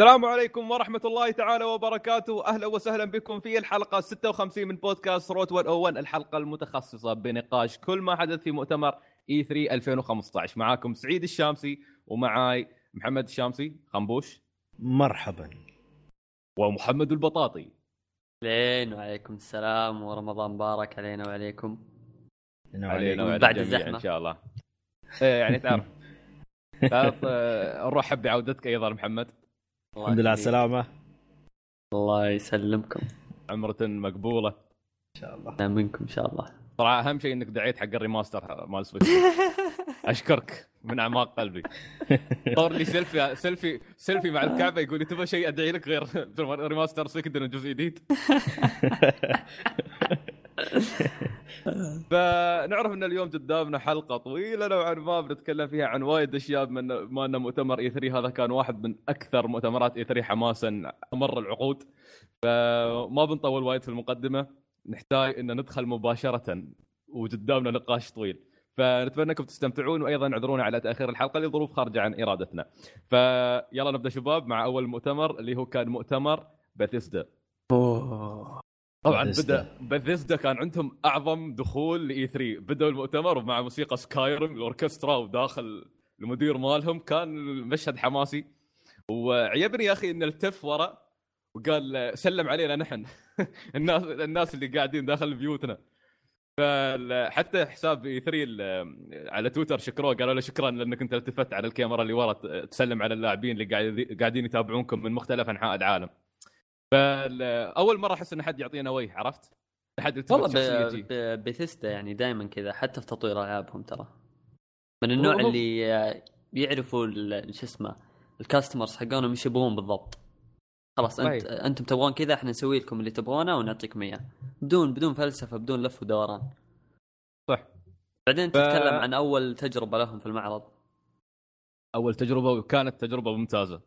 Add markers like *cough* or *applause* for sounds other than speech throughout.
السلام عليكم ورحمة الله تعالى وبركاته. أهلا وسهلا بكم في الحلقة 56 من بودكاست روت 101 الحلقة المتخصصة بنقاش كل ما حدث في مؤتمر إي 3 2015 معاكم سعيد الشامسي ومعاي محمد الشامسي. خنبوش. مرحبا. ومحمد البطاطي. لين وعليكم السلام ورمضان مبارك علينا وعليكم. علينا وعلى بعد الزحمة. إن شاء الله. إيه يعني تعرف. *laughs* تعرف آه، نرحب بعودتك أيضا محمد. الحمد لله على. السلامة. الله يسلمكم. عمرة مقبولة. إن شاء الله. منكم إن شاء الله. صراحة أهم شيء إنك دعيت حق ال remaster مال سويتش *laughs* أشكرك من أعماق قلبي. *laughs* صور لي selfie selfie selfie مع الكعبة يقول لي تبغى شيء أدعي لك غير *laughs* remaster سكندن جزء جديد. *laughs* فنعرف أن اليوم قدامنا حلقة طويلة نوعا ما بنتكلم فيها عن وايد أشياء بما إن- بما أن مؤتمر إي 3 هذا كان واحد من أكثر مؤتمرات إي 3 حماسا مر العقود. فما بنطول وايد في المقدمة نحتاج أن ندخل مباشرة وقدامنا نقاش طويل. فنتمنى أنكم تستمتعون وأيضا اعذرونا على تأخير الحلقة لظروف خارجة عن إرادتنا. فيلا نبدأ شباب مع أول مؤتمر اللي هو كان مؤتمر باثيسدا أوه. طبعا. بدا باثيسدا كان عندهم أعظم دخول لاي 3 بدأوا المؤتمر ومع موسيقى سكايرم الأوركسترا وداخل المدير مالهم كان المشهد حماسي. وعجبني يا أخي إن التف ورا وقال سلم علينا نحن. *laughs* الناس الناس اللي قاعدين داخل بيوتنا. فحتى حساب اي 3 على تويتر شكروه قالوا له شكرا لأنك أنت التفت على الكاميرا اللي ورا تسلم على اللاعبين اللي قاعد- قاعدين يتابعونكم من مختلف أنحاء العالم. فأول مرة أحس إن حد يعطينا وجه عرفت؟ احد يلتفت والله بثيستا يعني دائما كذا حتى في تطوير ألعابهم ترى. من النوع هو- هو- اللي يعرفوا شو اسمه الكاستمرز حقونهم إيش يبغون بالضبط. خلاص أنت صحيح. أنتم تبغون كذا إحنا نسوي لكم اللي تبغونه ونعطيكم إياه. بدون بدون فلسفة بدون لف ودوران. صح. بعدين ف- تتكلم عن أول تجربة لهم في المعرض. أول تجربة وكانت تجربة ممتازة.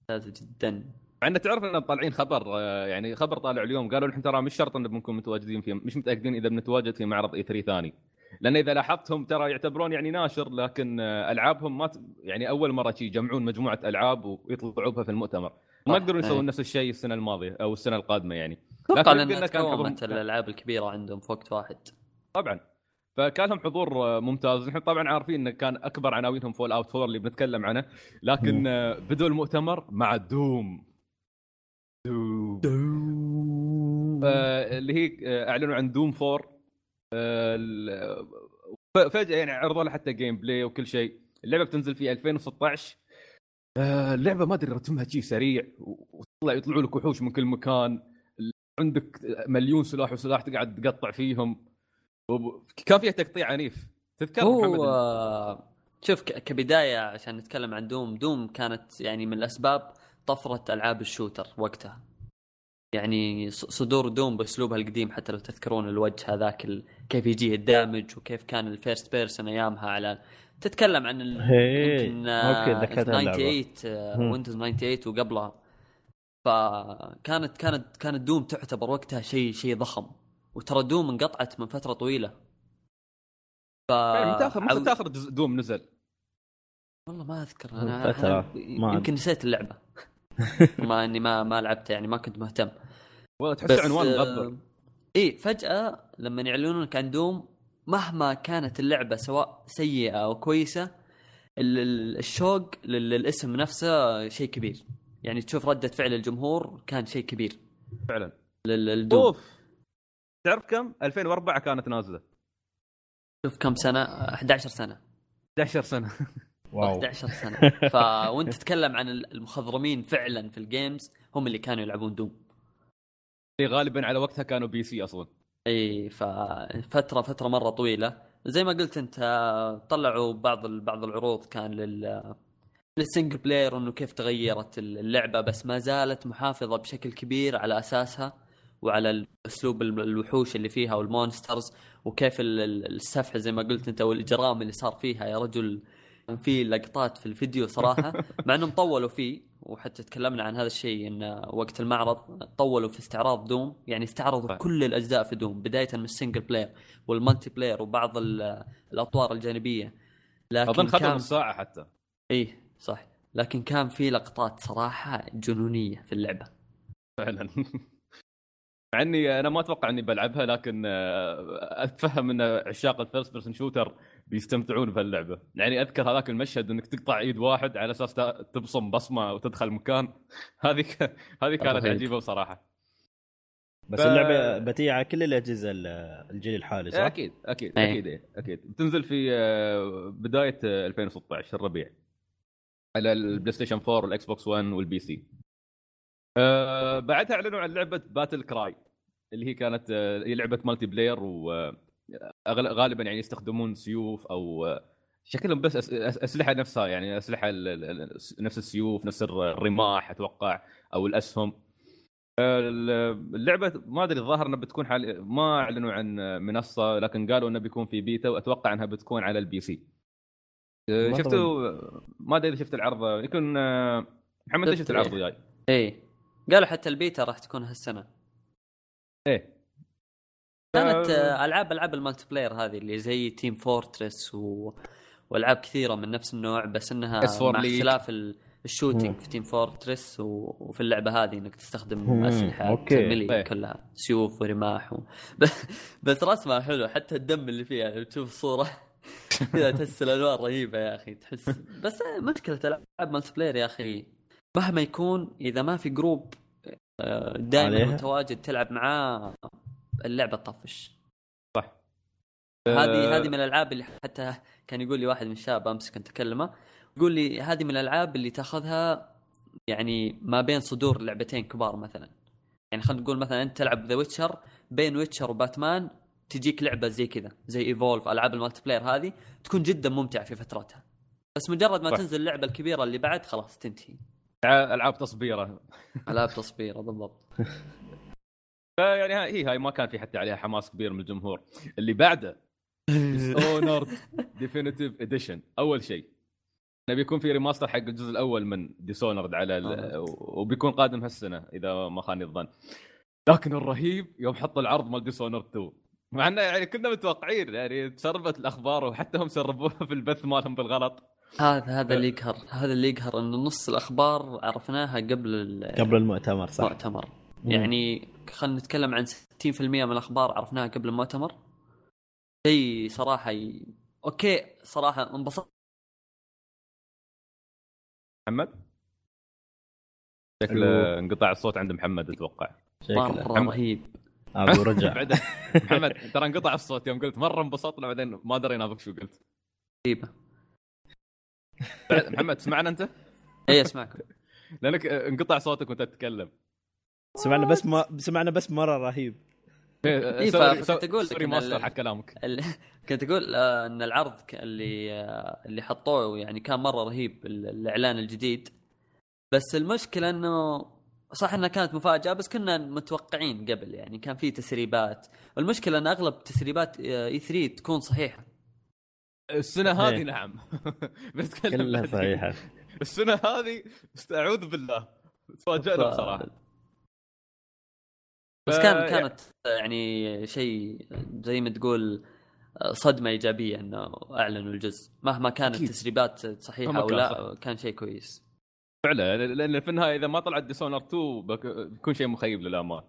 ممتازة جدا. مع ان تعرف إن طالعين خبر آه، يعني خبر طالع اليوم قالوا نحن ترى مش شرط إن بنكون متواجدين فيه مش متأكدين إذا بنتواجد في معرض إي 3 ثاني. لأن إذا لاحظتهم ترى يعتبرون يعني ناشر لكن آه، ألعابهم ما ت... يعني أول مرة شي يجمعون مجموعة ألعاب ويطلعوا بها في المؤتمر. ما يقدرون يسوون إيه. نفس الشيء السنة الماضية أو السنة القادمة يعني. أتوقع لأن كان تكومت الألعاب الكبيرة عندهم في وقت واحد. طبعا. فكان لهم حضور آه، ممتاز. نحن طبعا عارفين انه كان أكبر عناوينهم Fallout 4 اللي بنتكلم عنه لكن بدوا المؤتمر مع Doom. دوم اللي هي آه، أعلنوا عن Doom 4 آه، فجأة يعني عرضوا لها حتى gameplay وكل شيء. اللعبة بتنزل في 2016 آه، اللعبة ما أدري رتمها شيء سريع وتطلع يطلعوا لك وحوش من كل مكان. عندك مليون سلاح وسلاح تقعد تقطع فيهم. كان فيها تقطيع عنيف. تذكر محمد؟ هو شوف كبداية عشان نتكلم عن Doom Doom كانت يعني من الأسباب طفرة ألعاب ال shooter وقتها. يعني ص- صدور Doom بأسلوبها القديم حتى لو تذكرون الوجه هذاك ال... كيف يجيه ال damage وكيف كان ال first person أيامها على تتكلم عن ال... هي يمكن okay آه، ذكرتها اللعبة 98 مم. Windows 98 وقبلها. فكانت كانت كانت دوم تعتبر وقتها شيء شيء ضخم. وترى دوم انقطعت من فترة طويلة. ف يعني متى اخر متى آخر دوم نزل؟ والله ما أذكر. أنا. أنا يمكن نسيت اللعبة. *laughs* ما إني ما ما لعبتها يعني ما كنت مهتم. والله تحس عنوان مغبر إي فجأة لما يعلنون لك عن دوم مهما كانت اللعبة سواء سيئة أو كويسة ال- ال- الشوق لل- للاسم نفسه شيء كبير. يعني تشوف ردة فعل الجمهور كان شيء كبير. فعلا. لل- لل Doom. أوف. تعرف كم؟ 2004 كانت نازلة. شوف كم سنة؟ 11 سنة. 11 سنة. *laughs* wow. 11 سنة. *laughs* ف وانت تتكلم عن المخضرمين فعلا في ال games هم اللي كانوا يلعبون Doom. اللي غالبا على وقتها كانوا PC أصلا. إي ففتره فترة مرة طويلة. زي ما قلت أنت طلعوا بعض ال- بعض العروض كان لل لل single player إنه كيف تغيرت اللعبة بس ما زالت محافظة بشكل كبير على أساسها وعلى اسلوب ال- الوحوش اللي فيها وال monsters وكيف ال- ال- السفح زي ما قلت أنت والإجرام اللي صار فيها. يا رجل في لقطات في الفيديو صراحة *laughs* مع إنهم طولوا فيه وحتى تكلمنا عن هذا الشيء إن وقت المعرض طولوا في استعراض Doom يعني استعرضوا. كل الأجزاء في Doom بداية من ال single player وال multiplayer وبعض ال- الأطوار الجانبية. لكن أظن ختم كان الساعة حتى. إيه صح. لكن كان في لقطات صراحة جنونية في اللعبة. فعلا. *laughs* مع إني أنا ما أتوقع إني بلعبها لكن آه، أتفهم إن عشاق ال first person shooter بيستمتعون بهاللعبة. يعني أذكر هذاك المشهد إنك تقطع إيد واحد على أساس تبصم بصمة وتدخل مكان. *laughs* هذه ك- هذه كانت. عجيبة بصراحة. بس ف- اللعبة بتيجي على كل الأجهزة ال- الجيل الحالي صح؟ أكيد أكيد إيه. أكيد إيه، أكيد. بتنزل في آه، بداية آه، 2016 الربيع. على ال PlayStation 4 وال Xbox 1 وال PC. آه، بعدها أعلنوا عن لعبة BattleCry اللي هي كانت آه، هي لعبة multiplayer وغالبا يعني يستخدمون سيوف أو شكلهم بس أسلحة نفسها يعني أسلحة ال- ال- ال- نفس السيوف نفس الرماح أتوقع أو الأسهم. ال- اللعبة ما أدري الظاهر إنها بتكون حال ما أعلنوا عن منصة لكن قالوا انه بيكون في بيتا وأتوقع إنها بتكون على ال PC. أه، ما شفتوا ما أدري إذا شفت العرض يكون أه، محمد شفت العرض إيه. وياي إيه. قالوا حتى البيتا راح تكون هالسنة. إيه. كانت أه، آه، العاب ألعاب ال multiplayer هذه اللي زي Team Fortress و... وألعاب كثيرة من نفس النوع بس إنها S4 مع. اختلاف ال- ال shooting. في Team Fortress و... وفي اللعبة هذه إنك تستخدم. أسلحة. melee إيه. كلها سيوف ورماح و... بس, بس رسمها حلو حتى الدم اللي فيها لو تشوف الصورة *laughs* كذا تحس الألوان رهيبة يا أخي تحس بس مشكلة ألعاب multiplayer يا أخي مهما يكون إذا ما في group دائما عليها؟ متواجد تلعب معاه اللعبة تطفش. صح. هذه أه، هذه من الألعاب اللي حتى كان يقول لي واحد من الشباب امس كنت اكلمه يقول لي هذه من الألعاب اللي تأخذها يعني ما بين صدور لعبتين كبار مثلا. يعني خلينا نقول مثلا أنت تلعب The Witcher بين Witcher و Batman تجيك لعبة زي كذا زي Evolve ألعاب ال multiplayer هذه تكون جدا ممتعة في فترتها. بس مجرد ما صح. تنزل اللعبة الكبيرة اللي بعد خلاص تنتهي. ألعاب تصبيرة. ألعاب تصبيرة بالضبط. *laughs* فيعني هاي هي هاي ما كان في حتى عليها حماس كبير من الجمهور. اللي بعده Dishonored Definitive Edition أول شيء إنه بيكون في remaster حق الجزء الأول من Dishonored على ال... آه. وبيكون قادم هالسنة إذا ما خاني الظن. لكن الرهيب يوم حطوا العرض مال Dishonored 2 مع إنه يعني كنا متوقعين يعني تسربت الأخبار وحتى هم سربوها في البث مالهم بالغلط. هذا هذا اللي يقهر. هذا اللي يقهر إنه نص الأخبار عرفناها قبل ال- قبل المؤتمر صح. المؤتمر. يعني خلينا نتكلم عن 60% من الأخبار عرفناها قبل المؤتمر شيء صراحة ي... أوكي صراحة انبسطت. محمد؟ شكله انقطع الصوت عند محمد أتوقع. شكله مره. رهيب. أبو رجع. *laughs* بعدين محمد ترى انقطع الصوت يوم قلت مرة انبسطنا بعدين ما درينا بك شو قلت. رهيبه بعد- محمد تسمعنا أنت؟ اي اسمعكم *laughs* لأنك انقطع صوتك وأنت تتكلم. سمعنا بس ما سمعنا بس مرة رهيب. إيه، sorry- فكنت أقول لك sorry ال- حق كلامك. *laughs* كنت أقول آه، إن العرض اللي آه، اللي حطوه يعني كان مرة رهيب ال- الإعلان الجديد. بس المشكلة إنه صح إنها كانت مفاجأة بس كنا متوقعين قبل يعني كان في تسريبات. والمشكلة إن أغلب تسريبات E3 تكون صحيحة. السنة هذه إيه. نعم. *laughs* بتكلم كلها. صحيحة. السنة هذه است- أعوذ بالله. تفاجئنا بصراحة. بس ف- كان كانت يعني شيء زي ما تقول صدمة إيجابية إنه أعلنوا الجزء مهما كانت. التسريبات صحيحة أو لا كان شيء كويس. فعلا لأن في النهاية إذا ما طلعت Dishonored 2 بك- بيكون شيء مخيب للامال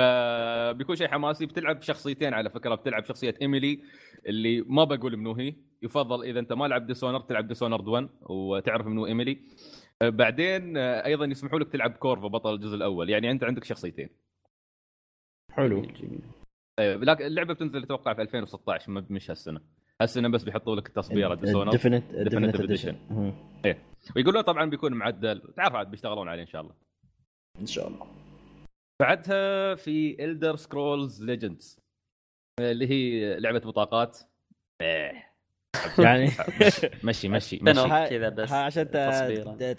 فبيكون شيء حماسي بتلعب شخصيتين على فكرة بتلعب شخصية إيميلي اللي ما بقول منو هي. يفضل إذا أنت ما لعبت Dishonored تلعب Dishonored 1 وتعرف منو إيميلي. آه، بعدين آه، أيضا يسمحوا لك تلعب Corvo بطل الجزء الأول. يعني أنت عندك شخصيتين. حلو. طيب لكن اللعبة بتنزل أتوقع في 2016 ما- مش هالسنة. هالسنة بس بيحطوا لك تصبيره Dishonored Definitive Edition. Edition ويقولون طبعا بيكون معدل تعرف عاد بيشتغلون عليه إن شاء الله. إن شاء الله. بعدها في The Elder Scrolls Legends اللي هي لعبة بطاقات. إيه. *laughs* يعني *laughs* مشي مشي أنا مشي. ها- كذا بس ها عشان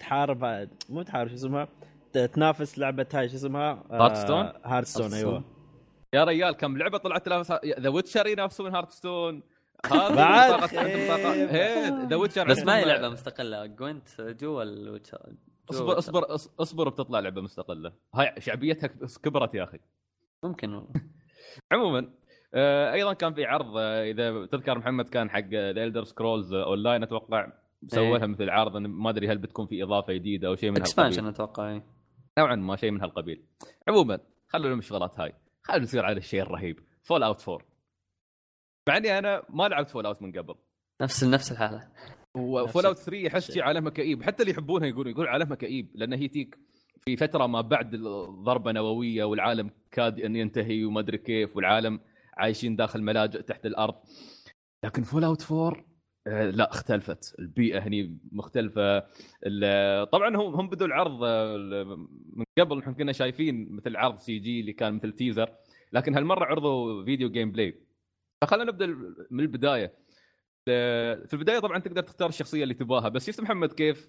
تحارب مو تحارب شو اسمها؟ تنافس لعبة هاي شو اسمها؟ Hearthstone؟ Hearthstone أيوه. يا ريال كم لعبة طلعت تنافس The Witcher ينافسون Hearthstone هذه بعد. The Witcher بس ما هي لعبة مستقلة. Gwent جوا ال Witcher اصبر. اصبر اصبر بتطلع لعبة مستقلة. هاي شعبيتها كبرت يا أخي. ممكن. والله. *laughs* عموما آه، أيضا كان في عرض آه، إذا تذكر محمد كان حق The Elder Scrolls Online أتوقع. سووا إيه. لها مثل عرض إن ما أدري هل بتكون في إضافة جديدة أو شيء من expansion هالقبيل أتوقع إيه. نوعا ما شيء من هالقبيل. عموما خلونا من الشغلات هاي. خلينا نصير على الشيء الرهيب Fallout 4 مع إني أنا ما لعبت Fallout من قبل. نفس نفس الحالة. و Fallout 3 أحس عالمها كئيب حتى اللي يحبونها يقولوا يقول عالمها كئيب لأن هي take في فترة ما بعد الضربة نووية والعالم كاد إن ينتهي وما أدري كيف والعالم عايشين داخل ملاجئ تحت الأرض. لكن Fallout 4 آه، لا اختلفت. البيئة هني مختلفة. طبعا هم هم بدوا العرض آه، من قبل إحنا كنا شايفين مثل عرض CG اللي كان مثل teaser لكن هالمرة عرضوا فيديو gameplay فخلينا نبدأ من البداية. في البداية طبعا تقدر تختار الشخصية اللي تبغاها بس شفت محمد كيف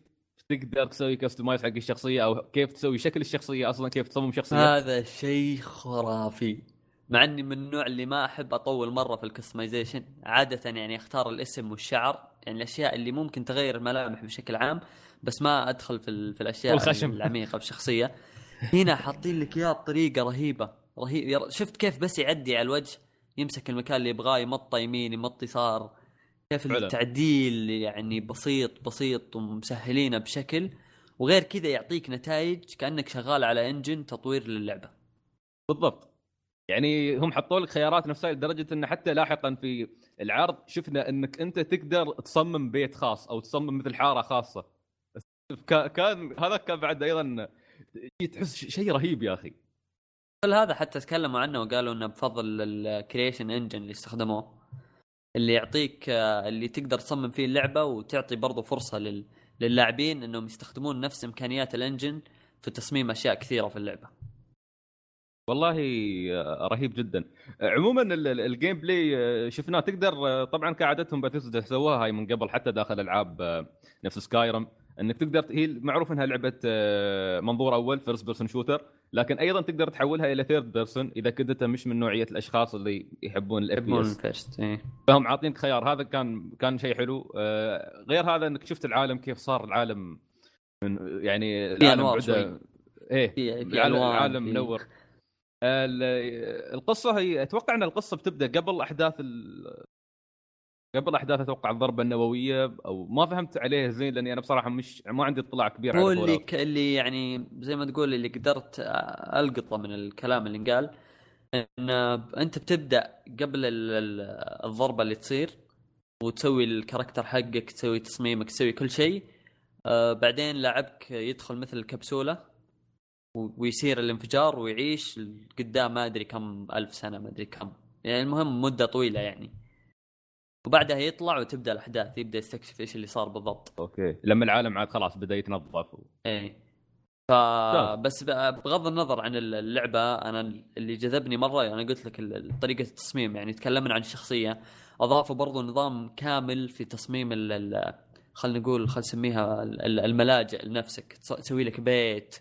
تقدر تسوي customize حق الشخصية أو كيف تسوي شكل الشخصية أصلا كيف تصمم شخصية؟ هذا شيء خرافي. مع إني من النوع اللي ما أحب أطول مرة في ال customization. عادة يعني أختار الاسم والشعر يعني الأشياء اللي ممكن تغير الملامح بشكل عام بس ما أدخل في, في الأشياء والخشم. العميقة في الشخصيه هنا حاطين لك اياه بطريقة رهيبة رهيب شفت كيف بس يعدي على الوجه؟ يمسك المكان اللي يبغاه يمط يمين يمط يسار. كيف. التعديل يعني بسيط بسيط ومسهلينه بشكل وغير كذا يعطيك نتائج كأنك شغال على engine تطوير للعبة. بالضبط. يعني هم حطوا لك خيارات نفسها لدرجة إن حتى لاحقا في العرض شفنا إنك أنت تقدر تصمم بيت خاص أو تصمم مثل حارة خاصة كا- كان هذا كان بعد أيضا تحس شيء رهيب يا أخي كل هذا حتى تكلموا عنه وقالوا إنه بفضل ال Creation Engine اللي استخدموه اللي يعطيك اللي تقدر تصمم فيه اللعبة وتعطي برضو فرصة لل... للاعبين إنهم يستخدمون نفس إمكانيات ال engine في تصميم أشياء كثيرة في اللعبة. والله آه، رهيب جدا. عموما ال- ال- ال gameplay آه، شفناه تقدر آه، طبعا كعادتهم باتيسدا سووها هاي من قبل حتى داخل ألعاب نفس Skyrim إنك تقدر هي معروف إنها لعبة منظور أول first person shooter لكن أيضا تقدر تحولها إلى third person إذا كنت أنت مش من نوعية الأشخاص اللي يحبون ال FP إيه. فهم عاطينك خيار. هذا كان كان شيء حلو. غير هذا إنك شفت العالم كيف صار العالم من يعني العالم بعده-. إيه في العالم, العالم منور. القصة هي أتوقع إن القصة بتبدأ قبل أحداث ال... قبل أحداث أتوقع الضربة النووية أو ما فهمت عليه زين لأني أنا بصراحة مش ما عندي اطلاع كبير هو على اللي. ك... اللي يعني زي ما تقول اللي قدرت ألقطه من الكلام اللي انقال إن أنت بتبدأ قبل ال- ال- الضربة اللي تصير وتسوي ال character حقك تسوي تصميمك تسوي كل شيء آه بعدين لاعبك يدخل مثل الكبسولة ويصير الانفجار ويعيش قدام ما أدري كم ألف سنة ما أدري كم. يعني المهم مدة طويلة يعني. وبعدها يطلع وتبدأ الأحداث يبدأ يستكشف إيش اللي صار بالضبط. okay. لما العالم عاد خلاص بدأ يتنظف. إيه. ف بس بغض النظر عن اللعبة أنا اللي جذبني مرة أنا قلت لك طريقة التصميم يعني تكلمنا عن الشخصيه أضافوا برضو نظام كامل في تصميم خلينا نقول خلينا نسميها ال- الملاجئ لنفسك. تس- تسوي لك بيت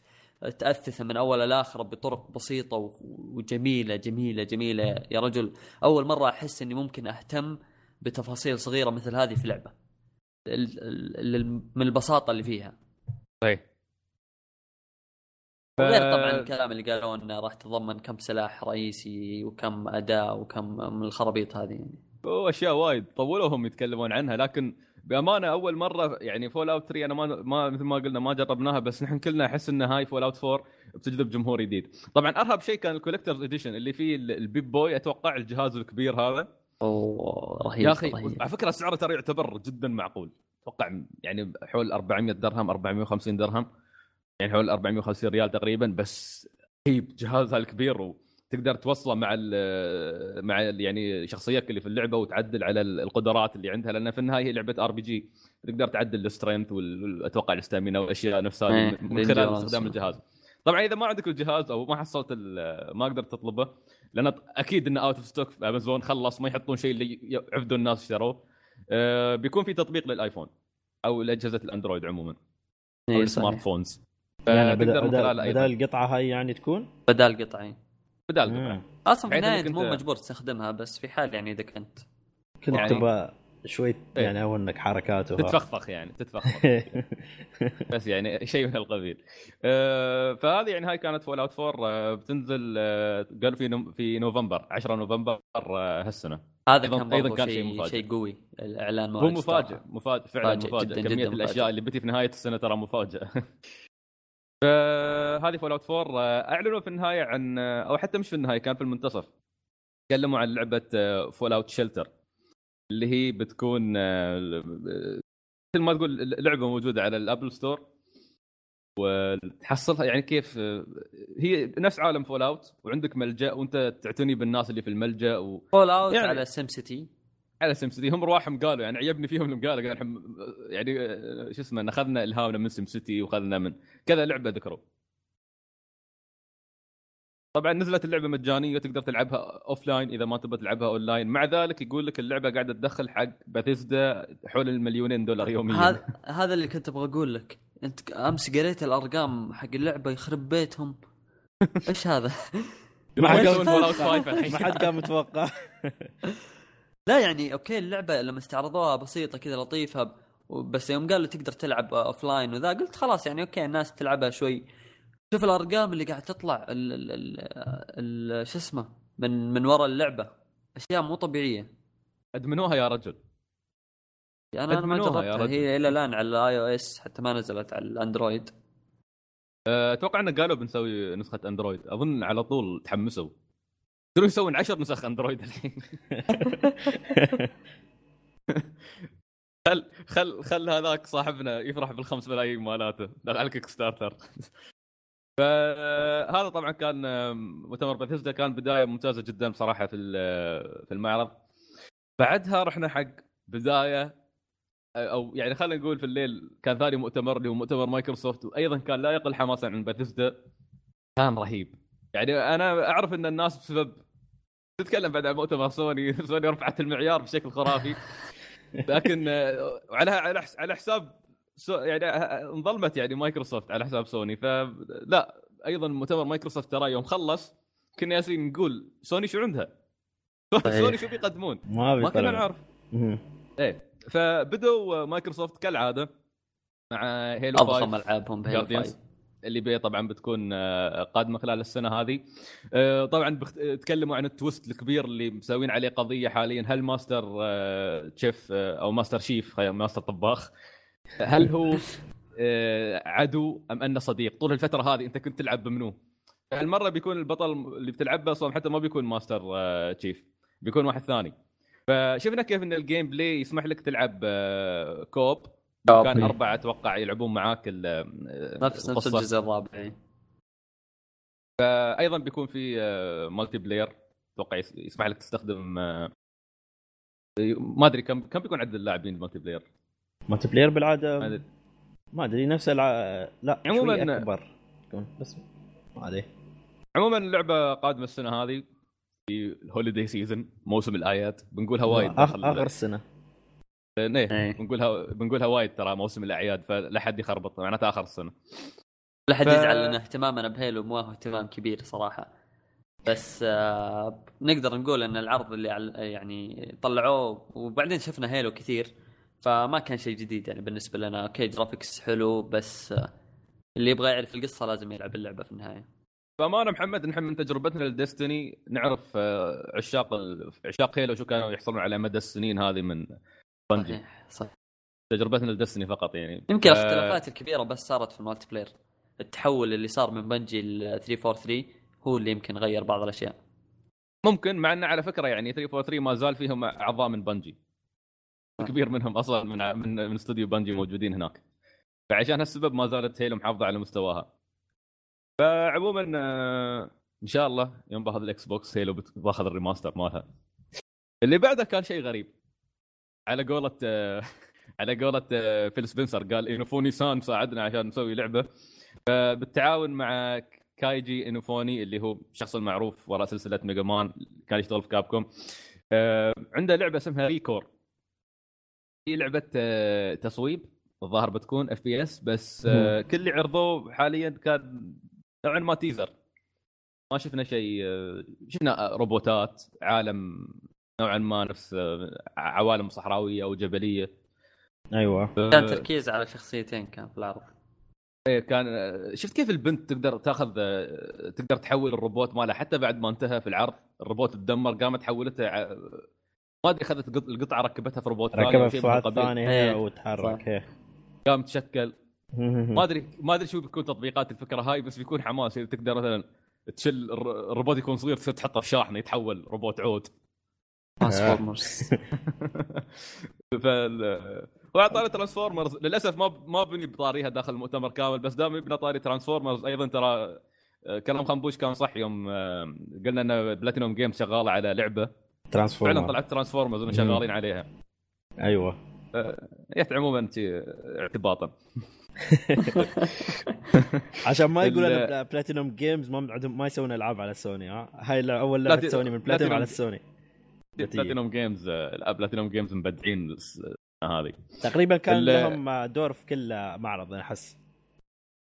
تأثثه من أول لاخره بطرق بسيطة وجميلة جميلة جميلة. يا رجل أول مرة أحس إني ممكن أهتم بتفاصيل صغيرة مثل هذه في لعبة. ال- ال- ال- من البساطة اللي فيها. صحيح غير طبعا الكلام اللي قالوا إنه راح تتضمن كم سلاح رئيسي وكم اداء وكم من الخرابيط هذه يعني. واشياء وايد طولوا هم يتكلمون عنها لكن بأمانة أول مرة يعني فول اوت 3 أنا ما ما مثل ما قلنا ما جربناها بس نحن كلنا احس إن هاي Fallout 4 بتجذب جمهور جديد. طبعا أرهب شيء كان ال Collector's Edition اللي فيه ال- ال Pip-Boy أتوقع الجهاز الكبير هذا. أوه رهيب يا أخي رهيب. على فكرة سعره ترى يعتبر جدا معقول. أتوقع يعني حول 400 درهم 450 درهم. يعني حول 450 ريال تقريبا بس رهيب جهازها الكبير وتقدر توصله مع ال مع ال يعني شخصيتك اللي في اللعبة وتعدل على ال- القدرات اللي عندها لأن في النهاية هي لعبة RPG تقدر تعدل ال strength واتوقع ال stamina والاشياء نفسها إيه، من خلال. استخدام الجهاز. طبعا إذا ما عندك الجهاز أو ما حصلت ال- ما قدرت تطلبه لأن أكيد إنه اوت اوف ستوك في امازون خلص ما يحطون شيء اللي يعفدوا الناس اشتروه آه، بيكون في تطبيق للآيفون أو لأجهزة الأندرويد عموما أو إيه السمارت فونز يعني بدل, بدل, بدل القطعة هاي يعني تكون؟ بدال قطعي بدال مم. قطعه أصلا في بحيث النهاية انت مو مجبور تستخدمها بس في حال يعني إذا كنت كنت يعني- تبغى شوي إيه. يعني اونك حركات وها. تتفخفخ يعني تتفخفخ *laughs* بس يعني شيء من القبيل آه، فهذه يعني هاي كانت Fallout 4 آه، بتنزل آه، قالوا في نو- في نوفمبر 10 نوفمبر آه، هالسنة هذا أيضاً- كان برضو كان شيء شيء مفاجئ. شيء قوي الإعلان هو مفاجئ. مفاجئ فعلا مفاجئ، مفاجئ جداً كمية جداً الأشياء مفاجئ. اللي بتي في نهاية السنة ترى مفاجاه *laughs* فهذه Fallout 4 أعلنوا في النهاية عن أو حتى مش في النهاية كان في المنتصف. تكلموا عن لعبة Fallout Shelter اللي هي بتكون آه، مثل ما تقول لعبة موجودة على ال Apple Store. وتحصلها يعني كيف آه، هي نفس عالم Fallout وعندك ملجأ وأنت تعتني بالناس اللي في الملجأ و... Fallout يعني- على SimCity على SimCity هم رواحهم قالوا يعني عيبني فيهم لما قالوا يعني آه، شو اسمه إن أخذنا إلهامنا من SimCity وأخذنا من كذا لعبة ذكروا. طبعا نزلت اللعبة مجانية تقدر تلعبها offline إذا ما تبغى تلعبها اون لاين مع ذلك يقول لك اللعبة قاعدة تدخل حق باثيسدا حول المليونين دولار يوميا. هذا هذا اللي كنت أبغى أقول لك. أنت أمس قريت الأرقام حق اللعبة يخرب بيتهم. إيش هذا؟ ما حد- يسوون Fallout 5 الحين. ما حد كان متوقع. *laughs* لا يعني okay اللعبة لما استعرضوها بسيطة كذا لطيفة بس يوم قالوا تقدر تلعب offline وذا قلت خلاص يعني okay الناس تلعبها شوي. شوف الأرقام اللي قاعد تطلع ال ال ال شو اسمه من من وراء اللعبة. أشياء مو طبيعية. أدمنوها يا رجل. أنا أنا ما جربتها. رجل. هي إلى الآن على ال iOS حتى ما نزلت على ال Android. أه، أتوقع انه قالوا بنسوي نسخة Android. أظن على طول تحمسوا. يقدرون يسوون 10 نسخ Android الحين. خل خل خل هذاك صاحبنا يفرح بالخمس ملايين مالاته. دخل على ال Kickstarter فهذا طبعا كان مؤتمر باثيسدا كان بداية ممتازة جدا بصراحه في في المعرض. بعدها رحنا حق بداية أو يعني خلينا نقول في الليل كان ثاني مؤتمر اللي هو مؤتمر مايكروسوفت وأيضا كان لا يقل حماسا عن باثيسدا كان رهيب. يعني أنا أعرف إن الناس بسبب تتكلم بعد عن مؤتمر سوني *laughs* سوني رفعت المعيار بشكل خرافي لكن آه، على على حس- على حساب سو يعني آه، انظلمت يعني مايكروسوفت على حساب سوني فلا أيضا مؤتمر مايكروسوفت ترى يوم خلص كنا يالسين نقول سوني شو عندها؟ *laughs* سوني شو بيقدمون؟ ما ما كنا نعرف. إيه فبدوا مايكروسوفت كالعادة مع Halo 5 اضخم العابهم ب Halo 5 Guardians. اللي بي طبعا بتكون آه، قادمة خلال السنة هذه. آه، طبعا بخت... تكلموا عن ال twist الكبير اللي مسوين عليه قضية حاليا. هل ماستر آه، Chief آه، أو Master Chief Master طباخ هل هو عدو أم أنه صديق؟ طول الفترة هذه أنت كنت تلعب بمنو؟ هالمرة بيكون البطل اللي بتلعب به أصلا حتى ما بيكون Master Chief بيكون واحد ثاني. فشفنا كيف إن ال gameplay يسمح لك تلعب co-op كان أربعة أتوقع يلعبون معاك ال- آه، نفس نفس. الجزء الرابع إيه. أيضا بيكون في آه، multiplayer أتوقع يس- يسمح لك تستخدم آه، ما أدري كم كم بيكون عدد اللاعبين ال multiplayer multiplayer ما بالعاده أدري. ما أدري نفس الع... لا عموماً- أكبر. بس ما أدري. عموما اللعبة قادمة السنة هذه في ال holiday season موسم الاعياد بنقولها وايد آخر السنة. إيه إيه. بنقولها بنقولها وايد ترى موسم الأعياد فلا حد يخربط معناته آخر السنة. لا حد ف- يزعل ان اهتمامنا ب Halo مو اهتمام كبير صراحة. بس آه نقدر نقول إن العرض اللي يعني طلعوه وبعدين شفنا Halo كثير فما كان شيء جديد يعني بالنسبة لنا. okay graphics حلو بس آه اللي يبغى يعرف القصة لازم يلعب اللعبة في النهاية. بامانه محمد نحن من تجربتنا لل Destiny نعرف آه، عشاق عشاق Halo شو كانوا يحصلون على مدى السنين هذه من Bungie. صحيح صح تجربتنا لل Destiny فقط يعني. يمكن ف- الاختلافات الكبيرة بس صارت في ال multiplayer. التحول اللي صار من Bungie ل 343 هو اللي يمكن غير بعض الأشياء. ممكن مع انه على فكرة يعني 343 ما زال فيهم أعضاء من Bungie. كبير منهم أصلا من من من استوديو Bungie موجودين هناك. فعشان هالسبب ما زالت Halo محافظه على مستواها. فعموما آه، إن شاء الله يوم بأخذ ال Xbox Halo بأخذ ال remaster مالها. اللي بعده كان شيء غريب. على قولة آه، *laughs* على قولة آه، فيل سبنسر قال إينافوني سان ساعدنا عشان نسوي لعبة. فبالتعاون مع كيجي إينافوني اللي هو الشخص المعروف وراء سلسلة Mega Man كان يشتغل في Capcom آه، عنده لعبة اسمها ReCore. هي لعبة آه، تصويب الظاهر بتكون FPS بس كل اللي عرضوه حاليا كان نوعا ما teaser ما شفنا شيء شفنا روبوتات عالم نوعا ما نفس آه، عوالم صحراوية أو جبلية. أيوه. كان تركيز على شخصيتين كان في العرض. إيه كان شفت كيف البنت تقدر تاخذ تقدر تحول الروبوت مالها حتى بعد ما انتهى في العرض؟ الروبوت تدمر قامت حولته ما أدري اخذت قط- القطعة ركبتها في روبوت ركبها في واحد. ثاني إيه. وتحرك إيه. قام تشكل. ما أدري ما أدري شو بيكون تطبيقات الفكرة هاي بس بيكون حماس. اذا تقدر مثلا تشل الر- الروبوت يكون صغير تصير تحطه في شاحنة يتحول روبوت عود. Transformers *laughs* فال وعلى طاري Transformers للأسف ما ما بني بطاريها داخل المؤتمر كامل بس دام يبنى طاري Transformers أيضا ترى آه، كلام خنبوش كان صح يوم آه، قلنا إن Platinum Games شغاله على لعبة. Transformer فعلا طلعت Transformers شغالين عليها. أيوه. يت عموما اعتباطا. *laughs* عشان ما يقول أنا Platinum Games ما عندهم ما يسوون ألعاب على سوني ها؟ هاي أول لعبة سوني من بلاتينوم على السوني بتيجي. Platinum Games آه، Platinum Games مبدعين هذه. تقريبا كان لهم دور في كل معرض أنا أحس.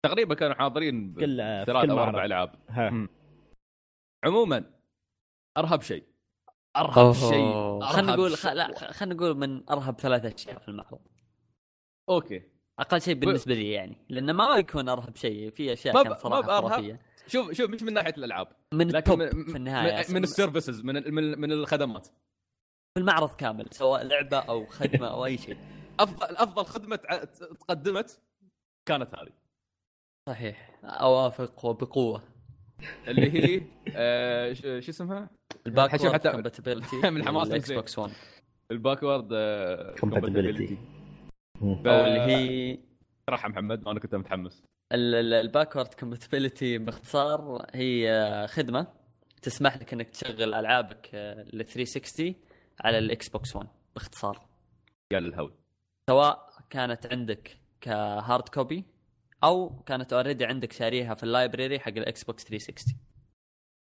تقريبا كانوا حاضرين كل في ثلاث كل أو أربع معرض. ألعاب. عموما أرهب شيء. أرهب شيء. خلينا نقول. خ... لا خلينا نقول من أرهب ثلاث أشياء في المعرض. okay. أقل شيء بالنسبة لي يعني لأنه ما يكون أرهب شيء في أشياء كانت ما صراحة بأرهب. خرافية. شوف شوف مش من ناحية الألعاب من لكن ال top من, في النهاية. من, من ال services من ال- من, من الخدمات. في المعرض كامل سواء لعبة أو خدمة أو أي شيء. أفضل أفضل خدمة تقدمت كانت هذه. صحيح. أوافق وبقوة. اللي هي *laughs* آه ش- شو اسمها؟ ال backward حتى- compatibility *laughs* من حماس ال Xbox 1 ال backward compatibility. مم. أو اللي هي راح محمد أنا كنت متحمس. ال backward compatibility باختصار هي خدمة تسمح لك إنك تشغل ألعابك ال 360 على ال Xbox 1 باختصار. قال الهوي سواء كانت عندك ك hard copy أو كانت already عندك شاريها في ال library حق ال Xbox 360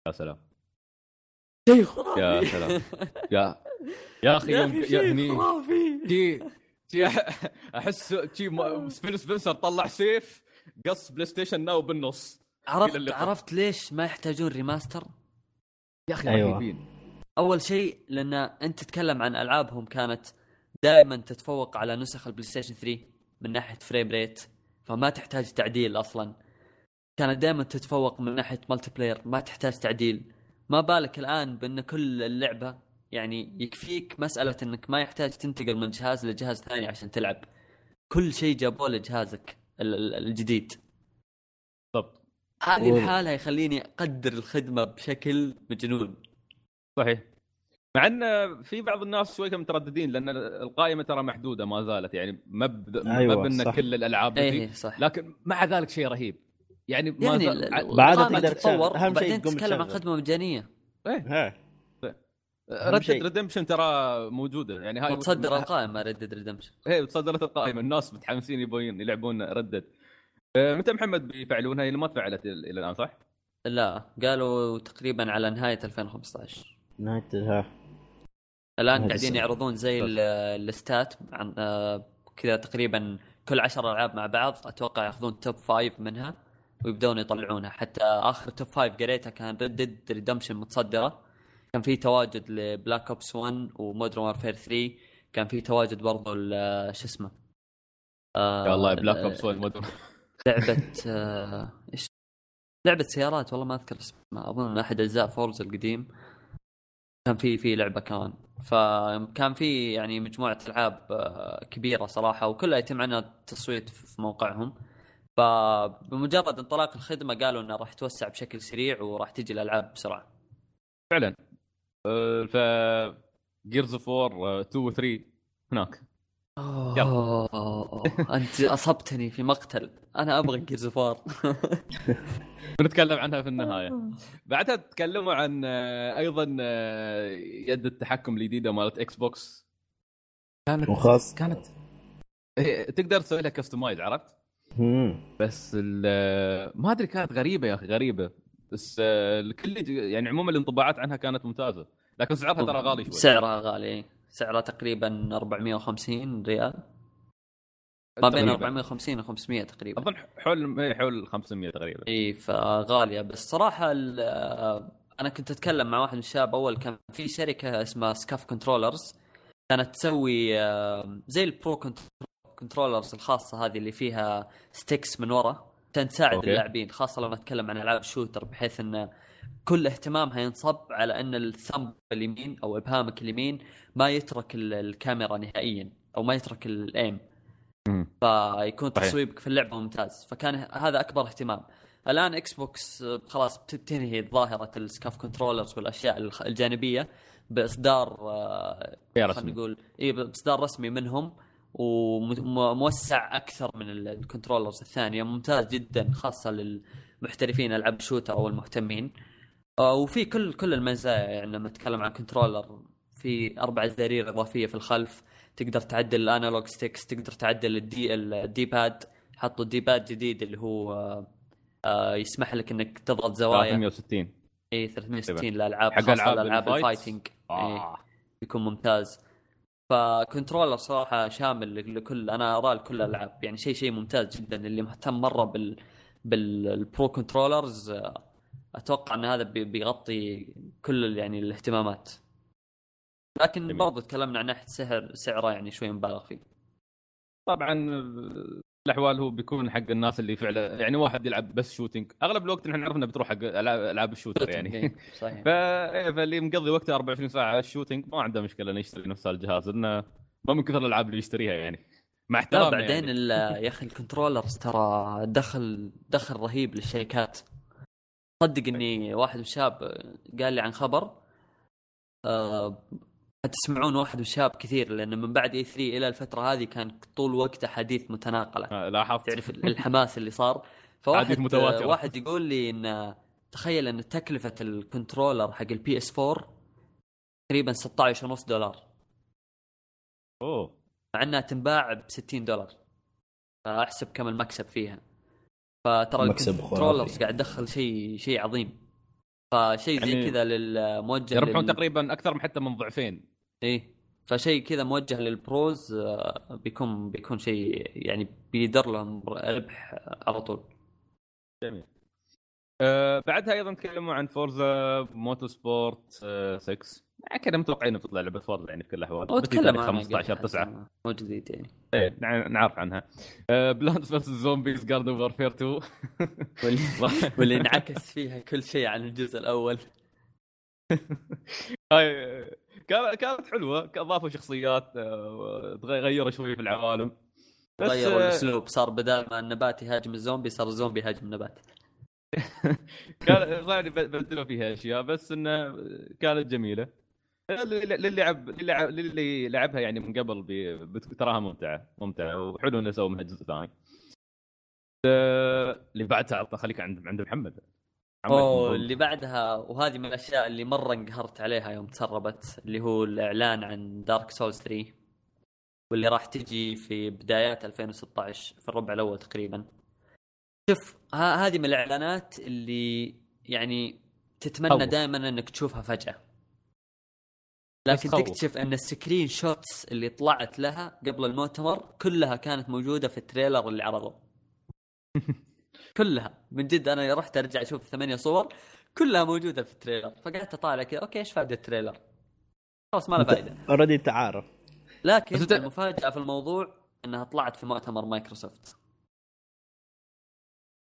يا سلام. شيء خرافي. يا سلام. يا يا أخي يا يوم أخي شيء يعني خرافي. أحس شي ما- فيل سبنسر طلع سيف. قص PlayStation Now بالنص عرفت عرفت ليش ما يحتاجون remaster؟ يا أخي أيوة. رهيبين. أول شيء لأن أنت تتكلم عن ألعابهم كانت دائما تتفوق على نسخ ال PlayStation 3 من ناحية frame rate فما تحتاج تعديل أصلا. كانت دائما تتفوق من ناحية مالتي بلاير ما تحتاج تعديل. ما بالك الآن بأن كل اللعبة يعني يكفيك مسألة إنك ما يحتاج تنتقل من جهاز لجهاز ثاني عشان تلعب. كل شيء جابوه لجهازك. الجديد. بالضبط. هذه الحالة يخليني أقدر الخدمة بشكل مجنون. صحيح. مع إن في بعض الناس شوي كانوا مترددين لأن القائمة ترى محدودة ما زالت. يعني ما ب... أيوة، ما صح. كل الألعاب دي إيه صح. لكن مع ذلك شيء رهيب. يعني ما يعني زال... بعد تقدر. تتطور أهم شيء وبعدين تقوم تتكلم عن. خدمة مجانية. ها أهم Red. Redemption ترى موجودة. يعني هاي وتصدر القائمة Red Redemption هي تصدرت القائمة. الناس متحمسين يبون يلعبون ردد آه، متى محمد بيفعلونها؟ هي ما تفعلت إلى الآن صح؟ لا قالوا تقريبا على نهاية 2015 نهايه ها. الآن قاعدين. يعرضون زي ال- ال stats عن آه، كذا تقريبا كل عشر ألعاب مع بعض. أتوقع ياخذون top five منها ويبدون يطلعونها. حتى آخر top five قريتها كان Red Dead Redemption متصدرة. كان في تواجد ل Black Ops 1 و Modern Warfare 3 كان في تواجد برضو شو اسمه؟ آه، يا الله Black Ops لعبة *laughs* آه، إيش؟ لعبة سيارات والله ما أذكر اسمها. أظن أحد أجزاء Forza القديم. كان في في لعبة كمان فكان في يعني مجموعة ألعاب آه، كبيرة صراحة وكلها يتم عنها التصويت في موقعهم. فبمجرد انطلاق الخدمة قالوا انها راح توسع بشكل سريع وراح تجي الألعاب بسرعة. فعلا. ف Gears of War 2 و 3 هناك. أوه، أنت *laughs* أصبتني في مقتل. أنا أبغى Gears of War *laughs* بنتكلم عنها في النهاية. بعدها تكلموا عن آه، أيضا آه، يد التحكم الجديدة مالت Xbox كانت وخاص كانت إيه، تقدر تسوي لها customize عرفت؟ بس ال- ما أدري كانت غريبة يا أخي غريبة. بس آه، الكل يعني عموما الانطباعات عنها كانت ممتازة. لكن سعرها ترى غالي شوي. سعرها غالي. سعرها تقريبا 450 ريال. ما بين تقريباً. 450 و 500 تقريبا. أظن حول حول 500 تقريبا. إي فغالية. بس صراحة أنا كنت أتكلم مع واحد من الشباب أول كان في شركة اسمها Scuf controllers. كانت تسوي زي ال pro cont- controllers الخاصة هذه اللي فيها sticks من ورا. عشان تساعد. اللاعبين خاصة لما نتكلم عن ألعاب shooter بحيث إنه كل اهتمامها ينصب على أن ال thumb اليمين أو إبهامك اليمين ما يترك ال- الكاميرا نهائيا أو ما يترك ال aim. فيكون. تصويبك في اللعبة ممتاز. فكان هذا أكبر اهتمام. الآن Xbox آه، خلاص بتنهي ظاهرة ال Scuf controllers والأشياء الجانبية بإصدار آه، خلينا نقول إي بإصدار رسمي منهم وموسع أكثر من ال- ال controllers الثانية. ممتاز جدا خاصة للمحترفين ألعاب ال shooter أو المهتمين وفي كل كل المزايا يعني لما نتكلم عن controller في أربع زرارير إضافية في الخلف تقدر تعدل ال analog sticks تقدر تعدل ال D ال D-pad حطوا ال D-pad جديد اللي هو آه، آه، يسمح لك إنك تضغط زوايا 360 إي 360 للألعاب حق خاصة ألعاب الالعاب ال fight؟ ال fighting إيه. آه. بيكون ممتاز ف controller صراحة شامل لكل أنا اراه لكل الألعاب يعني شيء شيء ممتاز جدا اللي مهتم مرة بال بال pro controllers آه، أتوقع إن هذا بي- بيغطي كل يعني الاهتمامات لكن جميل. برضو تكلمنا عن ناحية سعر سعره يعني شوي مبالغ فيه طبعا الأحوال هو بيكون حق الناس اللي فعلا يعني واحد يلعب بس shooting أغلب الوقت نحن نعرف إنه بتروح حق العاب ال shooter يعني إيه، *laughs* صحيح. إيه، فاللي مقضي وقته 24 ساعة على ال shooting ما عنده مشكلة إنه يشتري نفس الجهاز لأنه ما من كثر الألعاب اللي يشتريها يعني مع لا احترامي بعدين يعني. يا أخي ال controllers ترى دخل دخل رهيب للشركات صدق إني واحد الشباب قال لي عن خبر. آه، حتسمعون واحد الشباب كثير لأن من بعد E3 إلى الفترة هذه كان طول وقته حديث متناقلة. آه، لاحظت. تعرف الحماس اللي صار. *laughs* فواحد حديث متواتر. واحد يقول لي إن تخيل إن تكلفة ال controller حق ال PS 4 تقريبا 16 ونص دولار. أوه. مع إنها تنباع ب 60 دولار. فأحسب كم المكسب فيها. فترى ال controllers. قاعد تدخل شيء شيء عظيم. فشيء زي يعني كذا للموجه يربحون لل... تقريبا أكثر من حتى من ضعفين. إيه. فشيء كذا موجه لل pros آه، بيكون بيكون شيء يعني بيدر لهم ربح على طول. آه بعدها أيضا تكلموا عن Forza Motorsport 6 كذا متوقعين انه تطلع لعبة Forza يعني في كل الأحوال. وتكلم بتي عنها 15 قبل 9 حتى، مو جديد يعني. إيه نع- نعرف عنها. آه Plants versus Zombies Garden Warfare 2 واللي, *laughs* واللي انعكس فيها كل شيء عن الجزء الأول. *laughs* هاي كانت حلوة. اضافوا شخصيات آه، غيروا شوي في العوالم. غيروا آه، الأسلوب. صار بدال ما النبات يهاجم الزومبي صار الزومبي يهاجم النبات كان صار بدلوا فيها أشياء بس إنه كانت جميلة. للي لعب للي لعب للي لعبها يعني من قبل تراها ممتعة ممتعة. وحلو انه سووا منها جزء ثاني. آه، اللي بعدها خليك عند عند محمد. أوه. اللي بعدها وهذه من الأشياء اللي مرة انقهرت عليها يوم تسربت اللي هو الإعلان عن Dark Souls 3 واللي راح تجي في بدايات 2016 في الربع الأول تقريبا. شوف هذه من الإعلانات اللي يعني تتمنى. دائما إنك تشوفها فجأة. لكن. تكتشف إن ال screenshots اللي طلعت لها قبل المؤتمر كلها كانت موجودة في ال trailer اللي عرضه. *laughs* كلها. من جد أنا رحت أرجع أشوف ثمانية صور كلها موجودة في ال trailer. فقعدت أطالع كذا okay إيش فائدة ال trailer؟ خلاص ما له فائدة. already تعارف لكن المفاجأة في الموضوع إنها طلعت في مؤتمر مايكروسوفت.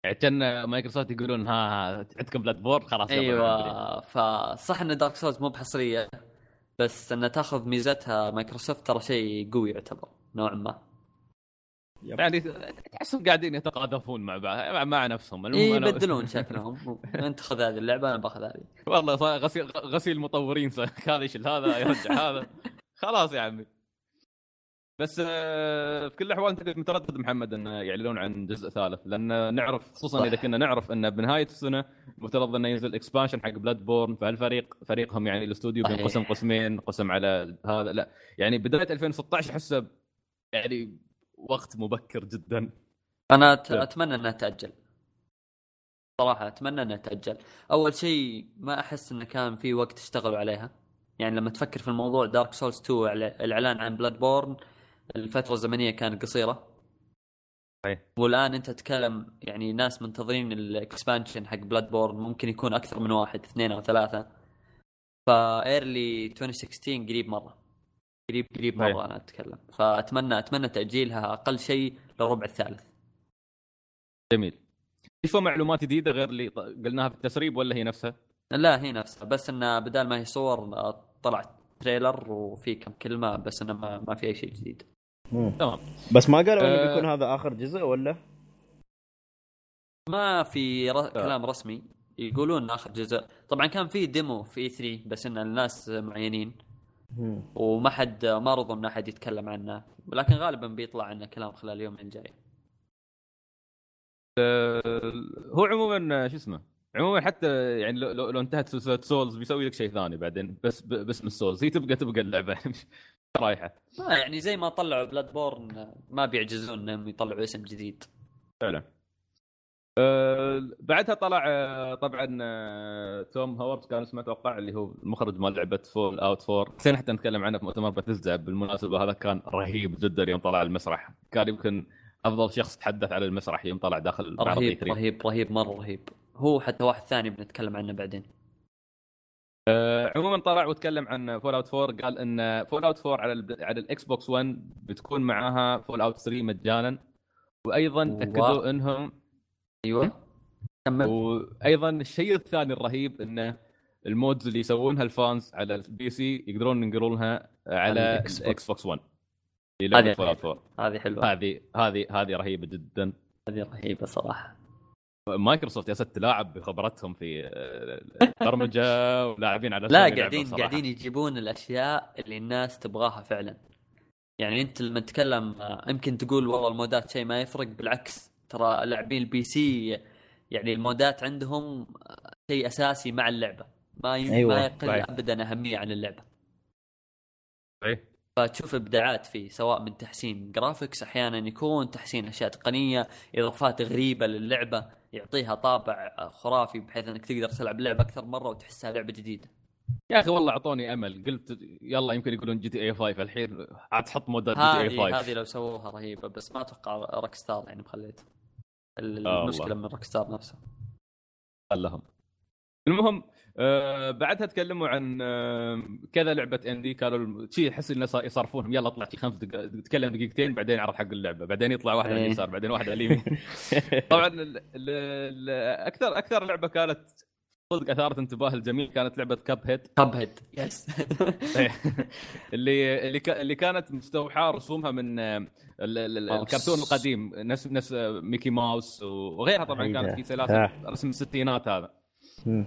يعني كان مايكروسوفت يقولون ها عندكم Bloodborne خلاص. أيوه فصح إن Dark Souls مو بحصرية بس انها تاخذ ميزتها مايكروسوفت ترى شيء قوي يعتبر نوعا ما. يعني تحسهم قاعدين يتقاذفون مع بعض مع نفسهم. المهم إيه أنا- يبدلون *laughs* شكلهم. أنت خذ هذه اللعبة أنا باخذ هذه. والله غسيل غسيل مطورين صار. *laughs* هذا يشيل هذا يرجع هذا. خلاص يا عمي. بس آه، في كل الأحوال أنت كنت متردد محمد إن يعلنون عن جزء ثالث لأن نعرف خصوصا صح. إذا كنا نعرف إن بنهاية السنة مفترض إنه ينزل expansion حق Bloodborne فهالفريق فريقهم يعني الاستوديو. بينقسم قسمين قسم على هذا لا يعني بداية 2016 احسه يعني وقت مبكر جدا أنا. أتمنى انها تاجل صراحة أتمنى انها تاجل أول شيء ما أحس انه كان في وقت اشتغلوا عليها يعني لما تفكر في الموضوع Dark Souls 2 إعلا- الاعلان عن Bloodborne الفترة الزمنية كانت قصيرة صحيح. والآن أنت تتكلم يعني ناس منتظرين ال expansion حق Bloodborne ممكن يكون أكثر من واحد اثنين أو ثلاثة ف early 2016 قريب مرة قريب قريب. مرة أنا أتكلم فاتمنى أتمنى تأجيلها أقل شيء للربع الثالث جميل في معلومات جديدة غير اللي قلناها في التسريب ولا هي نفسها؟ لا هي نفسها بس انه بدال ما هي صور آه، طلع trailer وفي كم كلمة بس انه ما, ما في أي شيء جديد. تمام. بس ما قالوا إنه أه. بيكون هذا آخر جزء ولا؟ ما في ر... كلام رسمي يقولون آخر جزء. طبعا كان في demo في E3 بس إن الناس معينين. وما حد ما رضوا إن أحد يتكلم عنه. ولكن غالبا بيطلع عنه كلام خلال اليومين الجاي. هو عموما شو اسمه؟ عموما حتى يعني لو, لو, لو انتهت سلسلة Souls بيسوي لك شيء ثاني بعدين. بس ب- باسم ال Souls هي تبقى تبقى اللعبة. *laughs* رايحة. ما يعني زي ما طلعوا Bloodborne ما بيعجزون إنهم يطلعوا اسم جديد. فعلا. أه بعدها طلع آه، طبعا آه، توم هاورد كان اسمه أتوقع اللي هو المخرج مال لعبة Fallout 4 نسينا حتى نتكلم عنه في مؤتمر باتيزدا بالمناسبة هذا كان رهيب جدا يوم طلع المسرح. كان يمكن أفضل شخص تحدث على المسرح يوم طلع داخل رهيب E3. رهيب رهيب مرة رهيب. هو حتى واحد ثاني بنتكلم عنه بعدين. آه، عموما طلع وتكلم عن Fallout 4 قال إن Fallout 4 على ال على ال Xbox 1 بتكون معاها Fallout 3 مجانا. وأيضا. أكدوا إنهم أيوه. وأيضا الشيء الثاني الرهيب انه ال mods اللي يسوونها ال fans على ال PC يقدرون ينقلونها على. ال Xbox 1 هذه Fallout 4 هذه حلوة. هذه هذه هذه رهيبة جدا. هذه رهيبة صراحة. مايكروسوفت يا ست تلاعب بخبرتهم في آه، البرمجة *laughs* ولاعبين على لا قاعدين. قاعدين يجيبون الأشياء اللي الناس تبغاها فعلا يعني أنت لما تتكلم آه، يمكن تقول والله المودات شيء ما يفرق بالعكس ترى لاعبين ال PC يعني المودات عندهم آه، شيء أساسي مع اللعبة ما ي... أيوة، ما يقل صحيح. ابدا أهمية عن اللعبة صحيح. فتشوف إبداعات فيه سواء من تحسين graphics أحيانا يكون تحسين أشياء تقنية إضافات غريبة للعبة يعطيها طابع خرافي بحيث إنك تقدر تلعب اللعبه أكثر مرة وتحسها لعبة جديدة. يا أخي والله أعطوني أمل. قلت يلا يمكن يقولون GTA 5 الحين. عاد تحط مودات GTA هذه 5 هذه لو سووها رهيبة بس ما أتوقع Rockstar يعني مخليت آه المشكلة. من Rockstar نفسه. لهم المهم آه بعدها تكلموا عن آه كذا لعبة indie كانوا الم- شي احس إنه يصرفونهم يلا اطلع شي خمس دقائق تتكلم دقيقتين بعدين عرض حق اللعبة بعدين يطلع واحد على إيه. اليسار بعدين واحد على اليمين *laughs* طبعا ال ال ال أكثر أكثر لعبة كانت صدق أثارت انتباه الجميع كانت لعبة Cuphead Cuphead yes اللي اللي اللي كانت مستوحاة رسومها من آه، ال- ال- ال- الكرتون القديم نفس نفس آه، ميكي ماوس وغيرها طبعا. كانت في سلاسل آه. رسم الستينات هذا مم.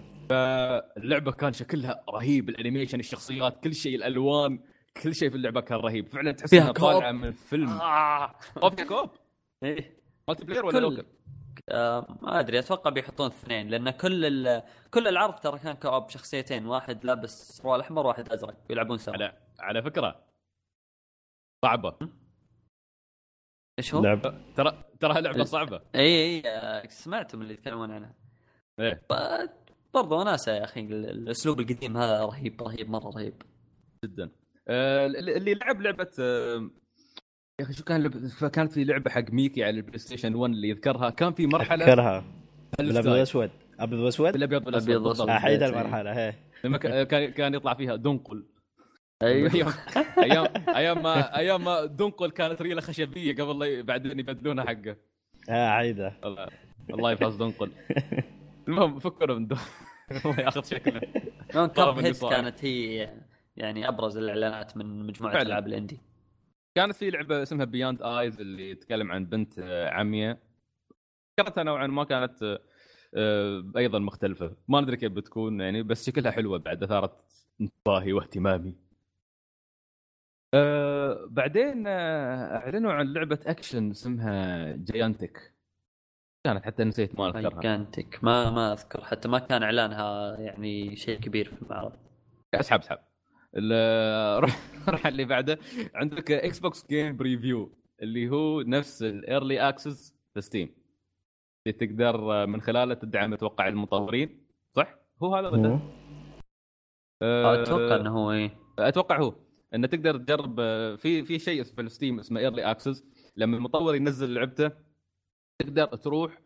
اللعبه كان شكلها رهيب ال animation الشخصيات كل شيء الألوان كل شيء في اللعبة كان رهيب فعلا تحس إنها. طالعة من فيلم آه. أو فيها co-op إيه. multiplayer ولا كل- local آه، ما أدري أتوقع بيحطون اثنين لأن كل ال... كل العرض ترى كان co-op شخصيتين واحد لابس سروال أحمر واحد أزرق يلعبون سوا على على فكرة صعبة إيش هو؟ لعب ترى ترى لعبة صعبة اي اي آه، سمعتم اللي يتكلمون عنها إيه. ب- برضو وناسه يا أخي ال- الأسلوب القديم هذا رهيب رهيب مرة رهيب. جدا. آه، اللي لعب لعبة آه، يا أخي شو كان لعبة كان في لعبة حق ميكي على البلاي ستيشن 1 اللي يذكرها؟ كان في مرحلة أذكرها. ستايل. والأسود. أبيض والأسود بالضبط. وأسود. أحيد إيه. المرحلة هي لما ك- *laughs* كان كان يطلع فيها دنقل. أيوه. أيام أيام أيام ما أيام ما دنقل كانت ريلة خشبية قبل لا بعدين يبدلونها حقه. آه عيده الله يفاز دنقل. *laughs* المهم فكروا من دنقل الله *laughs* ياخذ شكله Cuphead. كانت هي يعني أبرز الإعلانات من مجموعة. ألعاب ال indie. كانت في لعبة اسمها Beyond Eyes اللي تتكلم عن بنت آه، عمية. فكرتها نوعا ما كانت آه، آه، أيضا مختلفة. ما ندري كيف بتكون يعني بس شكلها حلوة بعد أثارت انتباهي واهتمامي. آه، بعدين أعلنوا عن لعبة أكشن اسمها Gigantic كانت حتى نسيت. ما أذكرها. Gigantic ما ما أذكر. حتى ما كان إعلانها يعني شيء كبير في المعرض. اسحب اسحب. ال- *laughs* روح روح اللي بعده. عندك Xbox Game Preview اللي هو نفس ال early access في Steam اللي تقدر من خلاله تدعم أتوقع المطورين. صح؟ هو هذا ولا؟ أه، أتوقع إنه هو إيه. أتوقع هو. إنه تقدر تجرب آه، في في شيء في ال Steam اسمه early access لما المطور ينزل لعبته تقدر تروح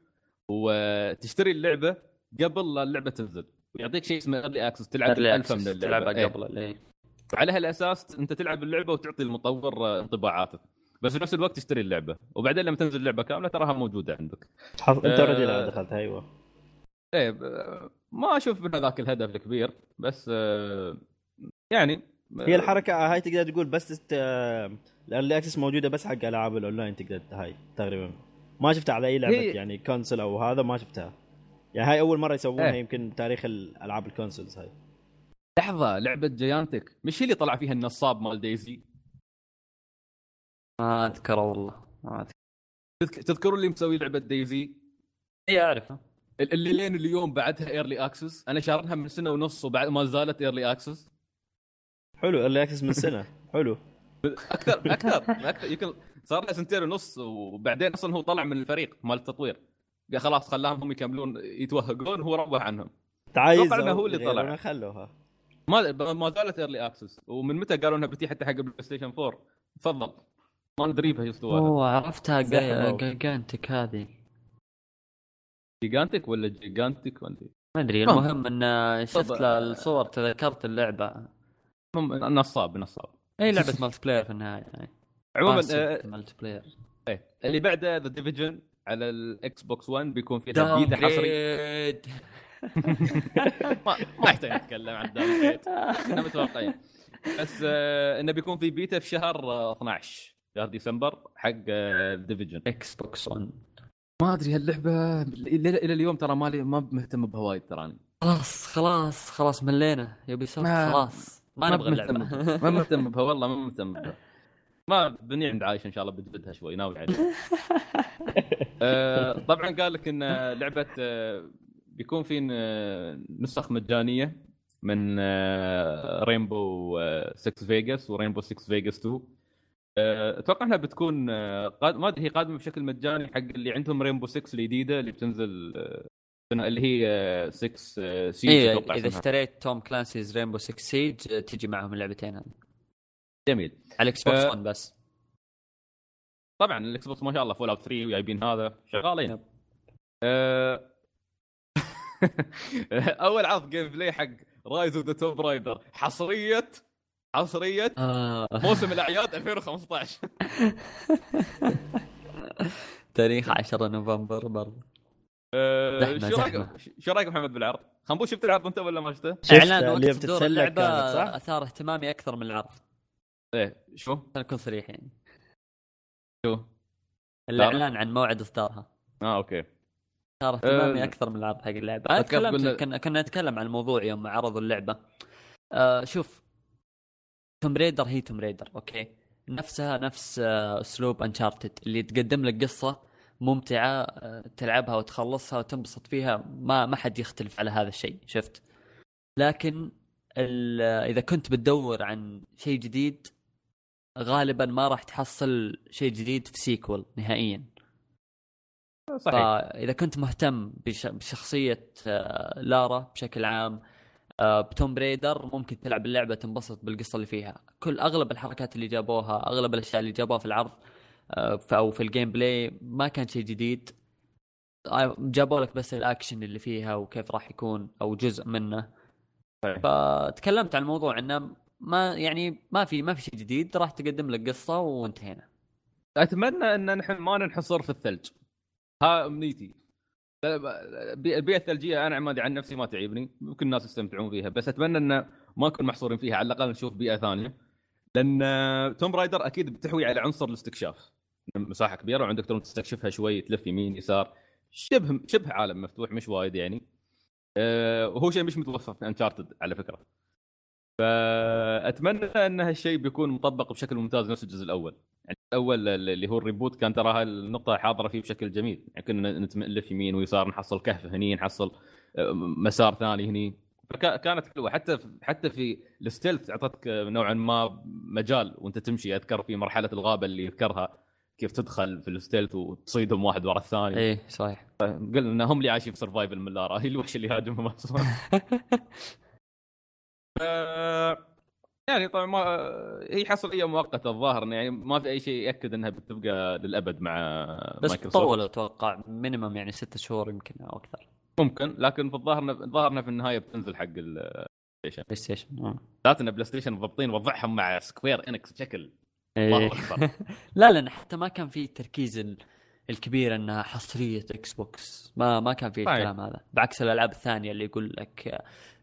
وتشتري اللعبة قبل لا اللعبة تنزل. ويعطيك شيء اسمه early access تلعب alpha access من اللعبة. تلعبها إيه. قبل إيه. وعلى هالأساس أنت تلعب اللعبة وتعطي المطور آه، انطباعاتك بس في نفس الوقت تشتري اللعبة. وبعدين لما تنزل اللعبه كاملة تراها موجودة عندك. حظ- أنت آه، already لما دخلت أيوه. إيه ب- ما أشوف منها ذاك الهدف الكبير. بس آه، يعني هي الحركة هاي تقدر تقول بس test... ال early access موجودة بس حق ألعاب الأونلاين تقدر هاي تقريبا. ما شفتها على أي لعبة هي- يعني console أو هذا ما شفتها. يعني هاي أول مرة يسوونها إيه. يمكن تاريخ الالعاب ال consoles هاي. لحظة لعبة Gigantic مش هي اللي طلع فيها النصاب مال DayZ ما أذكر والله ما أذكر. تذك- تذكرون اللي مسوي لعبة DayZ اي اعرفه اللي لين اليوم بعدها early access أنا شارينها من سنة ونص وبعد ما زالت early access حلو early access من سنة. حلو. أكثر أكثر أكثر. يمكن صار له سنتين ونص وبعدين أصلا هو طلع من الفريق مال التطوير. قال خلاص خلاهم هم يكملون يتوهقون وهو روح عنهم. تعايز هو اللي طلع. ما خلوها. ما ما زالت early access ومن متى قالوا إنها بتي حتى حق البلاي ستيشن 4 تفضل. ما ندري بها شو أوه عرفتها. Gigantic هذه. Gigantic ولا Gigantic ولا ما أدري. المهم. إن شفت الصور تذكرت اللعبة. نصاب نصاب. أي لعبة *laughs* multiplayer في النهاية يعني. عموما آه، multiplayer إيه. اللي بعده The Division على ال Xbox 1 بيكون فيها بيتا حصري. *laughs* ما, ما يحتاج نتكلم عن داون كنا متوقعين. بس آه إنه بيكون في بيتا في شهر آه 12 شهر ديسمبر حق آه Division Xbox 1 ما أدري هاللعبة إلى اليوم ترى مالي ما مهتم بها وايد تراني خلاص خلاص خلاص ملينا. يبي سوفت خلاص. ما نبغى اللعبة. ما مهتم بها والله ما مهتم بها. *laughs* ما الدنيا عند عايشه إن شاء الله بجبدها شوي ناوي عليها *laughs* آه، طبعا قال لك إن لعبة آه، بيكون في نسخ مجانية من رينبو 6 فيجاس ورينبو 6 فيجاس 2 آه، أتوقع إنها بتكون آه، قاد- ما أدري هي قادمة بشكل مجاني حق اللي عندهم Rainbow 6 الجديدة اللي بتنزل اللي هي آه، 6 Siege أتوقع إذا. اشتريت Tom Clancy's Rainbow 6 Siege تجي معهم اللعبتين هذه. جميل على ال Xbox أه، 1 بس طبعا ال Xbox ما شاء الله Fallout 3 وجايبين هذا شغالين. آه، *laughs* أول عرض gameplay حق Rise of the Tomb Raider حصريه حصرية آه. موسم الأعياد 2015 *laughs* تاريخ 10 نوفمبر برضه آه، زحمة، شو رايك. شو رأيك محمد بالعرض؟ خنبوش شفت العرض أنت ولا ما شفته؟ شفت اعلان وقت صدور اللعبه؟ أثار اهتمامي أكثر من العرض إيه. شو؟ خلينا نكون صريح يعني شو؟ الإعلان عن موعد إصدارها. آه أوكي. صار اهتمامي أه، أكثر من العرض حق اللعبة. أنا تكلمت قلنا- كنا كنا نتكلم عن الموضوع يوم عرضوا اللعبة. آه شوف. Tomb Raider هي Tomb Raider okay. نفسها نفس آه، أسلوب Uncharted اللي تقدم لك قصة ممتعة آه، تلعبها وتخلصها وتنبسط فيها ما ما حد يختلف على هذا الشيء شفت؟ لكن آه، إذا كنت بتدور عن شيء جديد غالبا ما راح تحصل شيء جديد في sequel نهائيا. صحيح. فإذا كنت مهتم بش- بشخصية آه، لارا بشكل عام آه، ب Tomb Raider ممكن تلعب اللعبة تنبسط بالقصة اللي فيها. كل أغلب الحركات اللي جابوها أغلب الأشياء اللي جابوها في العرض آه، أو في ال gameplay ما كان شيء جديد. جابوا لك بس الأكشن اللي فيها وكيف راح يكون أو جزء منه. فتكلمت عن الموضوع إنه ما يعني ما في ما في شيء جديد راح تقدم لك قصة وانتهينا. أتمنى إن نحن ما ننحصر في الثلج. ها أمنيتي. البيئة الثلجية أنا عمادي عن نفسي ما تعجبني ممكن الناس يستمتعون فيها بس أتمنى إن ما نكون محصورين فيها على الأقل نشوف بيئة ثانية. لأن Tomb Raider أكيد بتحوي على عنصر الاستكشاف. مساحة كبيرة وعندك تروح تستكشفها شوي تلف يمين يسار. شبه شبه عالم مفتوح مش وايد يعني. أه وهو شيء مش متوفر في Uncharted على فكرة. فأتمنى أن هالشيء بيكون مطبق بشكل ممتاز نفس الجزء الأول. يعني الأول اللي هو ال reboot كان ترى هالنقطه حاضرة فيه بشكل جميل. يعني كنا نت- نلف يمين ويسار نحصل كهف هني نحصل آه، مسار ثاني هني. فكانت حلوة. حتى حتى في ال stealth أعطتك نوعا ما مجال وأنت تمشي. أذكر في مرحلة الغابة اللي يذكرها كيف تدخل في ال stealth وتصيدهم واحد ورا الثاني. إيه صحيح. قلنا هم اللي عايشين في survival من لارا هي *laughs* الوحش اللي يهاجمهم. أصلا *laughs* يعني طبعا ما هي حصريه مؤقتة الظاهر يعني ما في أي شيء يأكد إنها بتبقى للأبد مع بس مايكروسوفت طول أتوقع minimum يعني ستة شهور يمكن أو أكثر ممكن لكن في الظاهر الظاهر في النهاية بتنزل حق البلاي بلاي ستيشن آه. ذات إن بلاي ستيشن مضبطين وضعهم مع Square Enix بشكل إيه. *laughs* لا لأن حتى ما كان في تركيز ال... الكبيره انها حصرية إكس بوكس ما ما كان في صحيح. الكلام هذا. بعكس الألعاب الثانية اللي يقول لك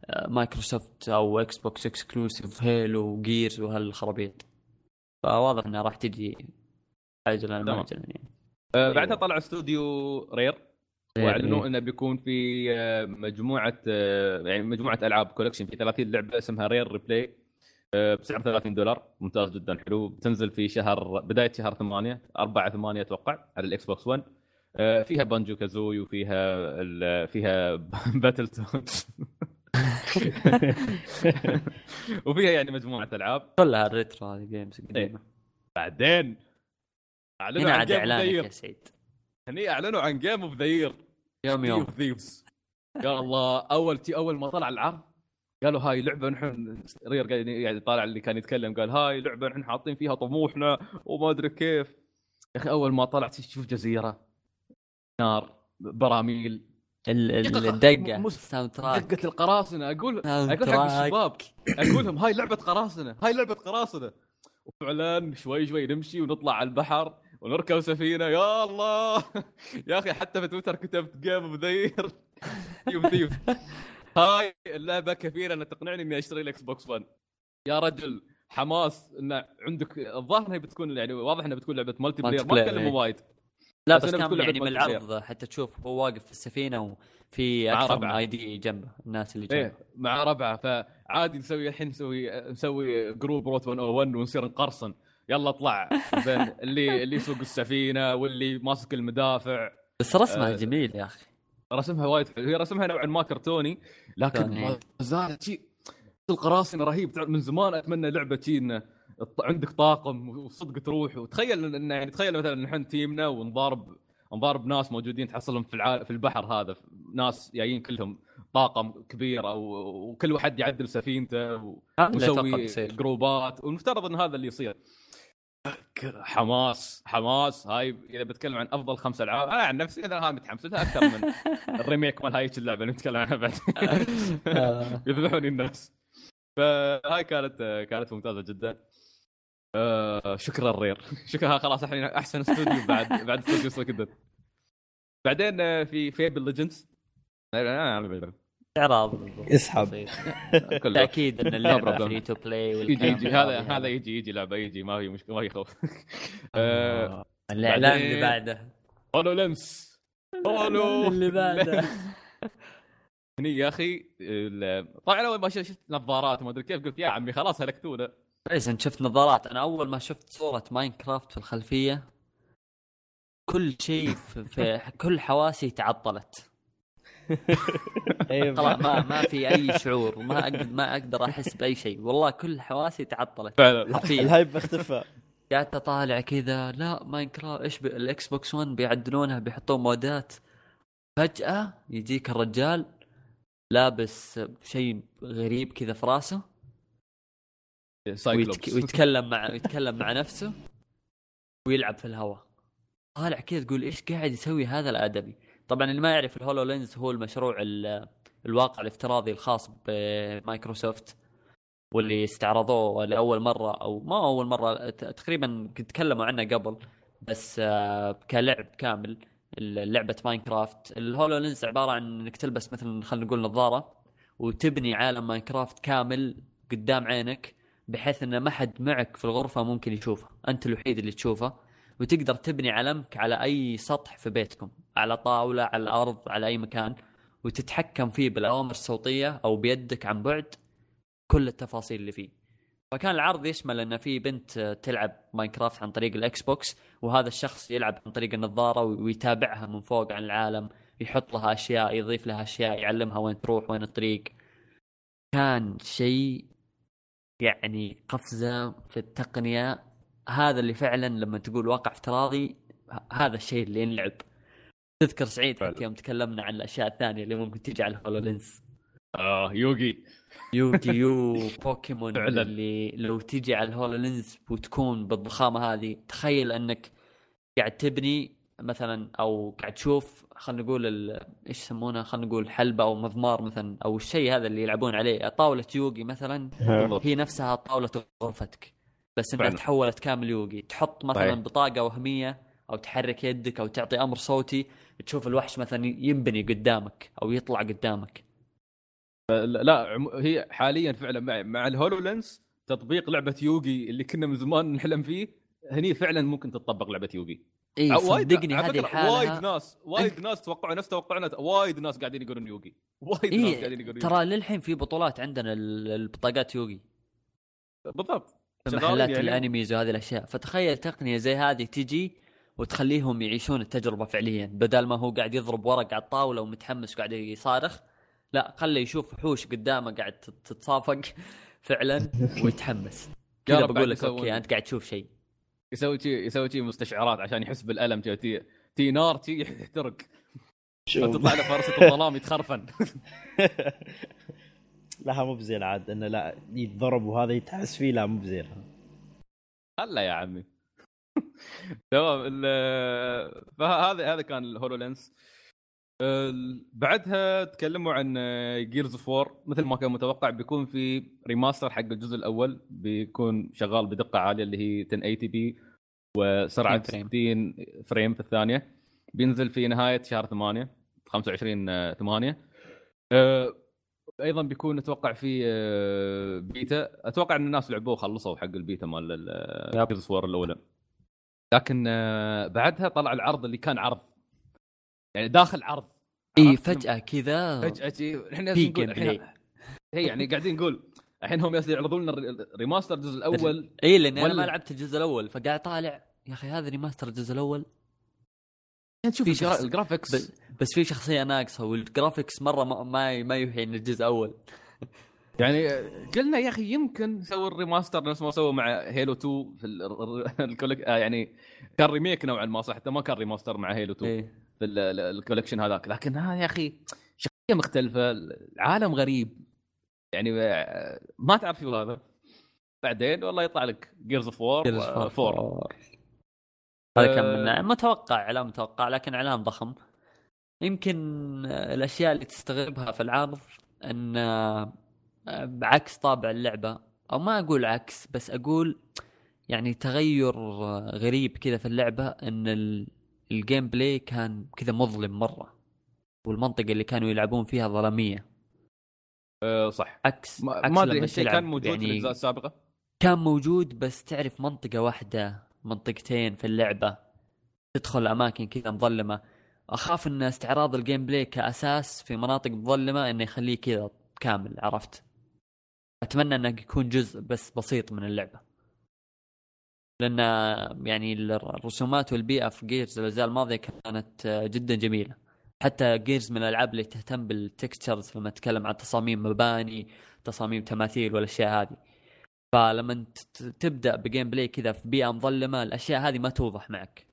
آه، مايكروسوفت أو إكس بوكس exclusive Halo و Gears وهالخرابيط. فواضح إنها راح تجي تمام. ما عاجلا يعني. آه، بعدها طلع استوديو Rare وأعلنوا إيه. إنه بيكون في آه، مجموعة آه، يعني مجموعة ألعاب collection في 30 لعبة اسمها Rare Replay بسعر 30 دولار. ممتاز جدا حلو. بتنزل في شهر بداية شهر 8 4 8 أتوقع على الإكس بوكس 1 آه، فيها Banjo-Kazooie وفيها ال- فيها *laughs* Battletoads *laughs* وفيها يعني مجموعة ألعاب. كلها الريترو هذه جيمز قديمة. بعدين أعلنوا هنا عن اعلانك اوف يا ذا سعيد. هني أعلنوا عن جيم اوف ذا يوم يوم. ثيفز يا الله أول تي أول ما طلع العرض قالوا هاي لعبة نحن رير قاعد يعني طالع اللي كان يتكلم قال هاي لعبة نحن حاطين فيها طموحنا وما أدري كيف. يا أخي أول ما طلعت تشوف جزيرة نار براميل ال- ال- دقيقة. الدقة. الساوند تراك دقة القراصنة. أقول ساوند أقول حق. الشباب أقول لهم هاي لعبة قراصنة هاي لعبة قراصنة. وفعلا شوي شوي نمشي ونطلع على البحر ونركب سفينة. يا الله! *laughs* يا أخي حتى في تويتر كتبت game of the year هاي اللعبة كفيله ان تقنعني إني أشتري الإكس بوكس 1 يا رجل حماس إن عندك الظاهر إنها بتكون يعني واضح إنها بتكون لعبة multiplayer ما تكلموا إيه. وايد. لا بس بس كان يعني من العرض حتى تشوف هو واقف في السفينة وفي أكثر من. ID جنبه الناس اللي جنبه إيه مع ربعة. فعادي نسوي الحين نسوي نسوي group روت 101 ونصير نقرصن. يلا اطلع. *laughs* زين اللي اللي يسوق السفينة واللي ماسك المدافع. بس رسمها آه، جميل يا أخي. رسمها وايد حلو. هي رسمها نوعا ما كرتوني لكن. ما زالت شيء القراصنة رهيب. من زمان أتمنى لعبة شي إنه عندك طاقم وصدق تروح. وتخيل ان يعني تخيل مثلا نحن تيمنا ونضارب نضارب ناس موجودين تحصلهم في الع... في البحر هذا. ناس جايين كلهم طاقم كبير أو وكل واحد يعدل سفينته و... ويسوي جروبات. والمفترض إن هذا اللي يصير. حماس حماس. هاي إذا بتكلم عن أفضل خمس ألعاب أنا عن نفسي أنا هاي متحمس لها أكثر من *laughs* الريميك مال هاي اللعبة اللي نتكلم عنها بعد. آه. *laughs* يذبحوني الناس. فهاي كانت كانت ممتازة جدا. آه شكرا Rare. *laughs* شكرا. خلاص الحين أحسن استوديو بعد بعد استوديو Suikoden بعدين آه، في Fable Legends اعراض اسحب. *laughs* تأكيد إن اللعبة. free to play يجي يجي. هذا هذا يجي يجي لعبة يجي. ما في مشكله ما في خوف. *laughs* آه، الإعلان بعدين- اللي بعده HoloLens Holo اللي بعده. هني يا أخي ال- طبعا أول ما شفت نظارات ما أدري كيف قلت يا عمي خلاص هلكتونا. كويس انت شفت نظارات. أنا أول ما شفت صورة Minecraft في الخلفية كل شيء في, في *laughs* كل حواسي تعطلت. *laughs* أيوه خلاص ما ما في أي *laughs* شعور ما أقدر ما أقدر أحس بأي شيء. والله كل حواسي تعطلت. فعلا. ال hype اختفى *laughs* قعدت أطالع كذا لا Minecraft إيش. الإكس بوكس 1 بيعدلونها بيحطون مودات. فجأة يجيك الرجال لابس شيء غريب كذا في راسه. ويتك... ويتكلم مع يتكلم مع نفسه. ويلعب في الهواء. طالع كذا تقول إيش قاعد يسوي هذا الآدمي؟ طبعا اللي ما يعرف ال HoloLens هو المشروع ال- الواقع الافتراضي الخاص بمايكروسوفت واللي استعرضوه لأول مرة أو ما أول مرة تقريبا تكلموا عنه قبل بس آه، كلعب كامل لعبة Minecraft. ال HoloLens عبارة عن إنك تلبس مثلا خلينا نقول نظارة وتبني عالم Minecraft كامل قدام عينك بحيث إن ما حد معك في الغرفة ممكن يشوفه. أنت الوحيد اللي تشوفه. وتقدر تبني عالمك على أي سطح في بيتكم على طاولة على الأرض على أي مكان وتتحكم فيه بالأوامر الصوتية أو بيدك عن بعد كل التفاصيل اللي فيه. فكان العرض يشمل إن في بنت تلعب Minecraft عن طريق الاكس بوكس وهذا الشخص يلعب عن طريق النظارة ويتابعها من فوق عن العالم يحط لها أشياء يضيف لها أشياء يعلمها وين تروح وين الطريق. كان شيء يعني قفزة في التقنية هذا اللي فعلا لما تقول واقع افتراضي هذا الشيء اللي ينلعب تذكر سعيد. حتى يوم تكلمنا عن الأشياء الثانية اللي ممكن تجي على HoloLens آه يوغي يوجي *laughs* يو بوكيمون فعلا. اللي لو تجي على ال HoloLens وتكون بالضخامة هذه تخيل أنك قاعد تبني مثلا أو قاعد تشوف خلينا نقول ال- إيش يسمونه خلينا نقول حلبة أو مضمار مثلا أو الشيء هذا اللي يلعبون عليه طاولة يوغي مثلا. هي نفسها طاولة غرفتك بس انها فعلا. تحولت كامل يوغي تحط مثلا صحيح. بطاقة وهمية أو تحرك يدك أو تعطي أمر صوتي تشوف الوحش مثلا ينبني قدامك أو يطلع قدامك لا هي حاليا فعلا مع, مع الهولو لينس تطبيق لعبة يوغي اللي كنا من زمان نحلم فيه هني فعلا ممكن تطبق لعبة يوغي إي صدقني هذه الحالة وايد ناس وايد ناس توقعوا نفس توقعنا وايد ناس قاعدين يقولون يوغي *laughs* وايد ناس قاعدين يقولون ترى للحين في بطولات عندنا ال- البطاقات يوغي. بالضبط محلات يعني. الانميز وهذه الأشياء. فتخيل تقنية زي هذه تجي وتخليهم يعيشون التجربة فعليا بدل ما هو قاعد يضرب ورق على الطاولة ومتحمس وقاعد يصارخ. لا خليه يشوف وحوش قدامه قاعد تت- تتصافق *laughs* فعلا ويتحمس. *laughs* كذا بقول لك. أوكي أنت قاعد تشوف شيء. يسوي شيء يسوي شيء مستشعرات عشان يحس بالألم تي, تي نار *laughs* تي يحترق. فتطلع له فرسه الظلام يتخرفن. لا مو بزين عاد إنه لا يتضرب وهذا يتحس فيه لا مو بزين هلا يا عمي. *laughs* تمام ال- فهذا هذا كان الهولو لينس ال- بعدها تكلموا عن Gears of War مثل ما كان متوقع بيكون في remaster حق الجزء الأول بيكون شغال بدقة عالية اللي هي 1080 p وسرعة 60 60 frame في الثانية. بينزل في نهاية شهر 8 25 8 أه، أيضا بيكون أتوقع في أه، بيتا. أتوقع إن الناس لعبوه وخلصوا حق البيتا مال. Gears War الأولى. لكن أه، بعدها طلع العرض اللي كان عرض. يعني داخل عرض. إي؟ فجأة كذا. فجأة إحنا نقول. هي *laughs* يعني قاعدين نقول الحين هم يعرضون لنا ال remaster الجزء الأول. إي لأني أنا ما لعبت الجزء الأول فقاعد طالع يا أخي هذا remaster الجزء الأول؟ نشوف في الجرا- شخص- ال graphics بس, بس في شخصية ناقصة وال graphics مرة ما ما, ما يوحي ان الجزء الأول. يعني *laughs* قلنا يا أخي يمكن سووا ال remaster نفس ما سووا مع Halo 2 في ال- ال- ال collec آه يعني كان remake نوعا ما صح؟ حتى ما كان remaster مع Halo 2 إيه. في ال- ال- ال collection هذاك. لكن ها يا أخي شخصية مختلفة العالم غريب. يعني آه، ما تعرف شو هذا. بعدين والله يطلع لك جيرز اوف وور Gears of 4 War. هذا كان آه. من متوقع اعلان متوقع لكن اعلان ضخم. يمكن آه، الأشياء اللي تستغربها في العرض إن آه، بعكس طابع اللعبة أو ما أقول عكس بس أقول يعني تغير آه، غريب كذا في اللعبة إن ال- ال gameplay كان كذا مظلم مرة والمنطقة اللي كانوا يلعبون فيها ظلامية. آه، صح. عكس ما أدري هالشيء كان موجود في يعني الأجزاء السابقة؟ كان موجود بس تعرف منطقة واحدة منطقتين في اللعبة. تدخل أماكن كذا مظلمة. أخاف أن استعراض ال gameplay كأساس في مناطق مظلمة أنه يخليه كذا كامل عرفت؟ أتمنى أنه يكون جزء بس بسيط من اللعبة. لأن يعني الرسومات والبيئة في Gears الأجزاء الماضية كانت جدا جميلة. حتى Gears من الألعاب اللي تهتم بال textures لما تتكلم عن تصاميم مباني تصاميم تماثيل والأشياء هذه. فلما تبدأ ب gameplay كذا في بيئة مظلمة الأشياء هذه ما توضح معك.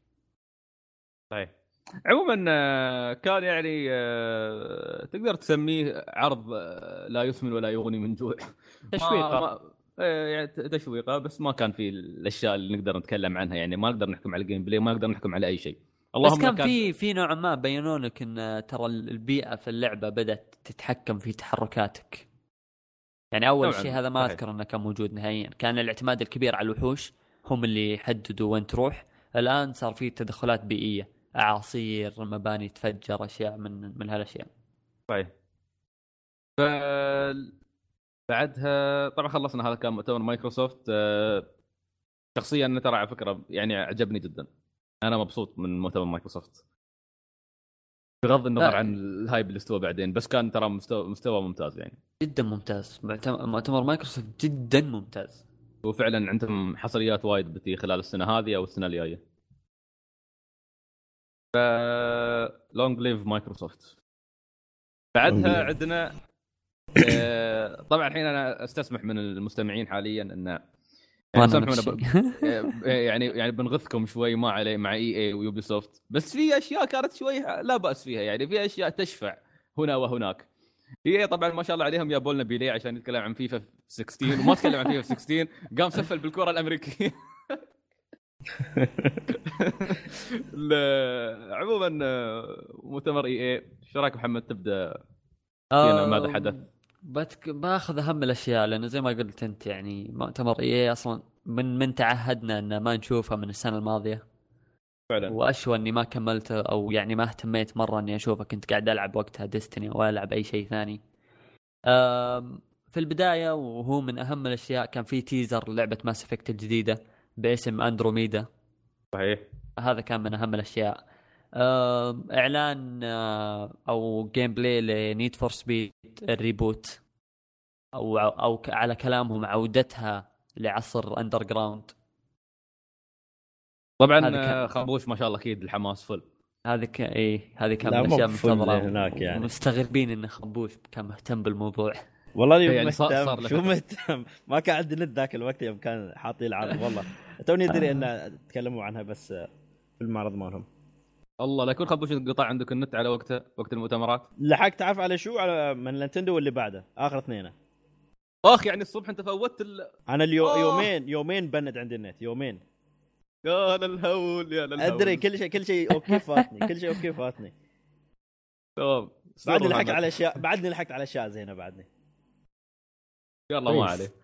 صحيح عموما آه، كان يعني آه، تقدر تسميه عرض آه، لا يسمن ولا يغني من جوع. *laughs* ما- آه، يعني تشويقة بس ما كان في الأشياء اللي نقدر نتكلم عنها. يعني ما نقدر نحكم على ال gameplay ما نقدر نحكم على أي شيء. بس كان في في نوعا ما بينوا لك ان ترى البيئة في اللعبة بدأت تتحكم في تحركاتك. يعني أول شيء هذا ما. أذكر إنه كان موجود نهائيا. كان الاعتماد الكبير على الوحوش هم اللي يحددوا وين تروح. الآن صار في تدخلات بيئية أعاصير مباني تفجر أشياء من من هالأشياء. صحيح ف بعدها طبعا خلصنا هذا كان مؤتمر مايكروسوفت. آه، شخصيا أنا ترى على فكرة يعني عجبني جدا. أنا مبسوط من مؤتمر مايكروسوفت. بغض النظر. عن ال hype اللي استوى بعدين بس كان ترى مستوى مستوى ممتاز يعني. جدا ممتاز. مؤتمر مايكروسوفت جدا ممتاز. وفعلا عندهم حصريات وايد بتي خلال السنة هذه أو السنة الجاية. ف long live مايكروسوفت. بعدها Long live. عندنا آه، طبعا الحين أنا أستسمح من المستمعين حاليا إن يعني الشيء. آه، *laughs* يعني يعني بنغثكم شوي ما عليه مع EA و Ubisoft بس في أشياء كانت شوي لا بأس فيها يعني في أشياء تشفع هنا وهناك هي طبعا ما شاء الله عليهم جابوا لنا بيليه عشان يتكلم عن فيفا 16 وما تكلم عن فيفا 16 قام سولف بالكرة الأمريكية *laughs* لا، عموما آه، مؤتمر EA إيش رأيك محمد تبدأ ماذا حدث؟ بتك... باخذ اهم الأشياء لأنه زي ما قلت أنت يعني مؤتمر E أصلا من من تعهدنا إن ما نشوفها من السنة الماضية فعلا وأشوى إني ما كملته أو يعني ما اهتميت مرة إني أشوفه كنت قاعد ألعب وقتها Destiny أو ألعب أي شيء ثاني. في البداية وهو من أهم الأشياء كان في teaser لعبه Mass Effect الجديدة باسم اندروميدا صحيح هذا كان من أهم الأشياء. أم، إعلان أه، أو gameplay ل Need for Speed ال reboot أو أو على كلامهم عودتها لعصر Underground طبعا آه، خربوش ما شاء الله أكيد الحماس full. هذه ك... إيه هذه كان من الأشياء المنتظرة. هناك يعني. مستغربين انه خبوش كان مهتم بالموضوع. والله اني يعني مهتم. صار شو. مهتم؟ ما كان عندي نت ذاك الوقت يوم كان حاطين العرض والله. *laughs* توني ادري إن تكلموا عنها بس في المعرض مالهم. الله لا يكون خربوش انقطع عندك النت على وقته وقت المؤتمرات. لحقت تعرف على شو؟ على من نينتندو واللي بعده آخر اثنين أخ يعني الصبح أنت فوتت ال... أنا اليو آه. يومين يومين بند عندي النت يومين. يا للهول يا للهول أدري كل شيء كل شيء أوكي *laughs* فاتني كل شيء أوكي فاتني. تمام. بعدني لحقت. على أشياء بعدني لحقت على أشياء زينة بعدني. يلا ما كويس. عليه.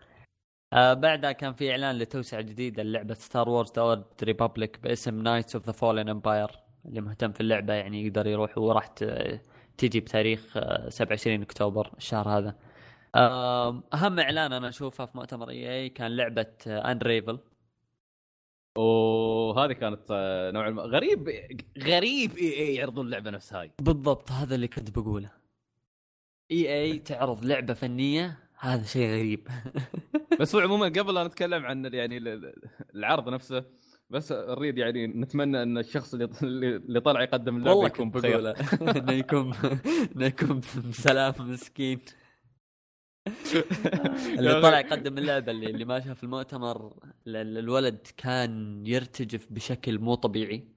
آه بعدها كان في إعلان لتوسعة جديدة للعبة Star Wars The Republic باسم Knights of the Fallen Empire اللي مهتم في اللعبة يعني يقدر يروح وراح ت- تيجي بتاريخ آه، 27 أكتوبر الشهر هذا. آه، أهم إعلان أنا أشوفه في مؤتمر EA كان لعبة Unravel وهذه كانت آه، نوعا ما غريب غريب إي إي يعرضون اللعبة نفس هاي. بالضبط هذا اللي كنت بقوله. إي إي تعرض لعبة فنية هذا شيء غريب. *laughs* بس هو عموما قبل لا نتكلم عن يعني ال- ال- العرض نفسه بس نريد يعني نتمنى أن الشخص اللي اللي طلع يقدم اللعبة يكون بخير. *laughs* إنه يكون *laughs* إنه يكون بسلام مسكين. *laughs* اللي طلع يقدم اللعبة اللي, اللي ما شاف المؤتمر ال- ال- الولد كان يرتجف بشكل مو طبيعي.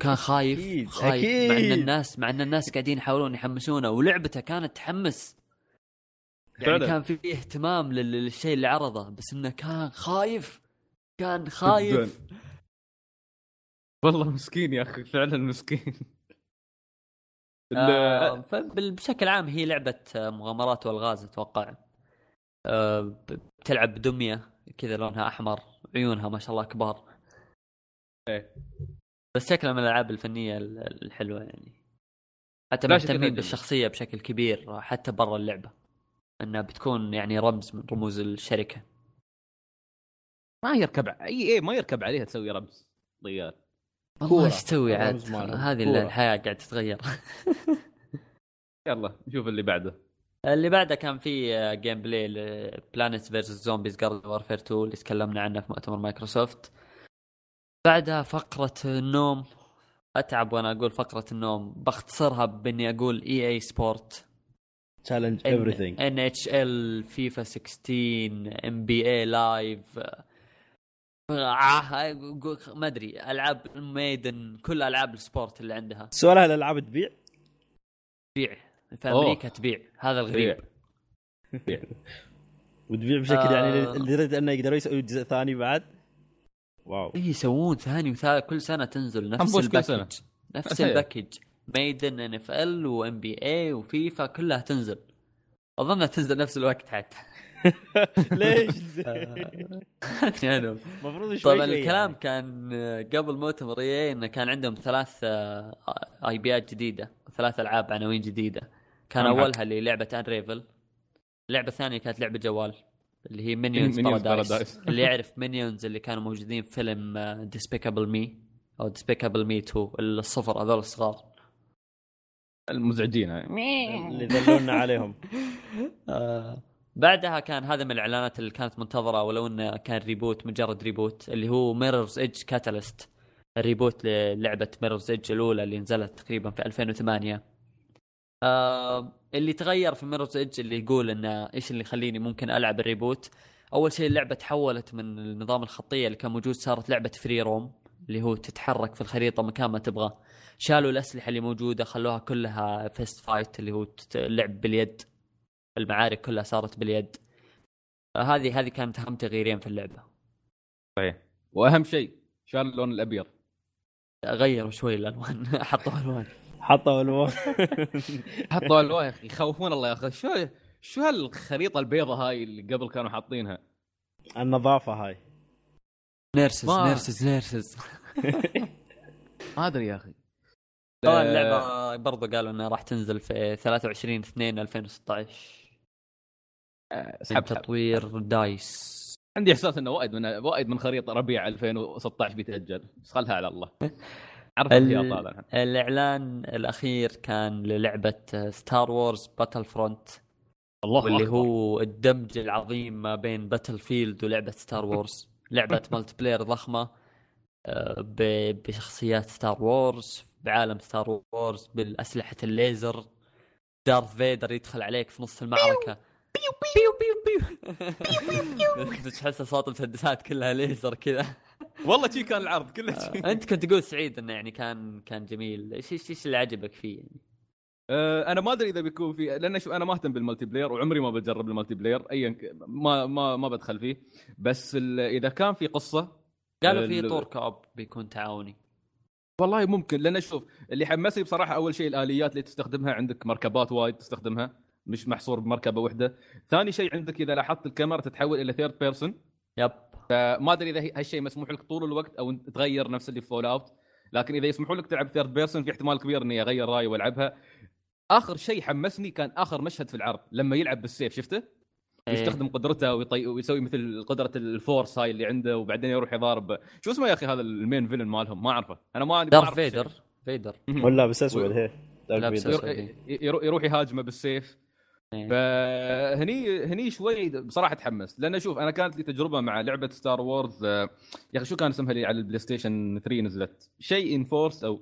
كان خايف أكيد، خايف مع إن. الناس مع إن الناس قاعدين يحاولون يحمسونه ولعبته كانت تحمس. يعني. كان في اهتمام لل- للشيء اللي عرضه بس إنه كان خايف. كان خايف. والله مسكين يا أخي فعلا مسكين. آه بشكل عام هي لعبة آه، مغامرات والغاز أتوقع. آه بتلعب بدمية كذا لونها أحمر عيونها ما شاء الله كبار. إيه. بس شكلها من الألعاب الفنية ال- الحلوة يعني. حتى مهتمين جميل. بالشخصية بشكل كبير حتى برا اللعبة. إنها بتكون يعني رمز من رموز الشركة. ما يركب ع- إي إي ما يركب عليها تسوي رمز ريال والله. إيش تسوي عاد. هذه كورة. الحياة قاعدة تتغير. *laughs* يلا نشوف اللي بعده. اللي بعده كان في gameplay ل Plants vs Zombies Garden Warfare 2 اللي تكلمنا عنه في مؤتمر مايكروسوفت بعدها فقرة النوم. أتعب وأنا أقول فقرة النوم. بختصرها بإني أقول EA Sports challenge everything NHL فيفا 16 NBA Live ما أدري ألعاب Madden كل ألعاب ال sport اللي عندها. سؤال هل الألعاب تبيع؟ تبيع. في أوه. أمريكا تبيع. هذا الغريب. وتبيع بشكل آه. يعني لدرجة أنه يقدروا يسووا جزء ثاني بعد. واو. إيه يسوون ثاني وثالث كل سنة تنزل نفس حنبوش كل سنة. ال package. نفس. ال package. Madden NFL و NBA وفيفا كلها تنزل. اظنها تنزل نفس الوقت حتى. ليش؟ يعني المفروض شوي طبعا الكلام يعني. كان قبل مؤتمر EA انه كان عندهم ثلاث آه، IPيات جديده ثلاث العاب عناوين جديده كان نعم. اولها اللي لعبه Unravel اللعبه الثانية كانت لعبه جوال اللي هي Minions Paradise. اللي يعرف Minions اللي كانوا موجودين في فيلم Despicable Me أو Despicable Me 2 الصفر هذول الصغار المزعجين هاي. اللي ذلونا عليهم آه، بعدها كان هذا من الإعلانات اللي كانت منتظرة ولو إنه كان reboot مجرد reboot اللي هو Mirror's Edge Catalyst ال reboot للعبة Mirror's Edge الأولى اللي نزلت تقريبا في 2008 آه اللي تغير في Mirror's Edge اللي يقول إنه إيش اللي يخليني ممكن ألعب ال reboot أول شيء اللعبة تحولت من النظام الخطية اللي كان موجود صارت لعبة free roam اللي هو تتحرك في الخريطة مكان ما تبغى. شالوا الأسلحة اللي موجودة خلوها كلها fist fight اللي هو تت- لعب باليد. المعارك كلها صارت باليد. هذه هذه كانت أهم تغييرين في اللعبة. صحيح. وأهم شيء شال اللون الأبيض. غيروا شوي الألوان. *laughs* حطوا ألوان. حطوا ألو *laughs* حطوا ألوان يا أخي. يخوفون الله يا أخي. شو شو هالخريطة البيضة هاي اللي قبل كانوا حاطينها؟ النظافة هاي. نيرسز ما- نيرسز نيرسز. *laughs* ما أدري يا أخي. طبعا آه، اللعبة برضو قالوا إنها راح تنزل في 23 2 2016 سحب. تطوير DICE. عندي إحساس إنه وايد من وايد من خريطة ربيع 2016 بيتاجل بس خلها على الله. عرفت ال- يا طالع الإعلان الأخير كان للعبة Star Wars Battlefront الله واللي أكبر. هو الدمج العظيم ما بين Battlefield ولعبة Star Wars لعبة *laughs* multiplayer ضخمة آه، ب- بشخصيات Star Wars بعالم Star Wars بالأسلحة الليزر. Darth Vader يدخل عليك في نص المعركة. بيو بيو بيو بيو تحس صوت المسدسات كلها ليزر كذا. والله شي كان العرض كله شي. أنت كنت تقول سعيد إنه يعني كان كان جميل. إيش إيش إيش اللي عجبك فيه يعني؟ آه، أنا ما أدري إذا بيكون في لأن شوف أنا ما أهتم بال multiplayer وعمري ما بجرب المالتي- player ايا ما ما ما بدخل فيه. بس ال- إذا كان في قصة قالوا في طور co-op بيكون تعاوني. والله ممكن لأن شوف اللي حمسني بصراحة أول شيء الآليات اللي تستخدمها عندك مركبات وايد تستخدمها. مش محصور بمركبة واحدة ثاني شيء عندك إذا لاحظت الكاميرا تتحول إلى third person yep. فما أدري إذا هالشيء مسموح لك طول الوقت أو تغير نفس اللي في Fallout لكن إذا يسمحوا لك تلعب third person في احتمال كبير إني أغير رأيي وألعبها. آخر شيء حمسني كان آخر مشهد في العرض لما يلعب بالسيف شفته؟ إيه. يستخدم قدرته ويطي... ويسوي مثل قدرة ال force هاي اللي عنده وبعدين يروح يضارب. شو اسمه يا أخي هذا ال main villain مالهم؟ ما أعرفه. أنا ما Darth Vader. Vader. ولا لابس أسود هي. يروح يهاجمه بالسيف. فهني هني شوي بصراحة تحمست لأن شوف أنا كانت لي تجربة مع لعبة Star Wars آه، يا أخي شو كان اسمها اللي على ال PlayStation 3 نزلت؟ شيء unforce أو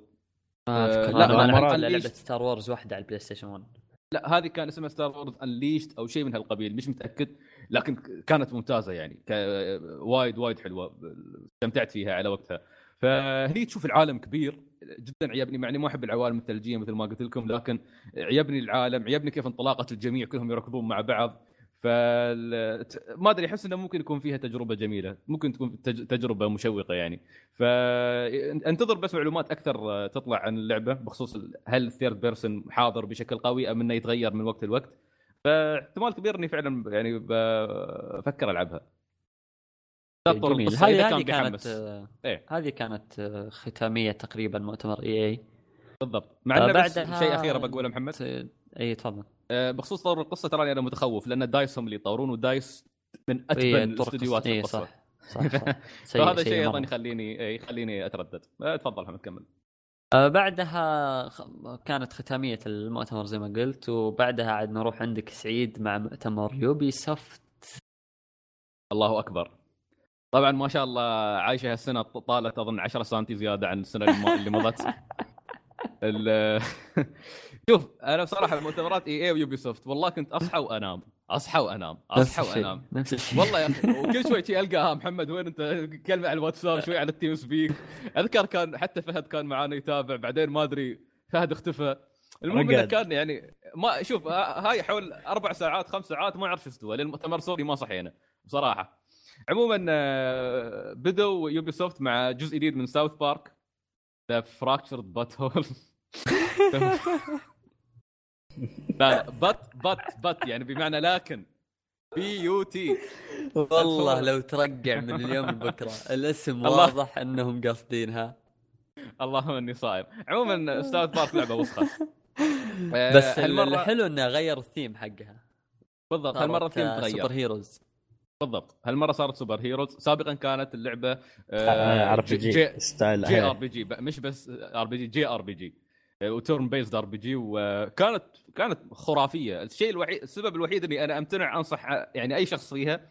ما اذكر لا، أنا ما الا ليش- لعبة Star Wars واحدة على ال PlayStation 1 لا هذه كان اسمها Star Wars Unleashed أو شيء من هالقبيل مش متأكد لكن كانت ممتازة يعني وايد وايد حلوة استمتعت فيها على وقتها. فهني تشوف العالم كبير جدا عجبني مع إني ما أحب العوالم الثلجية مثل ما قلت لكم لكن عجبني العالم عجبني كيف انطلاقة الجميع كلهم يركضون مع بعض. ت- ما أدري أحس إنه ممكن يكون فيها تجربة جميلة ممكن تكون تج... تجربة مشوقة يعني. فانتظر بس معلومات أكثر تطلع عن اللعبة بخصوص هل الثيرد بيرسون حاضر بشكل قوي أم إنه يتغير من وقت لوقت. فاحتمال كبير إني فعلا يعني بفكر ألعبها. جميل. القصة إذا هذه هذه كانت إيه. هذه كانت ختامية تقريبا مؤتمر EA. بالضبط. مع إنه بس بعدها- شيء أخير بقوله محمد. إي تفضل. آه، بخصوص تطور القصة تراني أنا متخوف لأن DICE هم اللي يطورون و DICE من أتبن إيه، طرق الاستديوهات إيه، القصة. صح صح, صح. *laughs* سيء فهذا سيء شيء أيضا. يخليني يخليني أتردد. آه، تفضل محمد كمل. آه، بعدها كانت ختامية المؤتمر زي ما قلت وبعدها عاد نروح عندك سعيد مع مؤتمر Ubisoft الله أكبر. طبعا ما شاء الله عايشة هالسنة طالت أظن 10 سم زيادة عن السنة اللي مضت. *laughs* *laughs* شوف أنا بصراحة المؤتمرات EA و Ubisoft والله كنت أصحى وأنام أصحى وأنام أصحى وأنام. نفس الشيء. والله يا أخي وكل شوي شي القى ها محمد وين أنت؟ كلمة على الواتساب شوي على ال TeamSpeak. أذكر كان حتى فهد كان معانا يتابع بعدين ما أدري فهد اختفى. المهم إنه. كان يعني ما شوف ها- هاي حول أربع ساعات خمس ساعات ما أعرف شو استوى لأن المؤتمر سوري ما صحينا بصراحة. عموما آه، بدوا Ubisoft مع جزء جديد من South Park The Fractured But Whole لا but but but يعني بمعنى لكن. B U T والله لو ترقع من اليوم لبكرة *laughs* الاسم. واضح إنهم قاصدينها اللهم إني صايم عموما South Park لعبة وسخة. آه، بس هالمرة الحلو إنه غير الثيم حقها. بالضبط هالمرة الثيم آه، تغير. سوبر هيروز بالضبط. هالمرة صارت super heroes. سابقا كانت اللعبة ار بي جي ستايل جي. ار بي جي مش بس ار بي جي جي ار بي جي وتورن بيزد ار بي جي وكانت كانت خرافية. الشيء الوحيد السبب الوحيد إني أنا أمتنع أنصح يعني أي شخص فيها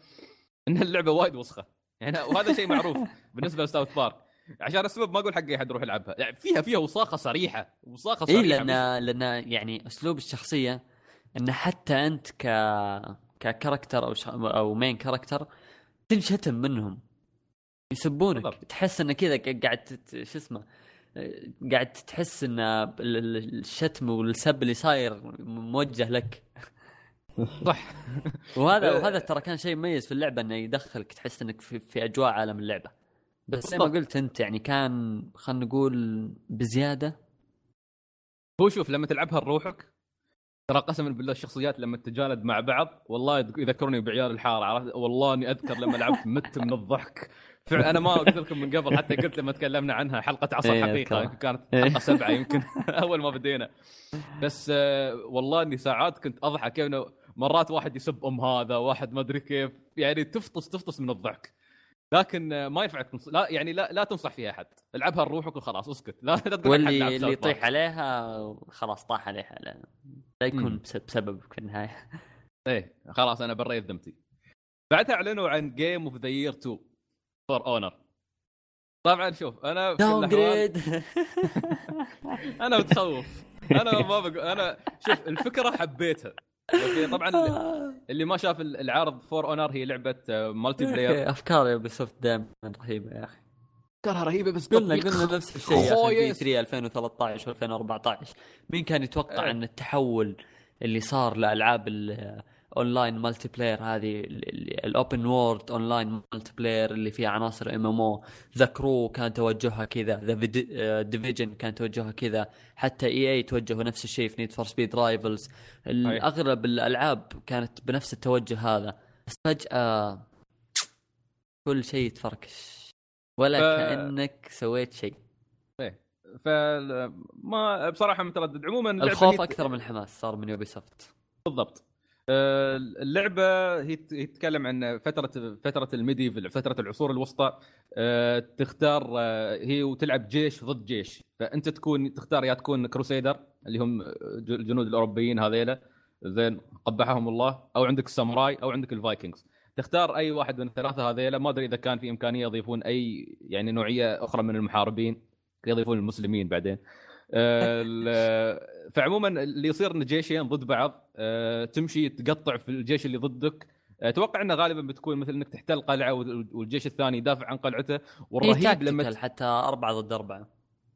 إن اللعبة وايد وسخة. يعني وهذا شيء معروف *laughs* بالنسبة ل South Park عشان السبب ما أقول حق اي أحد يروح يلعبها. يعني فيها فيها وساخة صريحة. وساخة اي صريحة لأن لأن يعني أسلوب الشخصية إن حتى أنت ك ك character أو ش... أو main character تنشتم منهم يسبونك بالضبط. تحس إنه كذا قاعد. شو اسمه قاعد تحس إن ال- ال- الشتم والسب اللي صاير موجه لك *laughs* صح وهذا. *laughs* وهذا ترى كان شيء مميز في اللعبة إنه يدخلك تحس إنك في, في أجواء عالم اللعبة بس زي ما. قلت أنت يعني كان خلينا نقول بزيادة هو شوف لما تلعبها لروحك ترى قسما بالله الشخصيات لما تتجالد مع بعض والله يذكروني بعيال الحارة عرفت والله إني أذكر لما لعبت مت من الضحك فعلا أنا ما قلت لكم من قبل حتى قلت لما تكلمنا عنها حلقة إيه، الحقيقة أذكرها. كانت إيه. حلقة سبعة *laughs* يمكن أول ما بدينا بس آه، والله إني ساعات كنت أضحك انه مرات واحد يسب أم هذا واحد ما أدري كيف يعني تفطس تفطس من الضحك لكن ما ينفع تنص... لا يعني لا لا تنصح فيها أحد. العبها لروحك وخلاص اسكت. لا لا تقول واللي اللي. يطيح عليها خلاص طاح عليها لا, لا يكون مم. بس- بسبب في النهاية. *laughs* إيه خلاص أنا بريت ذمتي بعدها أعلنوا عن game of the year 2 For Honor طبعا شوف أنا downgrade *laughs* أنا متخوف. أنا ما بقول أنا شوف الفكرة حبيتها. أوكي طبعا *laughs* اللي ما شاف العرض For Honor هي لعبة multiplayer أفكار Ubisoft دائما رهيبة يا أخي أفكارها رهيبة بس قلنا قلنا نفس الشيء يا أخي. في 3 2013 و2014 مين كان يتوقع إيه. أن التحول اللي صار لألعاب ال online multiplayer هذه ال open world online multiplayer اللي فيها عناصر MMO The Crew كان توجهها كذا The Division كان توجهها كذا حتى EA توجهوا نفس الشيء في Need for Speed Rivals اغلب الألعاب كانت بنفس التوجه هذا. بس فجأة كل شيء تفركش ولا ف- كأنك سويت شيء. فما بصراحة متردد. عموما الخوف هي- أكثر من الحماس صار من Ubisoft بالضبط. آه، اللعبة هي تتكلم عن فترة فترة ال medieval فترة العصور الوسطى. آه، تختار آه، هي وتلعب جيش ضد جيش. فأنت تكون تختار يا تكون crusader اللي هم الجنود الأوروبيين هذيلا. زين قبحهم الله. أو عندك الساموراي أو عندك الفايكنجز. تختار أي واحد من الثلاثة هذيلا. ما أدري إذا كان في إمكانية يضيفون أي يعني نوعية أخرى من المحاربين يضيفون المسلمين بعدين. آه، فعموما اللي يصير إن جيشين ضد بعض آه، تمشي تقطع في الجيش اللي ضدك. آه، أتوقع انه غالبا بتكون مثل إنك تحتل قلعة وال- والجيش الثاني يدافع عن قلعته. هي والرهيب لما حتى أربعة ضد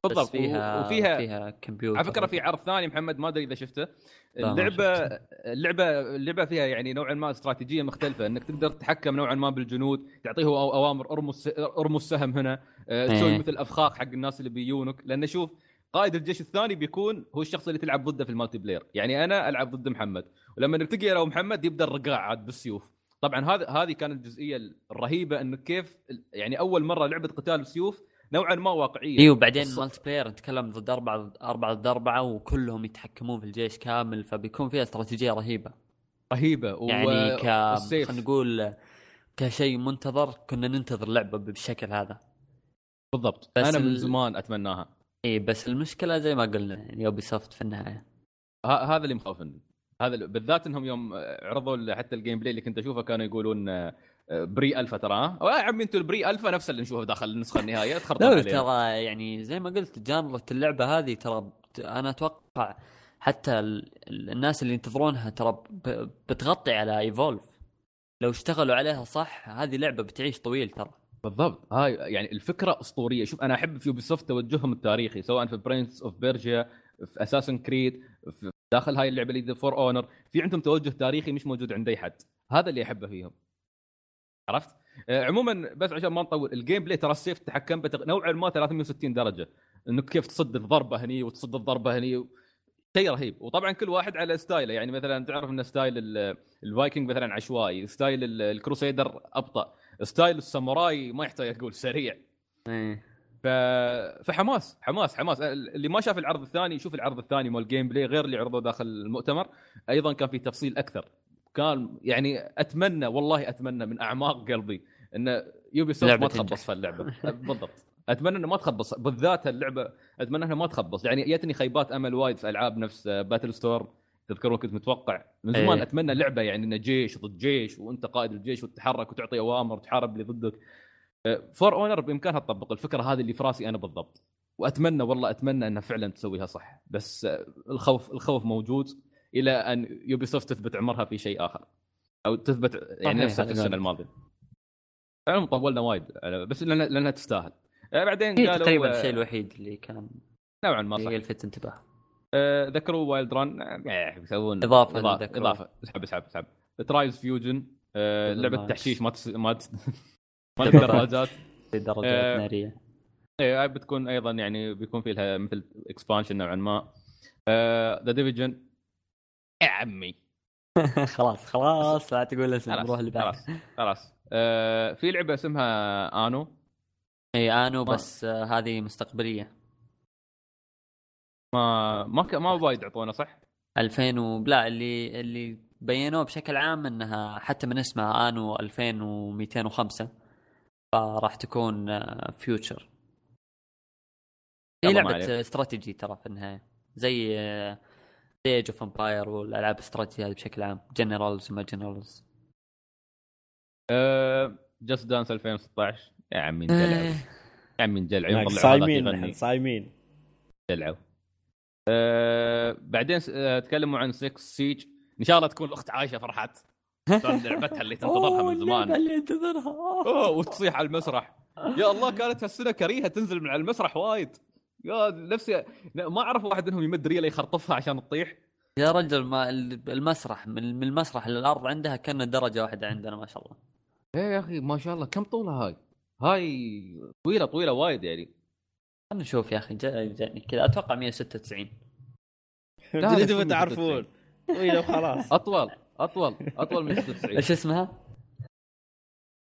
بس بالضبط فيها وفيها فيها كمبيوتر على فكرة في عرض ثاني محمد ما أدري إذا شفته. اللعبه. اللعبه اللعبة فيها يعني نوعا ما استراتيجية مختلفة. إنك تقدر تتحكم نوعا ما بالجنود تعطيه أوامر ارموا ارموا السهم هنا آه، تسوي إيه. مثل أفخاخ حق الناس اللي بيجونك. لأن شوف قائد الجيش الثاني بيكون هو الشخص اللي تلعب ضده في ال multiplayer. يعني أنا ألعب ضد محمد. ولما نلتقي أنا ومحمد يبدأ الرقاع عاد بالسيوف. طبعا هذا هذه كانت الجزئية الرهيبة إنه كيف يعني أول مرة لعبه قتال بسيوف نوعا ما واقعية. إيوه بعدين الص- multiplayer نتكلم ضد أربعة أربعة ضد أربعة وكلهم يتحكمون في الجيش كامل فبيكون فيها استراتيجية رهيبة. رهيبة. و... يعني ك. خلينا نقول كشيء منتظر كنا ننتظر لعبه بالشكل هذا. بالضبط. أنا من زمان أتمناها. اي بس المشكلة زي ما قلنا يعني Ubisoft في النهاية. ه- هذا اللي مخوفني. هذا بالذات إنهم يوم عرضوا حتى ال gameplay اللي كنت أشوفه كانوا يقولون آه، pre alpha ترى. يا عمي أنتم ال pre alpha نفس اللي نشوفه داخل النسخة النهائية. *laughs* تخربط. ترى يعني زي ما قلت جانرة اللعبة هذه ترى أنا أتوقع حتى ال... ال- الناس اللي ينتظرونها ترى. بتغطي على Evolve لو اشتغلوا عليها صح هذه لعبة بتعيش طويل ترى. بالضبط. هاي يعني الفكرة أسطورية. شوف أنا أحب في Ubisoft توجههم التاريخي سواء في Prince of Persia في Assassin's Creed في داخل هاي اللعبة اللي For Honor في عندهم توجه تاريخي مش موجود عند أي حد. هذا اللي أحبه فيهم. عرفت؟ آه، عموما بس عشان ما نطول ال gameplay ترى السيف تحكم. نوعا ما 360 درجة. إنك كيف تصد الضربة هني وتصد الضربة هني. شيء رهيب. وطبعا كل واحد على style ه. يعني مثلا تعرف إن style ال- الفايكنج مثلا عشوائي style ال- ال crusader أبطأ style الساموراي ما يحتاج أقول سريع. إيه. ف... فحماس حماس حماس. اللي ما شاف العرض الثاني يشوف العرض الثاني مال ال gameplay غير اللي عرضوه داخل المؤتمر. أيضا كان في تفصيل أكثر. كان يعني أتمنى والله أتمنى من أعماق قلبي إن Ubisoft ما. تخبص في اللعبة. بالضبط. أتمنى إنه ما تخبص بالذات اللعبة أتمنى إنها ما تخبص. يعني جتني خيبات أمل وايد في ألعاب نفس Bladestorm تذكرون كنت متوقع. من زمان إيه. أتمنى لعبة يعني إنه جيش ضد جيش وأنت قائد الجيش وتتحرك وتعطي أوامر وتحارب اللي ضدك. For Honor بإمكانها تطبق الفكرة هذه اللي في راسي أنا بالضبط. وأتمنى والله أتمنى إنها فعلا تسويها صح. بس الخوف الخوف موجود إلى أن Ubisoft تثبت عمرها في شيء آخر. أو تثبت يعني نفسها في السنة. الماضية. فعلا طولنا وايد على- بس لأنها تستاهل. بعدين هي قالوا تقريبا آه، الشيء الوحيد اللي كان نوعا ما صح. يلفت انتباه. آه، ذكروا Wild Run آه، يسوون إضافة إضافة لذكروا. إضافة. اسحب اسحب اسحب Trials Fusion آه، لعبة. تحشيش ما تس... ما تس... *laughs* ما في دراجات آه، نارية. إيه بتكون أيضا يعني بيكون في لها مثل expansion نوعا ما. The Division يا عمي. *laughs* خلاص خلاص لا تقول اسم خلاص نروح اللي بعد خلاص خلاس آه في لعبة اسمها Anno إي Anno بس آه، هذه مستقبلية ما ما ك... ما وايد اعطونا صح؟ 2000 و... لا اللي اللي بينوه بشكل عام إنها حتى من اسمها Anno 2205 فراح تكون آه، future هي يلا ما لعبة. آه، استراتيجي ترى في النهاية زي آه، زي Age of Empires والألعاب الاستراتيجيه هذه بشكل عام Generals وما Generals Just Dance 2016 يا عمي انجلعوا إيه. يا عمي هذاك صايمين صايمين. انجلعوا آه بعدين آه تكلموا عن 6 سيج إن شاء الله تكون الأخت عايشة فرحت. *laughs* لعبتها اللي تنتظرها من زمان. اللي انتظرها أوه وتصيح على المسرح. يا الله كانت هالسنة كريهة تنزل من على المسرح وايد. يا نفسي ما أعرف واحد منهم يمد ريلة يخرطفها عشان تطيح. يا رجل ما المسرح من من المسرح للأرض عندها كان درجة واحدة عندنا ما شاء الله. إيه يا أخي ما شاء الله. كم طولها هاي؟ هاي طويلة طويلة وايد يعني. خلينا نشوف يا أخي جا- جاني كذا أتوقع 196 لا، لا، تريدوا شو تعرفون طويلة وخلاص. *laughs* أطول أطول أطول من 96 إيش اسمها؟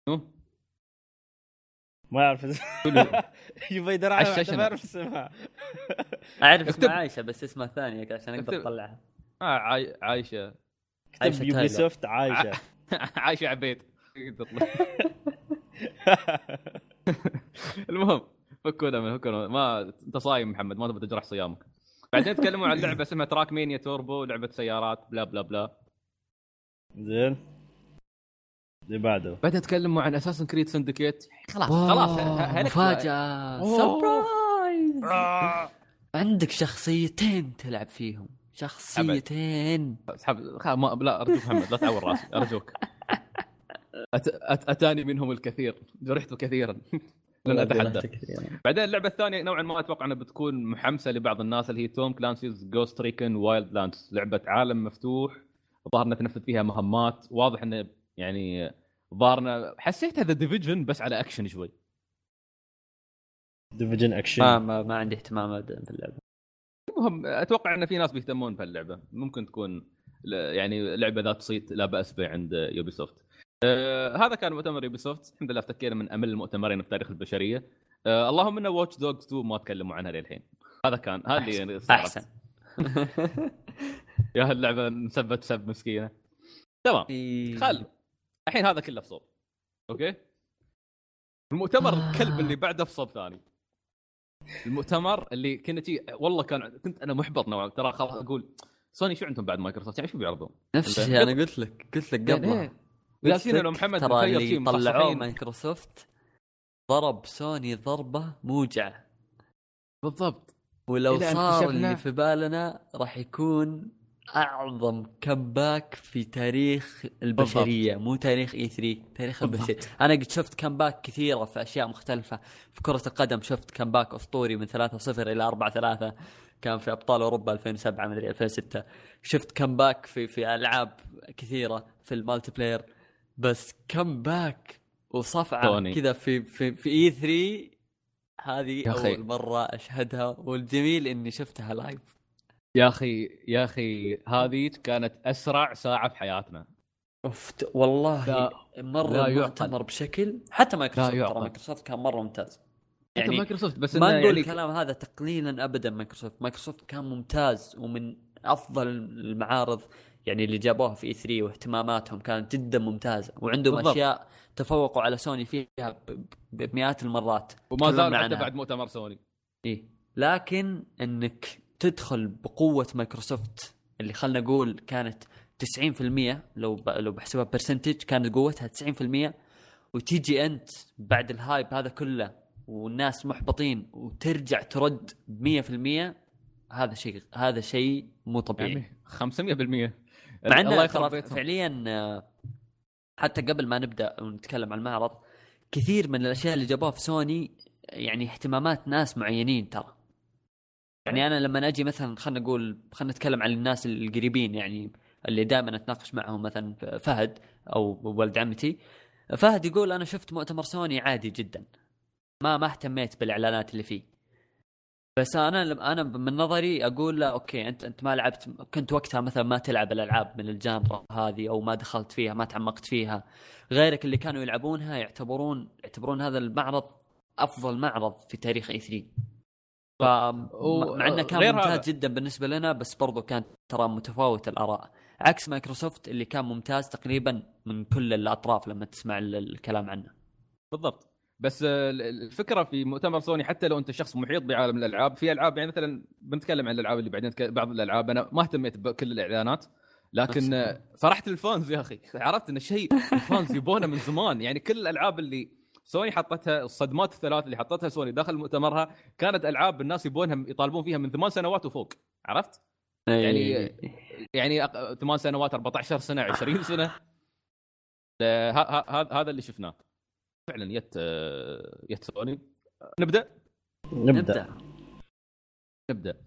شنو؟ ما اسمها. *laughs* يبغى يدرع. ما يعرف اسمها. أعرف. اسمها عايشة بس اسمها ثاني عشان أقدر. أطلعها. آه عاي... عايشة. عايشة Ubisoft عايشة. *laughs* عايشة عبيد. *laughs* المهم فكونا من فكونا ما انت صايم محمد ما تبي تجرح صيامك. بعدين تكلموا عن لعبة اسمها TrackMania Turbo لعبة سيارات بلا بلا بلا. زين. اللي بعده. بعدين تكلموا عن Assassin's Creed Syndicate خلاص. خلاص مفاجأة. surprise آه. عندك شخصيتين تلعب فيهم. شخصيتين. اسحب لا أرجوك محمد لا تعور راسي أرجوك. *laughs* أت... أت... أتاني منهم الكثير. جرحت كثيرا. *laughs* لن اتحدى بعدين اللعبة الثانية نوعا ما أتوقع أنها بتكون محمسة لبعض الناس اللي هي Tom Clancy's Ghost Recon Wildlands لعبة عالم مفتوح الظاهر انها تنفذ فيها مهمات. واضح انه يعني ظهرنا حسيتها The Division بس على اكشن شوي. Division action ما ما, ما عندي اهتمام ابدا في اللعبة. المهم أتوقع إن في ناس بيهتمون بهاللعبة. ممكن تكون يعني لعبة ذات صيت لا بأس به عند Ubisoft آه هذا كان مؤتمر Ubisoft الحمد لله افتكينا من أمل المؤتمرين في تاريخ البشرية. آه اللهم إن Watch Dogs 2 ما تكلموا عنها للحين. هذا كان هذا اللي. أحسن. *laughs* يا هاللعبة نسبت سب مسكينة. تمام. خل الحين هذا كله بصوب. okay؟ المؤتمر آه. الكلب اللي بعده بصوب ثاني. المؤتمر اللي كنت والله كان كنت أنا محبط نوعا. ترى خلاص أقول سوني شو عندهم بعد مايكروسوفت يعني شو بيعرضون؟ نفس. الشيء أنا قلت لك قلت لك قبل إيه؟ جالسين أنا ومحمد ترى اللي طلعوه. مايكروسوفت ضرب سوني ضربة موجعة. بالضبط. ولو صار اللي في بالنا راح يكون أعظم comeback في تاريخ البشرية. مو تاريخ E3 تاريخ بالضبط. البشرية. أنا قد شفت comeback كثيرة في أشياء مختلفة. في كرة القدم شفت comeback أسطوري من 3-0 إلى 4-3 كان في أبطال أوروبا 2007 مدري 2006 شفت comeback في في ألعاب كثيرة في ال multiplayer بس comeback وصفعة سوني. كذا في في في E3 هذه. أول مرة أشهدها والجميل إني شفتها live يا أخي يا أخي هذه كانت أسرع ساعة في حياتنا أوف والله لا- مرة لا. مؤتمر بشكل حتى مايكروسوفت ترى. مايكروسوفت كان مرة ممتاز يعني مايكروسوفت بس ما نقول يعني الكلام هذا تقليلا ابدا مايكروسوفت مايكروسوفت كان ممتاز ومن أفضل المعارض يعني اللي جابوها في E3 واهتماماتهم كانت جدا ممتازة. وعندهم بالضبط. أشياء تفوقوا على سوني فيها بمئات المرات. وما زال حتى. بعد مؤتمر سوني. إيه. لكن إنك تدخل بقوة مايكروسوفت اللي خلنا نقول كانت 90% لو ب... لو بحسبها percentage كانت قوتها 90% وتيجي أنت بعد ال hype هذا كله والناس محبطين وترجع ترد ب 100% هذا شيء هذا شيء مو طبيعي. يعني 500% مع انه ترى. فعليا آه، حتى قبل ما نبدأ ونتكلم عن المعرض كثير من الأشياء اللي جابوها في سوني يعني اهتمامات ناس معينين ترى. يعني أنا لما أجي مثلا خلينا نقول خلينا نتكلم عن الناس القريبين يعني اللي دائما أتناقش معهم مثلا فهد أو ولد عمتي. فهد يقول أنا شفت مؤتمر سوني عادي جدا. ما ما اهتميت بالإعلانات اللي فيه. بس أنا أنا من نظري أقول لا okay انت أنت ما لعبت كنت وقتها مثلا ما تلعب الألعاب من ال genre هذه أو ما دخلت فيها ما تعمقت فيها. غيرك اللي كانوا يلعبونها يعتبرون يعتبرون هذا المعرض أفضل معرض في تاريخ E3 ف مع إنه كان ممتاز هذا. جدا بالنسبة لنا بس برضو كانت ترى متفاوت الآراء. عكس مايكروسوفت اللي كان ممتاز تقريبا من كل الأطراف لما تسمع ال- الكلام عنه. بالضبط. بس آه، الفكرة في مؤتمر سوني حتى لو انت شخص محيط بعالم الألعاب في ألعاب يعني مثلا بنتكلم عن الألعاب اللي بعدين بعض الألعاب أنا ما اهتميت بكل الإعلانات لكن آه، فرحت ال fans يا أخي عرفت ان شيء ال fans يبونه من زمان يعني كل الألعاب اللي سوني حطتها الصدمات الثلاث اللي حطتها سوني داخل مؤتمرها كانت ألعاب الناس يبونها يطالبون فيها من ثمان سنوات وفوق عرفت؟ يعني-. يعني ثمان سنوات 14 سنة 20 سنة هذا اللي شفناه فعلا يت آه، يت سوني. نبدأ؟ نبدأ. نبدأ.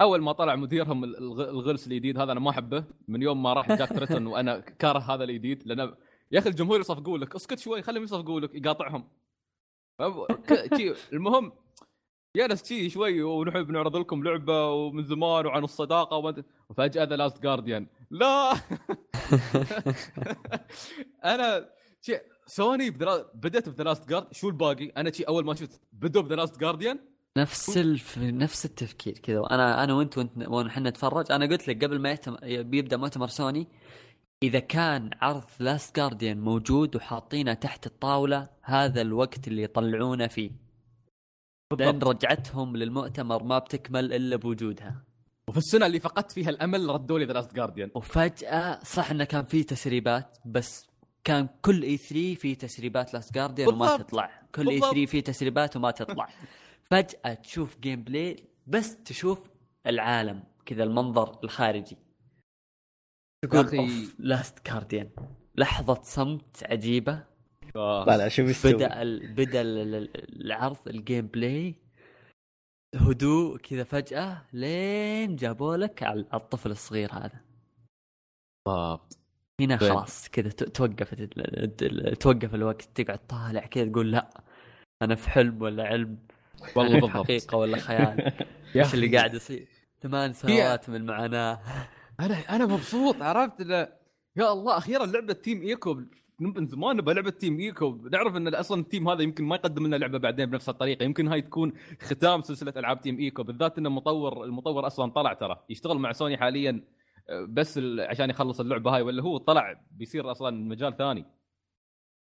أول ما طلع مديرهم الغ- الغلس الجديد هذا أنا ما أحبه. من يوم ما راح جاك تريتون وأنا كاره هذا الجديد لأن يا أخي الجمهور يصفقوا لك اسكت شوي خليهم يصفقوا لك يقاطعهم المهم جلس شي شوي ونحب نعرض لكم لعبة ومن زمان وعن الصداقة أدري- وفجأة The Last Guardian. لا! *laughs* أنا شي سوني بدرا... بدأت ب The Last Guard شو الباقي؟ أنا شي أول ما شفت بدوا ب The Last Guardian؟ نفس الف... نفس التفكير كذا. أنا أنا وأنت وأنت ونحن نتفرج. أنا قلت لك قبل ما يتم... بيبدأ مؤتمر سوني إذا كان عرض Last Guardian موجود وحاطينه تحت الطاولة هذا الوقت اللي يطلعونه فيه. لأن رجعتهم للمؤتمر ما بتكمل إلا بوجودها. وفي السنة اللي فقدت فيها الأمل ردوا لي The Last Guardian. وفجأة صح إنه كان في تسريبات بس كان كل E3 في تسريبات Last Guardian وما. تطلع. كل E بالضبط. 3 في تسريبات وما تطلع. *laughs* فجأة تشوف gameplay بس تشوف العالم كذا المنظر الخارجي. يا أخي Last Guardian لحظة صمت عجيبة. لا لا شوف بدأ ال... بدأ ال- ال- العرض ال gameplay هدوء كذا فجأة لين جابوا لك على الطفل الصغير هذا. بالضبط. هنا فين؟ خلاص كذا توقفت توقف الوقت تقعد طالع كذا تقول لا أنا في حلم ولا علم والله بالضبط. حقيقة ولا خيال. *laughs* يا إيش اللي قاعد يصير؟ ثمان سنوات من المعاناة. أنا أنا مبسوط عرفت إنه يا الله أخيرا لعبة Team Ico من زمان نبغى لعبة Team Ico نعرف إن أصلا ال team هذا يمكن ما يقدم لنا لعبة بعدين بنفس الطريقة يمكن هاي تكون ختام سلسلة ألعاب Team Ico بالذات إنه مطور المطور أصلا طلع ترى يشتغل مع سوني حاليا. بس عشان يخلص اللعبة هاي ولا هو طلع بيصير أصلا مجال ثاني.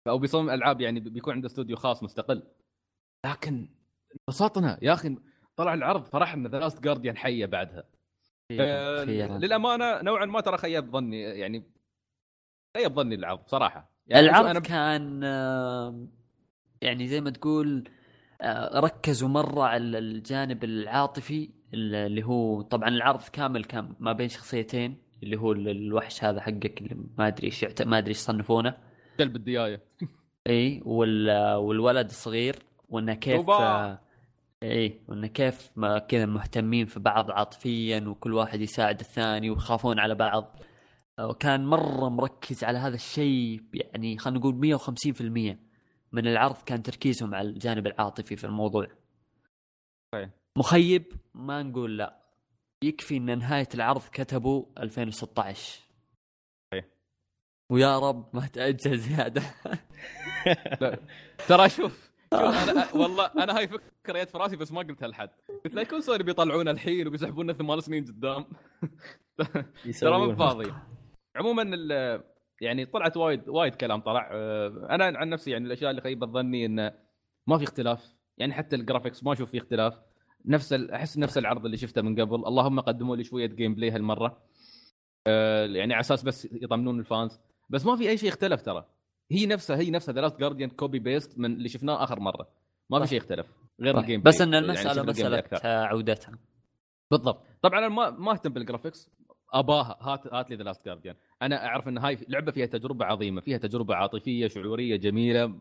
أو بيصمم ألعاب يعني بيكون عنده استوديو خاص مستقل. لكن انبسطنا يا أخي طلع العرض فرحنا ذا لاست جارديان حية بعدها. آه،. للأمانة نوعا ما ترى خيب ظني يعني خيب ظني العرض صراحة. يعني العرض أنا كان آه، يعني زي ما تقول آه، ركزوا مرة على الجانب العاطفي اللي هو طبعا العرض كامل كان ما بين شخصيتين اللي هو ال- الوحش هذا حقك اللي ما أدري إيش يعت- ما أدري إيش يصنفونه جلب الدياية *laughs* إي وال والولد الصغير وإنه كيف. آه، إي وإنه كيف ما كذا مهتمين في بعض عاطفيا وكل واحد يساعد الثاني ويخافون على بعض آه، وكان مرة مركز على هذا الشيء يعني خلينا نقول 150% من العرض كان تركيزهم على الجانب العاطفي في الموضوع صحيح. مخيب؟ ما نقول لا. يكفي إن نهاية العرض كتبوا 2016 صحيح. ويا رب ما تأجل زيادة. *laughs* ترى شوف. شوف أنا والله أنا هاي فكرة جت في راسي بس ما قلتها لحد. قلت لا يكون سوني بيطلعونا الحين وبيسحبونا ثمان سنين قدام. ترى ما يسوون. فاضي عموما ال- يعني طلعت وايد وايد كلام طلع. آه، أنا عن نفسي يعني الأشياء اللي خيبت ظني انه ما في اختلاف. يعني حتى ال graphics ما أشوف فيه اختلاف. نفس ال- أحس نفس العرض اللي شفته من قبل. اللهم قدموا لي شوية gameplay هالمرة. آه، يعني على أساس بس يطمنون ال fans. بس ما في أي شيء اختلف ترى. هي نفسها هي نفسها The Last Guardian copy paste من اللي شفناه آخر مرة. ما في. شيء اختلف غير صح. ال game بس play. إن يعني المسألة play مسألة أكثر. عودتها. بالضبط. طبعا أنا ما ما أهتم بال graphics أباها. هات هات لي The Last Guardian أنا أعرف إن هاي لعبة فيها تجربة عظيمة فيها تجربة عاطفية شعورية جميلة.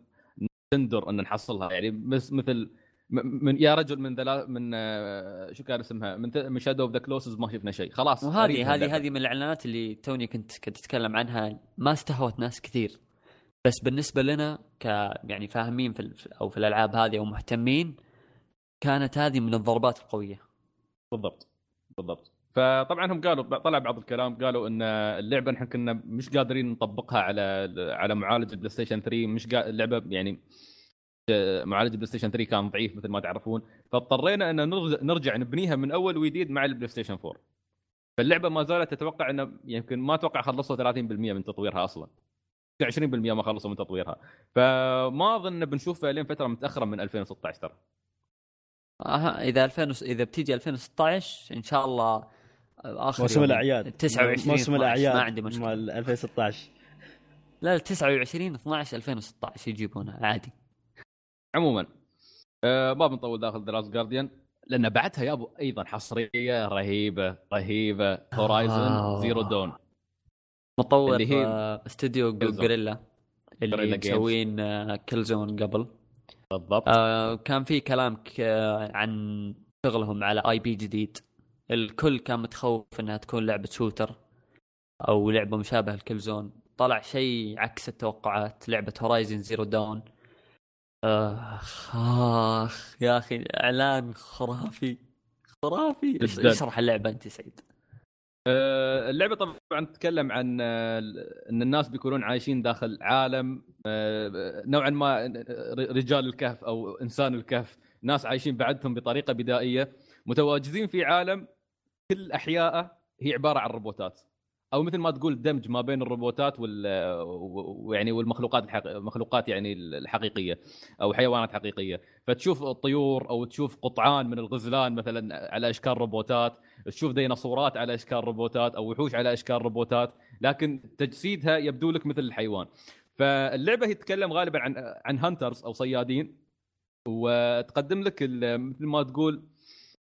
تندر إن نحصلها. يعني مثل من يا رجل من ذلا من آه، شو كان اسمها؟ من ت- من Shadow of the Colossus ما شفنا شيء. خلاص وهذه. هذه هذه من الإعلانات اللي توني كنت كنت أتكلم عنها. ما استهوت ناس كثير. بس بالنسبة لنا ك يعني فاهمين في أو في الألعاب هذه أو مهتمين كانت هذه من الضربات القوية. بالضبط. بالضبط. فطبعا هم قالوا طلع بعض الكلام قالوا إن اللعبة نحن كنا مش قادرين نطبقها على على معالج ال PlayStation 3 مش قا... اللعبة يعني معالج ال PlayStation 3 كان ضعيف مثل ما تعرفون فاضطرينا أن نرجع نبنيها من أول وجديد مع ال PlayStation 4 فاللعبة ما زالت تتوقع انه يمكن ما أتوقع خلصوا 30% من تطويرها أصلا. 20% ما خلصوا من تطويرها. فما أظن بنشوفها لين فترة متأخرة من 2016 ترى أها إذا 2000 إذا بتيجي 2016 إن شاء الله آخر موسم الأعياد. 29 موسم الاعياد ما عندي مشكلة. مال 2016 لا 29 12 2016 يجيبونها عادي. عموما. آه ما بنطول داخل The Last Guardian لأن بعدها يا أبو أيضا حصرية رهيبة رهيبة. Horizon Zero Dawn مطور اللي هي آه، استوديو Guerrilla اللي مسوين Killzone قبل. بالضبط. آه كان في كلام عن شغلهم على IP جديد. الكل كان متخوف إنها تكون لعبة shooter أو لعبة مشابهة ل Killzone طلع شيء عكس التوقعات لعبة Horizon Zero Dawn آخ آخ يا أخي اعلان خرافي خرافي. اشرح اللعبة أنت سعيد؟ آه، اللعبة طبعا تتكلم عن آه، إن الناس بيكونون عايشين داخل عالم آه، نوعا ما رجال الكهف أو إنسان الكهف. ناس عايشين بعدهم بطريقة بدائية متواجدين في عالم كل احيائه هي عبارة عن روبوتات. أو مثل ما تقول دمج ما بين الروبوتات وال ويعني والمخلوقات الحق... المخلوقات يعني الحقيقية أو حيوانات حقيقية. فتشوف الطيور أو تشوف قطعان من الغزلان مثلا على أشكال روبوتات تشوف ديناصورات على أشكال روبوتات أو وحوش على أشكال روبوتات لكن تجسيدها يبدو لك مثل الحيوان. فاللعبة هي تتكلم غالبا عن عن هانترز أو صيادين وتقدم لك مثل ما تقول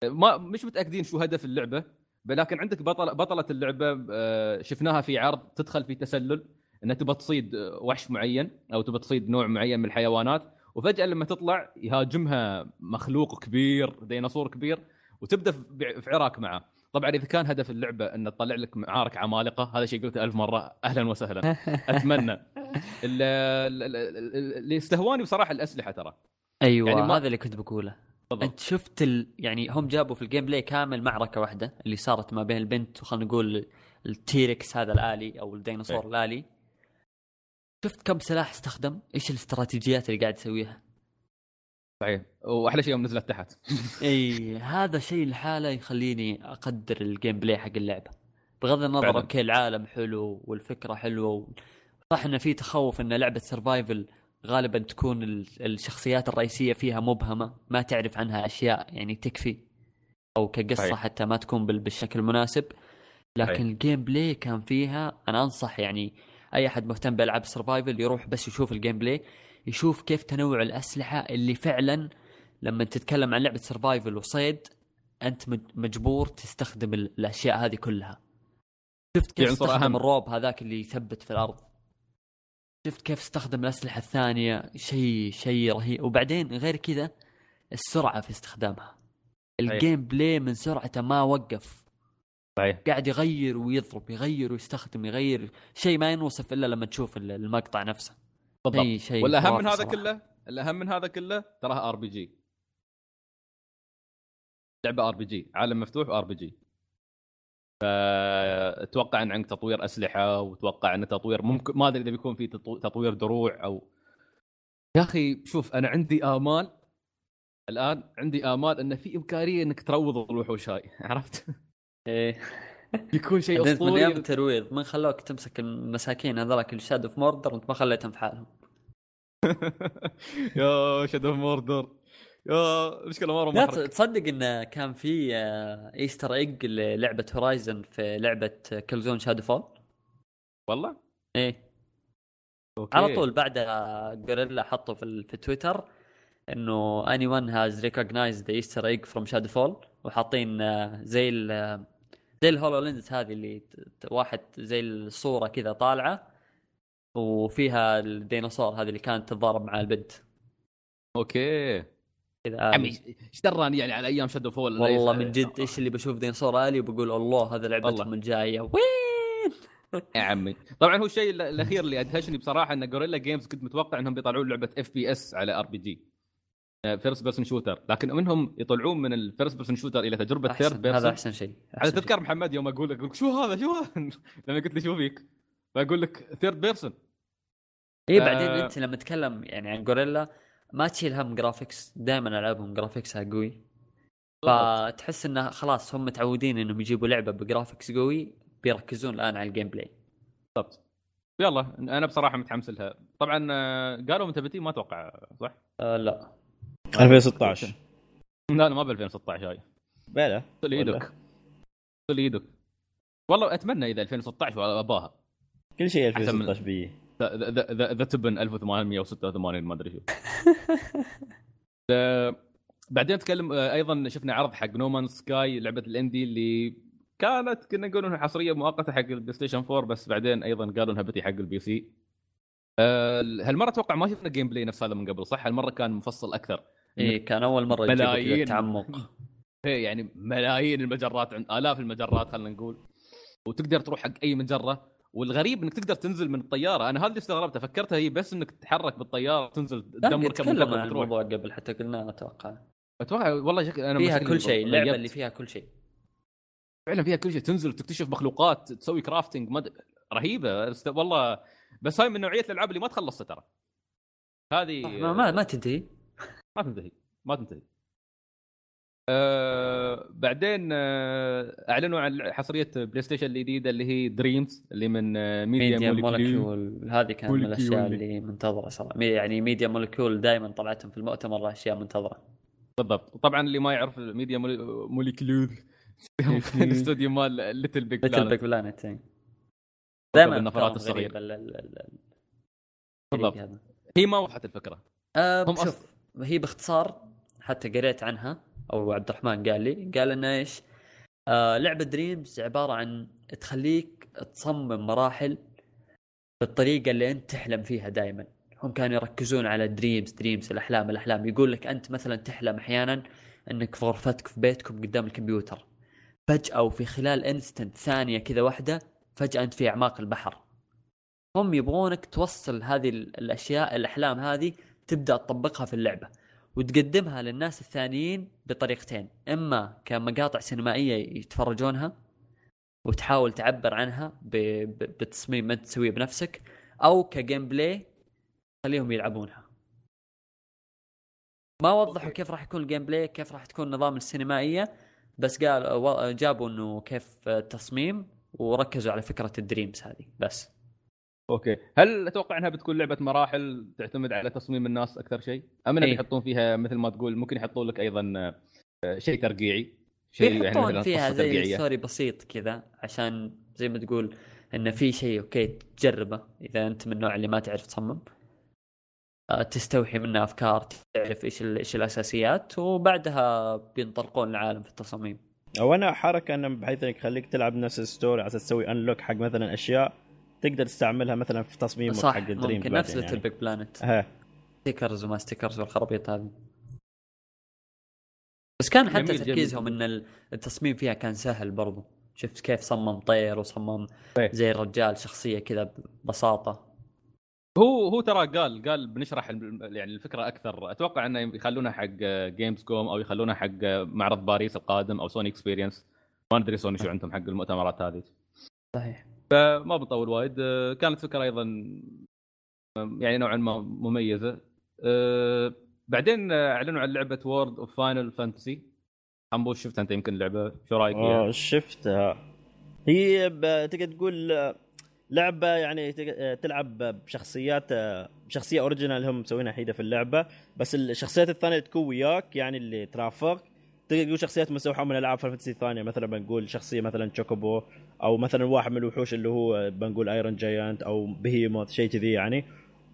ما مش متأكدين شو هدف اللعبة لكن عندك بطل بطله اللعبه آه، شفناها في عرض تدخل في تسلل انها تبى تصيد وحش معين أو تبى تصيد نوع معين من الحيوانات وفجاه لما تطلع يهاجمها مخلوق كبير ديناصور كبير وتبدا في عراك معه طبعا اذا كان هدف اللعبه ان تطلع لك معارك عمالقه هذا شيء قلته ألف مره أهلا وسهلا اتمنى اللي استهواني بصراحه الاسلحه ترى أيوه يعني ما... هذا اللي كنت بقوله بالضبط. أنت شفت ال... يعني هم جابوا في ال gameplay كامل معركة واحدة اللي صارت ما بين البنت وخلينا نقول ال T-Rex هذا الآلي أو الديناصور إيه. الآلي شفت كم سلاح استخدم؟ إيش الاستراتيجيات اللي قاعد يسويها؟ صحيح وأحلى شيء يوم نزلت تحت *laughs* إي هذا شيء لحاله يخليني أقدر ال gameplay حق اللعبة بغض النظر okay العالم حلو والفكرة حلوة صح إنه في تخوف إن لعبة survival غالبا تكون الشخصيات الرئيسية فيها مبهمة ما تعرف عنها أشياء يعني تكفي. أو كقصة هي. حتى ما تكون بالشكل المناسب. لكن هي. ال gameplay كان فيها أنا أنصح يعني أي أحد مهتم بألعاب survival يروح بس يشوف ال gameplay يشوف كيف تنوع الأسلحة اللي فعلا لما تتكلم عن لعبة survival وصيد أنت مجبور تستخدم الأشياء هذه كلها. شفت كيف يعني تستخدم الروب هذاك اللي يثبت في الأرض. شفت كيف استخدم الأسلحة الثانية؟ شيء شيء رهيب. وبعدين غير كذا السرعة في استخدامها. ال gameplay من سرعته ما وقف. صحيح. قاعد يغير ويضرب يغير ويستخدم يغير. شيء ما ينوصف إلا لما تشوف المقطع نفسه. بالضبط. شيء شيء والأهم من هذا صراحة. كله الأهم من هذا كله تراها ار بي جي لعبة ار بي جي عالم مفتوح ار بي جي فأتوقع إن عندك تطوير أسلحة وأتوقع إن تطوير ممكن ما أدري إذا بيكون في تطوير دروع أو يا أخي شوف أنا عندي آمال الآن عندي آمال إن في إمكانية إنك تروض الوحوش هاي *laughs* عرفت؟ إيه. يكون شيء *laughs* أسطوري. من أيام الترويض من خلوك تمسك المساكين هذولك ال Shadow of Mordor وانت ما خليتهم في حالهم. *laughs* يا Shadow of Mordor مشكلة مره لا تصدق انه كان في Easter egg للعبة Horizon في لعبة Killzone Shadow Fall والله؟ إيه. أوكي. على طول بعدها Guerrilla حطوا في, في تويتر إنه anyone has recognized Easter egg from Shadow Fall وحاطين آه، زي ال زي ال HoloLens هذه اللي واحد زي الصورة كذا طالعة وفيها الديناصور هذه اللي كانت تتضارب مع البنت. أوكي. عمي إيش دراني يعني على أيام Shadow Fall والله من جد إيش اللي بشوف ديناصور آلي وبقول الله هذا لعبتهم الجاية. *laughs* وين؟ يا عمي. طبعا هو الشيء الأخير اللي أدهشني بصراحة إن Guerrilla Games كنت متوقع إنهم بيطلعون لعبة اف بي اس على ار بي جي فيرست بيرسون شوتر لكن منهم يطلعون من ال first person shooter إلى تجربة third. person هذا أحسن شيء. على. تذكر محمد يوم أقول لك شو هذا؟ شو هذا؟ *laughs* لما قلت لي شو فيك؟ فأقول لك third person اي آه. بعدين أنت لما تتكلم يعني عن Guerrilla ما تشيل هم graphics دائما العابهم graphics ها قوي. فتحس إنه خلاص هم متعودين إنهم يجيبوا لعبة ب graphics قوي بيركزون الآن على ال gameplay بالضبط. يلا أنا بصراحة متحمس لها. طبعا آه، قالوا متى بتي ما أتوقع صح؟ آه لا. 2016 لا لا ما ب 2016 هاي. بلا. طل إيدك طل إيدك والله أتمنى إذا 2016 أباها. كل شيء أحسن من- 2016 بي ذا- تبن 1886 ما أدري شو. *laughs* آه، بعدين نتكلم آه، أيضا شفنا عرض حق نومان سكاي لعبة الإندي اللي كانت كنا نقول إنها حصرية مؤقتة حق البلاي ستيشن 4 بس بعدين أيضا قالوا إنها بتي حق البي سي آه، هالمرة أتوقع ما شفنا جيم بلاي نفس هذا من قبل صح؟ هالمرة كان مفصل أكثر. اي كان أول مرة ملايين. التعمق *laughs* هي يعني ملايين المجرات عند آلاف المجرات خلينا نقول. وتقدر تروح حق أي مجرة. والغريب إنك تقدر تنزل من الطيارة. أنا هذا اللي استغربته فكرتها هي بس إنك تتحرك بالطيارة تنزل تدمر كم مجره عن الموضوع قبل حتى قلنا أتوقع. أتوقع والله شكل أنا فيها كل شيء اللعبة. اللي فيها كل شيء. فعلا فيها كل شيء. تنزل تكتشف مخلوقات تسوي كرافتنج مد... رهيبة. است... والله. بس هاي من نوعية الألعاب اللي ما تخلص ترى. هذه ما ما, ما تنتهي. ما تنتهي. ما تنتهي. أه بعدين أه أعلنوا عن حصرية بلاي ستيشن الجديدة اللي هي Dreams اللي من Media, Media Molecule هذه كانت من الأشياء. اللي منتظرة صراحة. يعني Media Molecule دائما طلعتهم في المؤتمر أشياء منتظرة. بالضبط. طبعا اللي ما يعرف Media Molecule الاستوديو مال Little Big Little Big Planet دائما النفرات أفكارهم الصغيرة. غريبة، ال- ال- ال- ال- بالضبط. هي ما وضحت الفكرة. أه هم شوف هي باختصار حتى قريت عنها. أو عبد الرحمن قال لي قال إنه إيش؟ آه لعبة Dreams عبارة عن تخليك تصمم مراحل بالطريقة اللي أنت تحلم فيها دائما هم كانوا يركزون على Dreams Dreams الأحلام الأحلام. يقول لك أنت مثلا تحلم أحيانا إنك في غرفتك في بيتكم قدام الكمبيوتر. فجأة وفي خلال instant ثانية كذا واحدة فجأة أنت في أعماق البحر. هم يبغونك توصل هذه ال- الأشياء الأحلام هذه تبدأ تطبقها في اللعبة. وتقدمها للناس الثانيين بطريقتين. إما كمقاطع سينمائية يتفرجونها وتحاول تعبر عنها. بتصميم ما انت تسويه بنفسك أو ك gameplay خليهم يلعبونها. ما وضحوا كيف راح يكون ال gameplay كيف راح تكون نظام السينمائية بس قال جابوا إنه كيف التصميم وركزوا على فكرة ال Dreams هذه بس. أوكي. هل أتوقع إنها بتكون لعبة مراحل تعتمد على تصميم الناس أكثر شيء؟ أم إنهم. يحطون فيها مثل ما تقول ممكن يحطون لك أيضا آه، شيء ترقيعي شيء يعني بيحطون مثلا فيها زي ترقيعية. story بسيط كذا عشان زي ما تقول انه في شيء أوكي تجربه إذا أنت من النوع اللي ما تعرف تصمم. آه، تستوحي منه أفكار تعرف إيش ال- إيش الأساسيات وبعدها بينطلقون العالم في التصاميم. أو أنا حركه انه بحيث إنك يخليك تلعب نفس ال story على أساس تسوي unlock حق مثلا أشياء. تقدر تستعملها مثلا في تصميمك صح حق ال dream ممكن. نفس Little Big Planet. ها. stickers وما stickers والخرابيط هذه. بس كان حتى. تركيزهم إن ال- التصميم فيها كان سهل برضو. شفت كيف صمم طير وصمم إيه. زي الرجال شخصية كذا ببساطة. هو هو ترى قال قال بنشرح ال- يعني الفكرة أكثر. أتوقع إنه يخلونها حق Gamescom أو يخلونها حق معرض باريس القادم أو Sony Experience ما ندري سوني شو عندهم حق المؤتمرات هذه. صحيح. فما بطول وايد. آه، كانت فكرة أيضا يعني نوعا ما مميزة. آه، بعدين آه، أعلنوا عن لعبة World of Final Fantasy حنبوش شفتها أنت يمكن اللعبة؟ شو رأيك فيها؟ شفتها. هي تقدر تقول لعبة يعني تلعب بشخصيات شخصية original هم مسوينها جديدة في اللعبة. بس الشخصيات الثانية تكون وياك يعني اللي ترافق تقدر تقول شخصيات مستوحاه من ألعاب Fantasy الثانية مثلا بنقول شخصية مثلا Chocobo أو مثلا واحد من الوحوش اللي هو بنقول Iron Giant أو Behemoth شيء كذي يعني.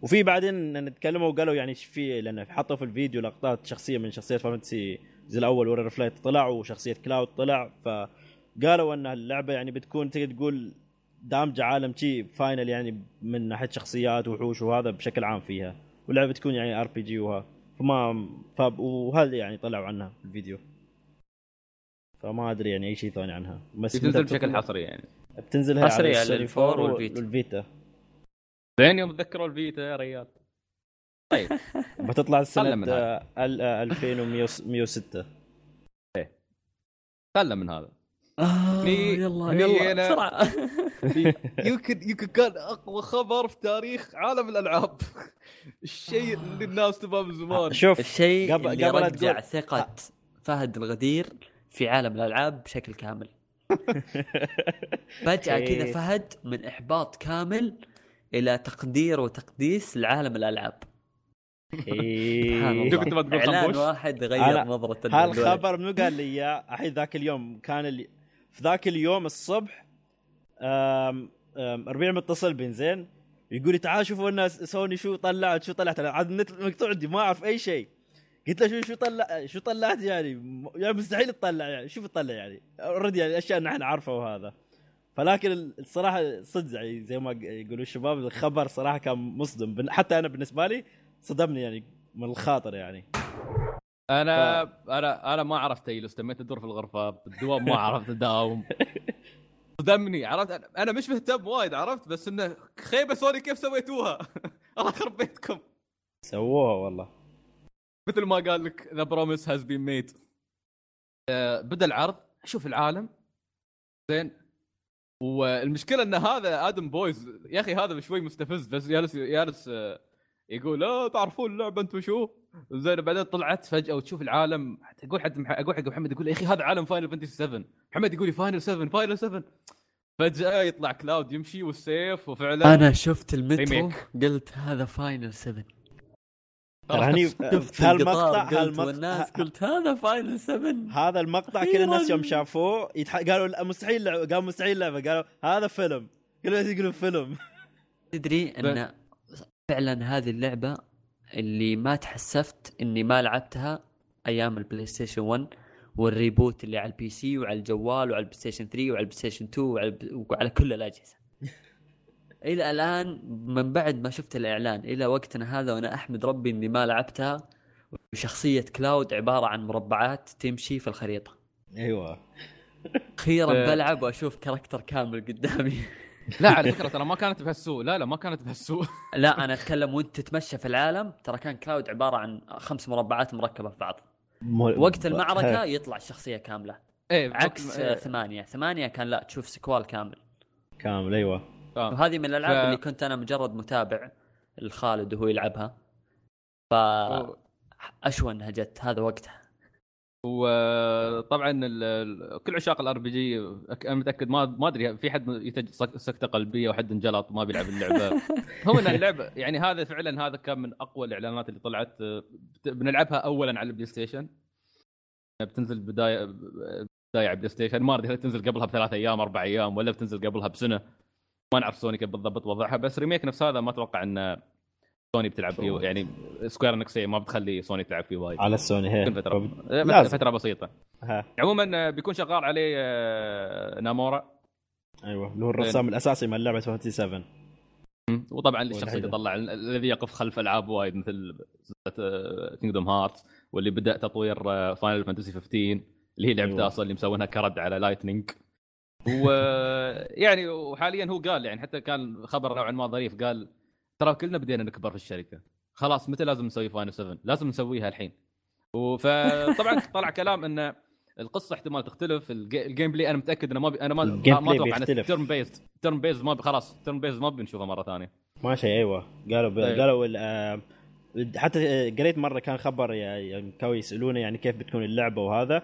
وفي بعدين نتكلموا وقالوا يعني إيش في لأن حطوا في الفيديو لقطات شخصية من شخصيات Fantasy الجزء الأول Warrior of Light طلع وشخصية Cloud طلع. فقالوا إن اللعبه يعني بتكون تقدر تقول دامجة عالم شي Final يعني من ناحية شخصيات وحوش وهذا بشكل عام فيها. واللعبة تكون يعني RPG وها. فما ف... وهذا يعني طلعوا عنها في الفيديو. فما أدري يعني أي شيء ثاني عنها. بس بتنزل بشكل حصري يعني. بتنزل حصري على ال PS4 والفيتا. والفيتا. زين يوم تذكروا الفيتا يا ريال. طيب. *laughs* بتطلع من هذا. آه، ال- آه، 2106 خلنا من هذا. آه يلا يلا بسرعة. يمكن يمكن كان أقوى خبر في تاريخ عالم الألعاب. *laughs* الشيء اللي الناس تبغاه من زمان. شوف الشيء قبل- اللي قبل رجع ثقة فهد الغدير في عالم الألعاب بشكل كامل *laughs* فجأة كذا إيه. فهد من إحباط كامل إلى تقدير وتقديس لعالم الألعاب سبحان إيه. انت *laughs* كنت ما تقول إعلان خنبوش واحد غير نظرة. هالخبر منو قال لي إياه؟ الحين ذاك اليوم كان اللي في ذاك اليوم الصبح آم، آم، ربيع متصل بين زين يقول لي تعال شوفوا الناس سوني شو طلعت شو طلعت أنا عاد النت مقطوع عندي ما أعرف أي شيء قلت له شو شو طلع شو طلعت يعني؟ يعني مستحيل تطلع يعني شوف تطلع يعني. اوريدي يعني أشياء نحن نعرفها وهذا. فلكن الصراحة صدق يعني زي ما يقولوا الشباب الخبر صراحة كان مصدم. حتى أنا بالنسبة لي صدمني يعني من الخاطر يعني. أنا أنا أنا ما عرفت اجلس تميت أدور في الغرفة بالدوام ما عرفت أداوم. صدمني عرفت؟ أنا مش مهتم وايد عرفت؟ بس إنه خيبة سوني كيف سويتوها؟ *laughs* الله يخرب بيتكم. سووها والله. مثل ما قال لك the promise has been made بدأ العرض. شوف العالم. زين. والمشكلة إن هذا Adam Boyes يا أخي هذا شوي مستفز بس جالس جالس آه، يقول لا تعرفون اللعبة أنتم شو؟ زين. بعدين طلعت فجأة وتشوف العالم. أقول مح- أقول حق محمد يقول يا أخي هذا عالم Final Fantasy 7 محمد يقول لي Final 7 Final 7 فجأة يطلع Cloud يمشي والسيف وفعلا أنا شفت المترو. قلت هذا Final 7 ترى هني شفت في هالمقطع قلت والناس هالمقطع قلت هذا Final 7 هذا المقطع كل الناس يوم شافوه يتح... قالوا لا مستحيل لعبة قالوا مستحيل لعبة قالوا هذا فيلم. كل الناس يقولون فيلم. تدري إن فعلا هذه اللعبة اللي ما تحسفت إني ما لعبتها أيام ال PlayStation 1 وال reboot اللي على ال PC وعلى الجوال وعلى ال PlayStation 3 وعلى ال PlayStation 2 وعلى, وعلى كل الأجهزة. إلى الآن من بعد ما شفت الإعلان إلى وقتنا هذا وأنا أحمد ربي إني ما لعبتها وشخصية Cloud عبارة عن مربعات تمشي في الخريطة. أيوه أخيرا آه. بلعب وأشوف character كامل قدامي. *laughs* لا على فكرة ترى ما كانت بهالسوء لا لا ما كانت بهالسوء *laughs* لا أنا أتكلم وأنت تتمشى في العالم ترى كان Cloud عبارة عن خمس مربعات مركبة في بعض. وقت المعركة يطلع الشخصية كاملة إيه عكس ثمانية ثمانية كان لا تشوف Squall كامل كامل أيوه فاهم. وهذه من الألعاب ف- اللي كنت أنا مجرد متابع الخالد وهو يلعبها. ف أشوى إنها جت هذا وقتها. وطبعا كل عشاق ال RPG أنا متأكد ما ما أدري في حد يتج سك- سكتة قلبية وحد انجلط ما بيلعب اللعبة. *laughs* هو إن اللعبة يعني هذا فعلا هذا كان من أقوى الإعلانات اللي طلعت بنلعبها اولا على ال PlayStation. بتنزل بداية بداية على ال PlayStation. ما أدري هل تنزل قبلها بثلاث أيام أربع أيام ولا بتنزل قبلها بسنة. ما نعرف سوني كيف بالضبط وضعها بس remake نفس هذا ما أتوقع إن سوني بتلعب فيه يعني Square Enix ما بتخلي سوني تلعب فيه وايد. على السوني هي. فترة. لازم. فترة بسيطة. ها. عموما بيكون شغال عليه آه، Nomura. أيوه اللي هو الرسام الأساسي من لعبة 7 وطبعا الشخص. اللي طلع الذي يقف خلف ألعاب وايد مثل Kingdom Hearts واللي بدأ تطوير Final Fantasy 15 اللي هي لعبته أيوة. أصلا اللي مسوينها كرد على Lightning ويعني وحاليا هو قال يعني حتى كان خبر نوعا ما ظريف قال ترى كلنا بدينا نكبر في الشركة. خلاص متى لازم نسوي Final 7 لازم نسويها الحين. فطبعا طلع كلام إن القصة احتمال تختلف. ال g- ال gameplay أنا متأكد إنه ما بي... أنا ما ما أتوقع بيختلف. turn-based turn-based ما ب... خلاص turn-based ما بنشوفه مرة ثانية. ماشي أيوه. قالوا ب... طيب. قالوا ال- آه، حتى قريت مرة كان خبر يعني كانوا يسألونه يعني كيف بتكون اللعبة وهذا.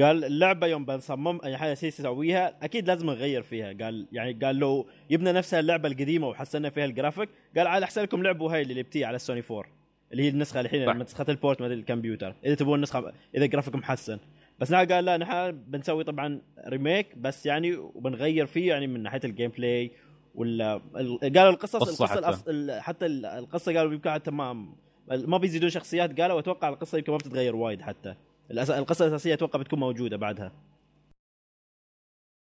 قال اللعبة يوم بنصمم أي حاجة شيء نسويها أكيد لازم نغير فيها قال يعني قال لو يبنى نفسها اللعبة القديمة وحسنا فيها ال graphics قال عاد احسن لكم لعبوا هاي اللي جبتيها على السوني 4 اللي هي النسخة الحين. نسخه ال port مال الكمبيوتر إذا تبون نسخة إذا graphics محسن بس نحن قال لا نحن بنسوي طبعا remake بس يعني وبنغير فيه يعني من ناحية ال gameplay ولا ال- قالوا القصص القصة حتى. الأص... حتى ال- القصة قالوا يمكن حتى ما ما بيزيدون شخصيات قالوا واتوقع القصة يمكن ما بتتغير وايد حتى الأس... القصة الأساسية أتوقع بتكون موجودة بعدها.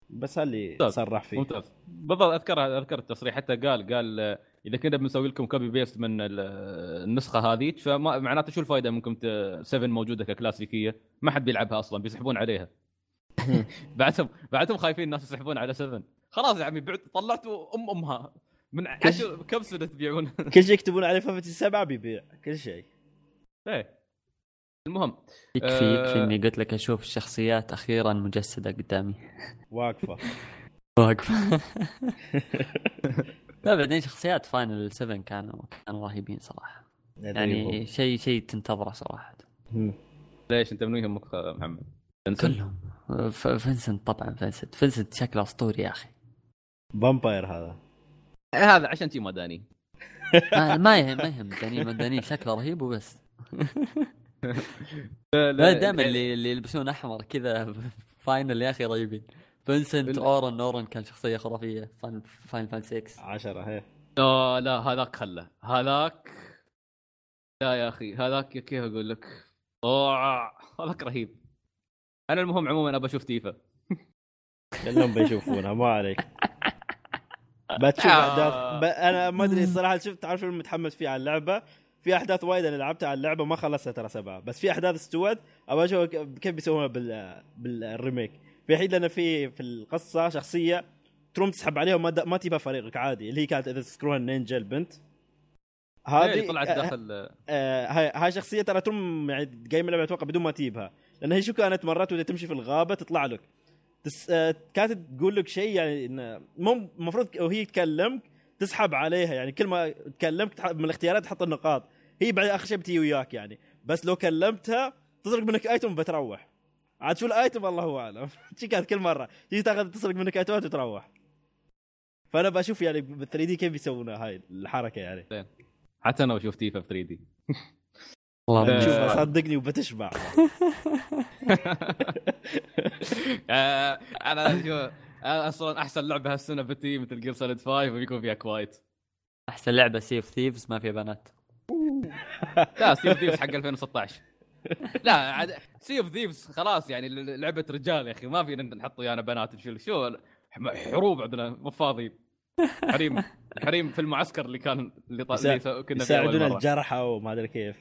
بس اللي ممتاز. صرح فيه؟ ممتاز. بالضبط اذكر أذكر التصريح. حتى قال قال إذا كنا بنسوي لكم copy paste من ال- النسخة هذيك فما معناته شو الفائده منكم 7 موجودة ككلاسيكية؟ ما حد بيلعبها أصلا بيسحبون عليها. *laughs* بعدهم بعدهم خايفين الناس يسحبون على 7 خلاص يا عمي بعد طلعتوا أم أمها. من عشر كم سنة تبيعون؟ كل شيء يكتبون عليه Fantasy 7 بيبيع كل شيء. إيه. المهم يكفي آه. يكفي إني قلت لك أشوف الشخصيات أخيرا مجسدة قدامي. واقفة. *laughs* واقف *laughs* لا بعدين شخصيات Final 7 كانوا كانوا رهيبين صراحة. يعني شيء شيء تنتظره صراحة. ليش أنت منو يهمك محمد؟ كلهم. ف- فنسنت طبعا Vincent Vincent شكله أسطوري يا أخي. فامباير هذا. إيه، هذا عشان تي مداني ما ما يهم ما يهم داني. داني شكله رهيب وبس. *laughs* لا لا دائما اللي اللي يلبسون أحمر كذا *laughs* فاينل يا أخي رهيبين. فنسنت اورن اورن كان شخصية خرافية. فاينل فاينل فان 6 10 هي. لا لا هذاك خله. هذاك لا يا أخي هذاك كيف أقول لك؟ هذاك رهيب. أنا المهم عموما ابى أشوف Tifa. *laughs* كلهم بيشوفونها ما عليك. بتشوف آه. احداث ب... أنا ما أدري الصراحه شفت تعرف شو المتحمس فيه على اللعبة؟ في أحداث وايد أنا لعبتها على اللعبة ما خلصتها ترى سبعة. بس في أحداث استوت أبغى أشوف كيف بيسوونها بال... بال remake. في الحين لأن في في القصة شخصية تروم تسحب عليها وما. ما تجيبها فريقك عادي اللي هي كانت إذا تذكرونها النينجا البنت. هذه هذه طلعت آه، داخل آه، هاي هاي شخصية ترى تروم يعني قايمة اللعبه أتوقع بدون ما تجيبها. لأن هي شو كانت مرات وانت تمشي في الغابة تطلع لك. تس... آه، كانت تقول لك شيء يعني انه مو المفروض وهي تكلمك تسحب عليها. يعني كل ما تكلمك من الاختيارات تحط النقاط. هي بعد آخر شيء بتجي وياك يعني. بس لو كلمتها تسرق منك item بتروح عاد شو ال item الله أعلم. *laughs* شي كانت كل مرة. تجي تاخذ تسرق منك ايتمات وتروح. فأنا بشوف يعني بال 3D كيف بيسوونها هاي الحركة يعني. حتى أنا بشوف Tifa في 3D والله. شوف صدقني وبتشبع. *laughs* آه، أنا شو أنا أصلا أحسن لعبة هالسنة بتي Metal Gear Solid 5 وبيكون فيها Quiet أحسن لعبة Sea of Thieves ما فيها بنات. لا سي اوف ثيفز حق 2016 لا عاد Sea of Thieves خلاص يعني ل- لعبة رجال يا أخي ما فينا نحط ويانا بنات نشيل شو حروب عندنا مو فاضيين حريم حريم في المعسكر اللي كان اللي, طا... اللي كنا فيه يساعدون الجرحى وما أدري كيف.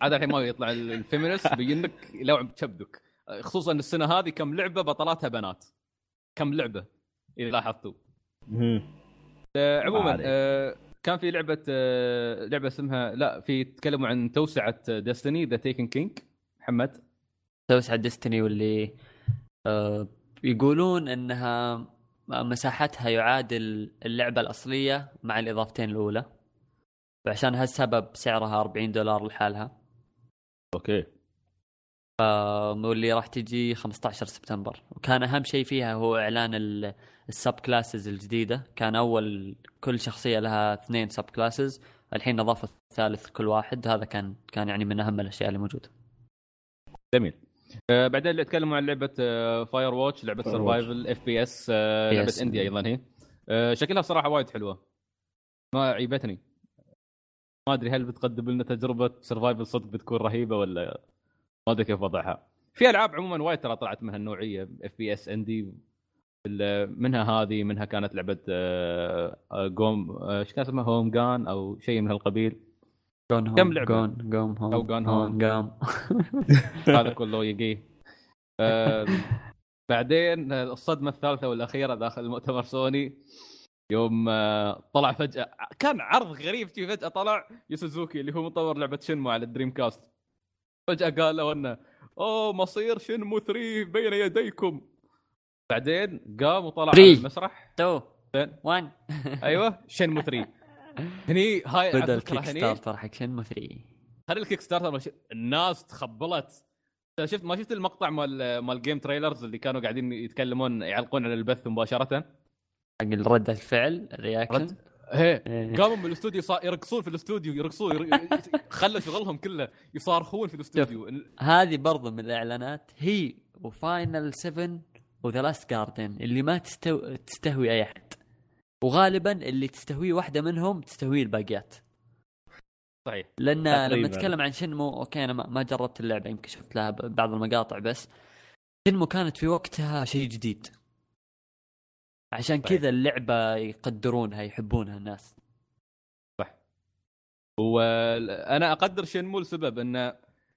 عاد الحين ما يطلع ال- ال feminist بياكلو كبدك خصوصا السنة هذه كم لعبة بطلاتها بنات. كم لعبة إذا لاحظتوا. آه، ما عموما. آه، كان في لعبة آه، لعبة اسمها لا في تكلموا عن توسعة Destiny The Taken King محمد؟ توسع Destiny واللي آه يقولون إنها مساحتها يعادل اللعبة الأصلية مع الإضافتين الأولى. وعشان هالسبب سعرها 40 دولار لحالها. okay. آه، واللي راح تجي 15 سبتمبر. وكان أهم شيء فيها هو إعلان ال- ال subclasses الجديدة. كان أول كل شخصية لها اثنين subclasses الحين اضافوا الثالث كل واحد. هذا كان كان يعني من أهم الأشياء اللي موجودة. جميل. آه، بعدين اللي تكلموا عن لعبة Firewatch لعبة Firewatch. survival FPS لعبة. indie أيضا هي. آه، شكلها صراحة وايد حلوة. ما عيبتني. ما أدري هل بتقدم لنا تجربة survival صدق بتكون رهيبة ولا ما أدري كيف وضعها. في ألعاب عموما وايد ترى طلعت من هالنوعيه FPS indie منها هذه منها كانت لعبة آه، آه، جوم آه، إيش كان اسمها؟ Home Gone أو شيء من هالقبيل. Gone كم لعبة؟ Gone Gone Home أو Gone Home. جام *laughs* هذا كله *laughs* يقيه آه، بعدين آه، الصدمة الثالثة والأخيرة داخل مؤتمر سوني. يوم آه، طلع فجأة كان عرض غريب. فجأة طلع Yu Suzuki اللي هو مطور لعبة Shenmue على ال Dreamcast فجأة قال له أنه أوه مصير Shenmue 3 بين يديكم. بعدين قام وطلع على. المسرح. تو زين. 1 أيوه Shenmue 3 هني هاي بدأ ال Kick هني. starter حق Shenmue 3 خلي ال Kickstarter مش... الناس تخبلت. شفت ما شفت المقطع مال مال GameTrailers اللي كانوا قاعدين يتكلمون يعلقون على البث مباشرة؟ حق ردة الفعل ال reaction رد. هي. إيه. قاموا من الاستوديو صار يرقصون في الاستوديو يرقصون ير... خلوا شغلهم كله يصارخون في الاستوديو. هذه برضو من الإعلانات. هي و Final 7 و The Last Guardian اللي ما تستو... تستهوي أي أحد. وغالبا اللي تستهويه واحدة منهم تستهوي الباقيات. صحيح. لأن لما. نتكلم عن Shenmue okay أنا ما ما جربت اللعبة يمكن شفت لها بعض المقاطع بس Shenmue كانت في وقتها شيء جديد. عشان صحيح. كذا اللعبة يقدرونها يحبونها الناس. وأنا أقدر Shenmue لسبب إن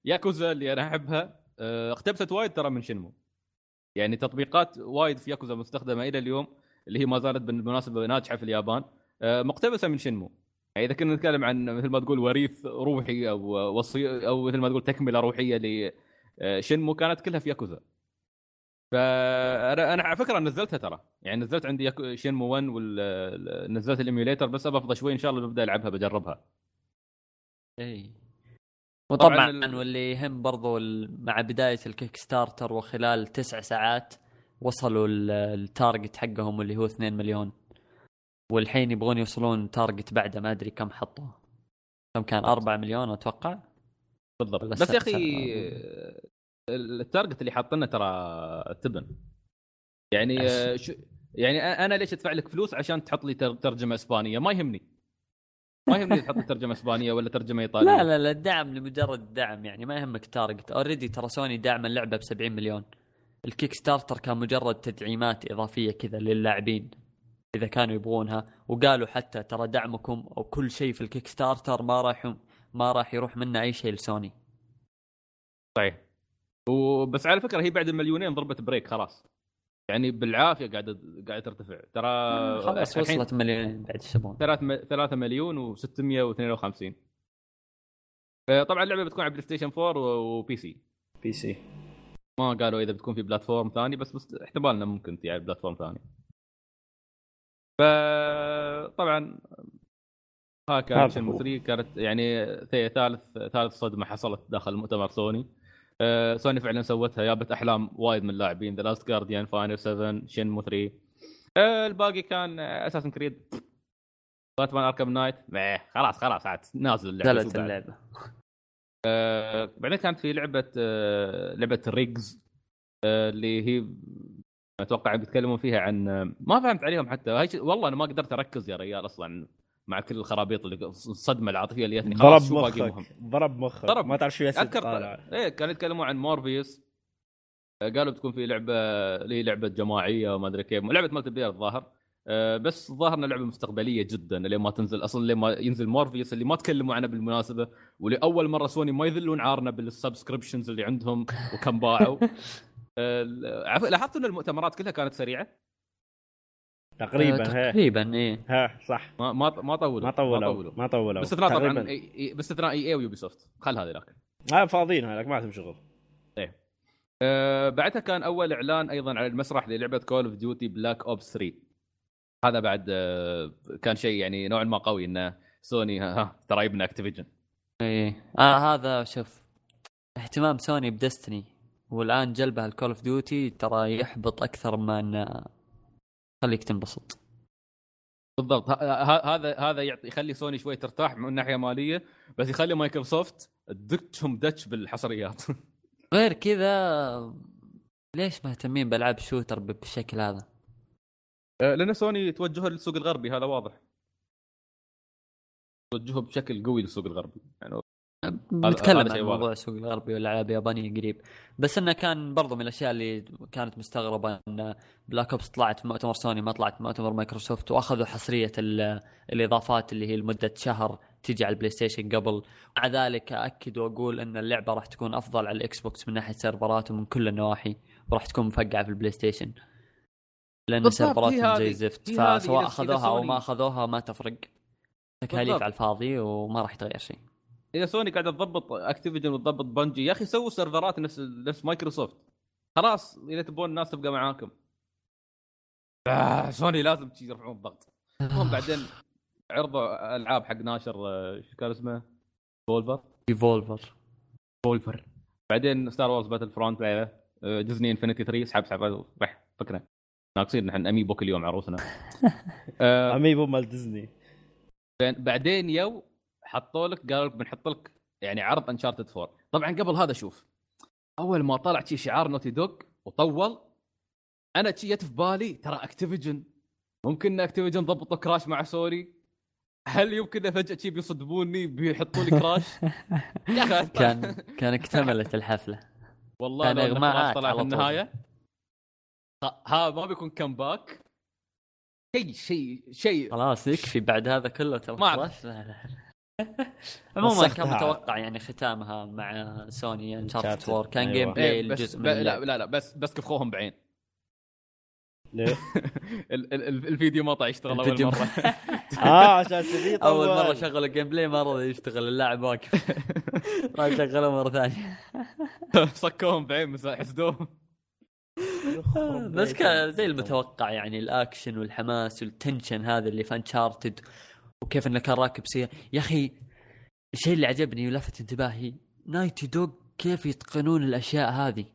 ياكوزا اللي أنا أحبها آه، اقتبست وايد ترى من شنمو. يعني تطبيقات وايد في ياكوزا مستخدمة إلى اليوم اللي هي ما زالت بالمناسبه ناجحة في اليابان آه، مقتبسة من شنمو. يعني إذا كنا نتكلم عن مثل ما تقول وريث روحي أو وصي أو مثل ما تقول تكملة روحية لشنمو كانت كلها في ياكوزا. فانا أنا على فكرة نزلتها ترى. يعني نزلت عندي شنمو 1 ونزلت الإيميوليتر بس افضى شوي إن شاء الله ببدأ ألعبها بجربها. اي طبعاً وطبعا ال- واللي يهم برضو مع بداية ال Kickstarter وخلال تسع ساعات وصلوا ال- ال target حقهم اللي هو 2 مليون. والحين يبغون يوصلون target بعده ما أدري كم حطوا كم كان؟ 4 مليون أتوقع. بالضبط. بس يا أخي. ال target اللي حاطينه ترى تبن. يعني آه، شو يعني أنا ليش أدفع لك فلوس عشان تحط لي تر- ترجمة إسبانية؟ ما يهمني. ما يهمني تحط ترجمة إسبانية ولا ترجمة إيطالية. لا لا لا الدعم لمجرد الدعم يعني ما يهمك target already ترى سوني دعم اللعبة ب 70 مليون. ال Kickstarter كان مجرد تدعيمات إضافية كذا للاعبين إذا كانوا يبغونها. وقالوا حتى ترى دعمكم أو كل شيء في ال Kickstarter ما راح ما راح يروح منه أي شيء لسوني. صحيح. وبس على فكرة هي بعد المليونين ضربت break خلاص. يعني بالعافية قاعدة قاعدة ترتفع. ترى آه، خلاص وصلت مليونين بعد إيش تبغون 3 مليون و652 طبعا اللعبة بتكون على بلاي ستيشن 4 و PC PC ما قالوا إذا بتكون في platform ثاني بس, بس احتمال انه ممكن تجي على platform ثاني. فطبعا ها كان هذا Shenmue هو. 3 كانت يعني ثالث ثالث صدمة حصلت داخل مؤتمر سوني. آه، سوني فعلا سوتها جابت أحلام وايد من اللاعبين. The Last Guardian Final 7 Shenmue 3 آه، الباقي كان Assassin's Creed Batman Arkham Knight خلاص خلاص عاد نازل اللعبة نزلت؟ اللعبة. آه، بعدين كانت في لعبة آه، لعبة RIGS آه، اللي هي أتوقع بيتكلمون فيها عن ما فهمت عليهم حتى. والله أنا ما قدرت أركز يا ريال أصلا. مع كل الخرابيط اللي الصدمه العاطفية اللي جتني ضرب مخك ضرب مخك. ضرب. ما تعرف شو أذكر إيه كانوا يتكلمون عن مورفيوس. آه، قالوا بتكون في لعبة اللي هي لعبة جماعية وما أدري كيف. لعبة multiplayer الظاهر. آه، بس الظاهر إنها لعبة مستقبلية جدا لين ما تنزل أصلا لين ما ينزل مورفيوس اللي ما تكلموا عنه بالمناسبة ولاول مرة سوني ما يذلون أعمارنا بال subscriptions اللي عندهم وكم باعوا. *laughs* آه، لاحظت إن المؤتمرات كلها كانت سريعة؟ تقريبا آه، ها. تقريبا إيه. ها صح. ما ما ما طولوا ما طولوا ما طولوا. باستثناء طبعا باستثناء EA و Ubisoft خل هذه لك ها فاضيين هذاك ما عندهم شغل. آه، بعدها كان أول إعلان أيضا على المسرح للعبة Call of Duty Black Ops 3 هذا بعد آه، كان شيء يعني نوعا ما قوي إنه سوني ها, ها ترى يبنى Activision. إيه. آه هذا شوف اهتمام سوني ب Destiny. والآن جلبها ال Call of Duty ترى يحبط أكثر ما إنه خليك تنبسط. بالضبط. هذا هذا يعطي يخلي سوني شوي ترتاح من ناحية مالية بس يخلي مايكروسوفت تدكهم دتش بالحصريات. *laughs* غير كذا ليش مهتمين بألعاب shooter بالشكل هذا؟ آه، لأن سوني توجهها للسوق الغربي هذا واضح. توجهه بشكل قوي للسوق الغربي. يعني بنتكلم عن موضوع. السوق الغربي والالعاب اليابانيه قريب. بس إنه كان برضو من الأشياء اللي كانت مستغربة إن Black Ops طلعت في مؤتمر سوني ما طلعت في مؤتمر مايكروسوفت وأخذوا حصرية ال- الإضافات اللي هي لمدة شهر تيجي على البلاي ستيشن قبل. مع ذلك اكد وأقول إن اللعبة راح تكون أفضل على الإكس بوكس من ناحية سيرفرات ومن كل النواحي وراح تكون مفقعة في البلاي ستيشن لأن سيرفراتهم زي هذه فسواء أخذوها أو ما أخذوها ما تفرق. تكاليف. على الفاضي وما راح يتغير شيء. إذا سوني قاعدة تضبط Activision وتضبط Bungie يا أخي سووا سيرفرات نفس نفس مايكروسوفت خلاص إذا تبون الناس تبقى معاكم. آه سوني لازم يرفعون الضغط. هم بعدين عرضوا ألعاب حق ناشر آه، شو كان اسمه؟ فولفر ايفولفر فولفر بعدين ستار وورز باتل فرونت ديزني انفنتي 3 اسحب اسحب رح فكنا. ناقصين نحن اميبو كل يوم عروسنا *laughs* آه، اميبو مال ديزني بعدين يو حطوا لك قالوا لك بنحط لك يعني عرض انشارتد 4 طبعا قبل هذا شوف أول ما طلع شي شعار Naughty Dog وطول أنا شي جت في بالي ترى Activision ممكن Activision ضبطوا Crash مع سوني هل يمكن فجأة شي بيصدموني بيحطوا لي Crash *laughs* يا أخي كان كان اكتملت الحفلة. والله كان Crash طلع في. النهايه ها- ما بيكون comeback شيء شيء شيء خلاص يكفي بعد هذا كله ترى ما *laughs* *laughs* عموما كان. متوقع يعني ختامها مع سوني Uncharted Uncharted. 4 كان أيوة. gameplay إيه بس الجزء ب... من لا. لا لا بس بس كفخوهم بعين ليه؟ *laughs* ال- ال- ال- الفيديو ما طلع يشتغل أول مرة *laughs* آه عشان كذي أول. مرة شغل ال gameplay ما رضى يشتغل اللاعب واقف راح يشغله مرة ثانية صكوهم بعين حسدوهم بس. كان زي المتوقع يعني الأكشن والحماس وال tension هذا اللي في Uncharted وكيف إنه كان راكب سيارة. يا أخي الشيء اللي عجبني ولفت انتباهي Naughty Dog كيف يتقنون الأشياء هذه؟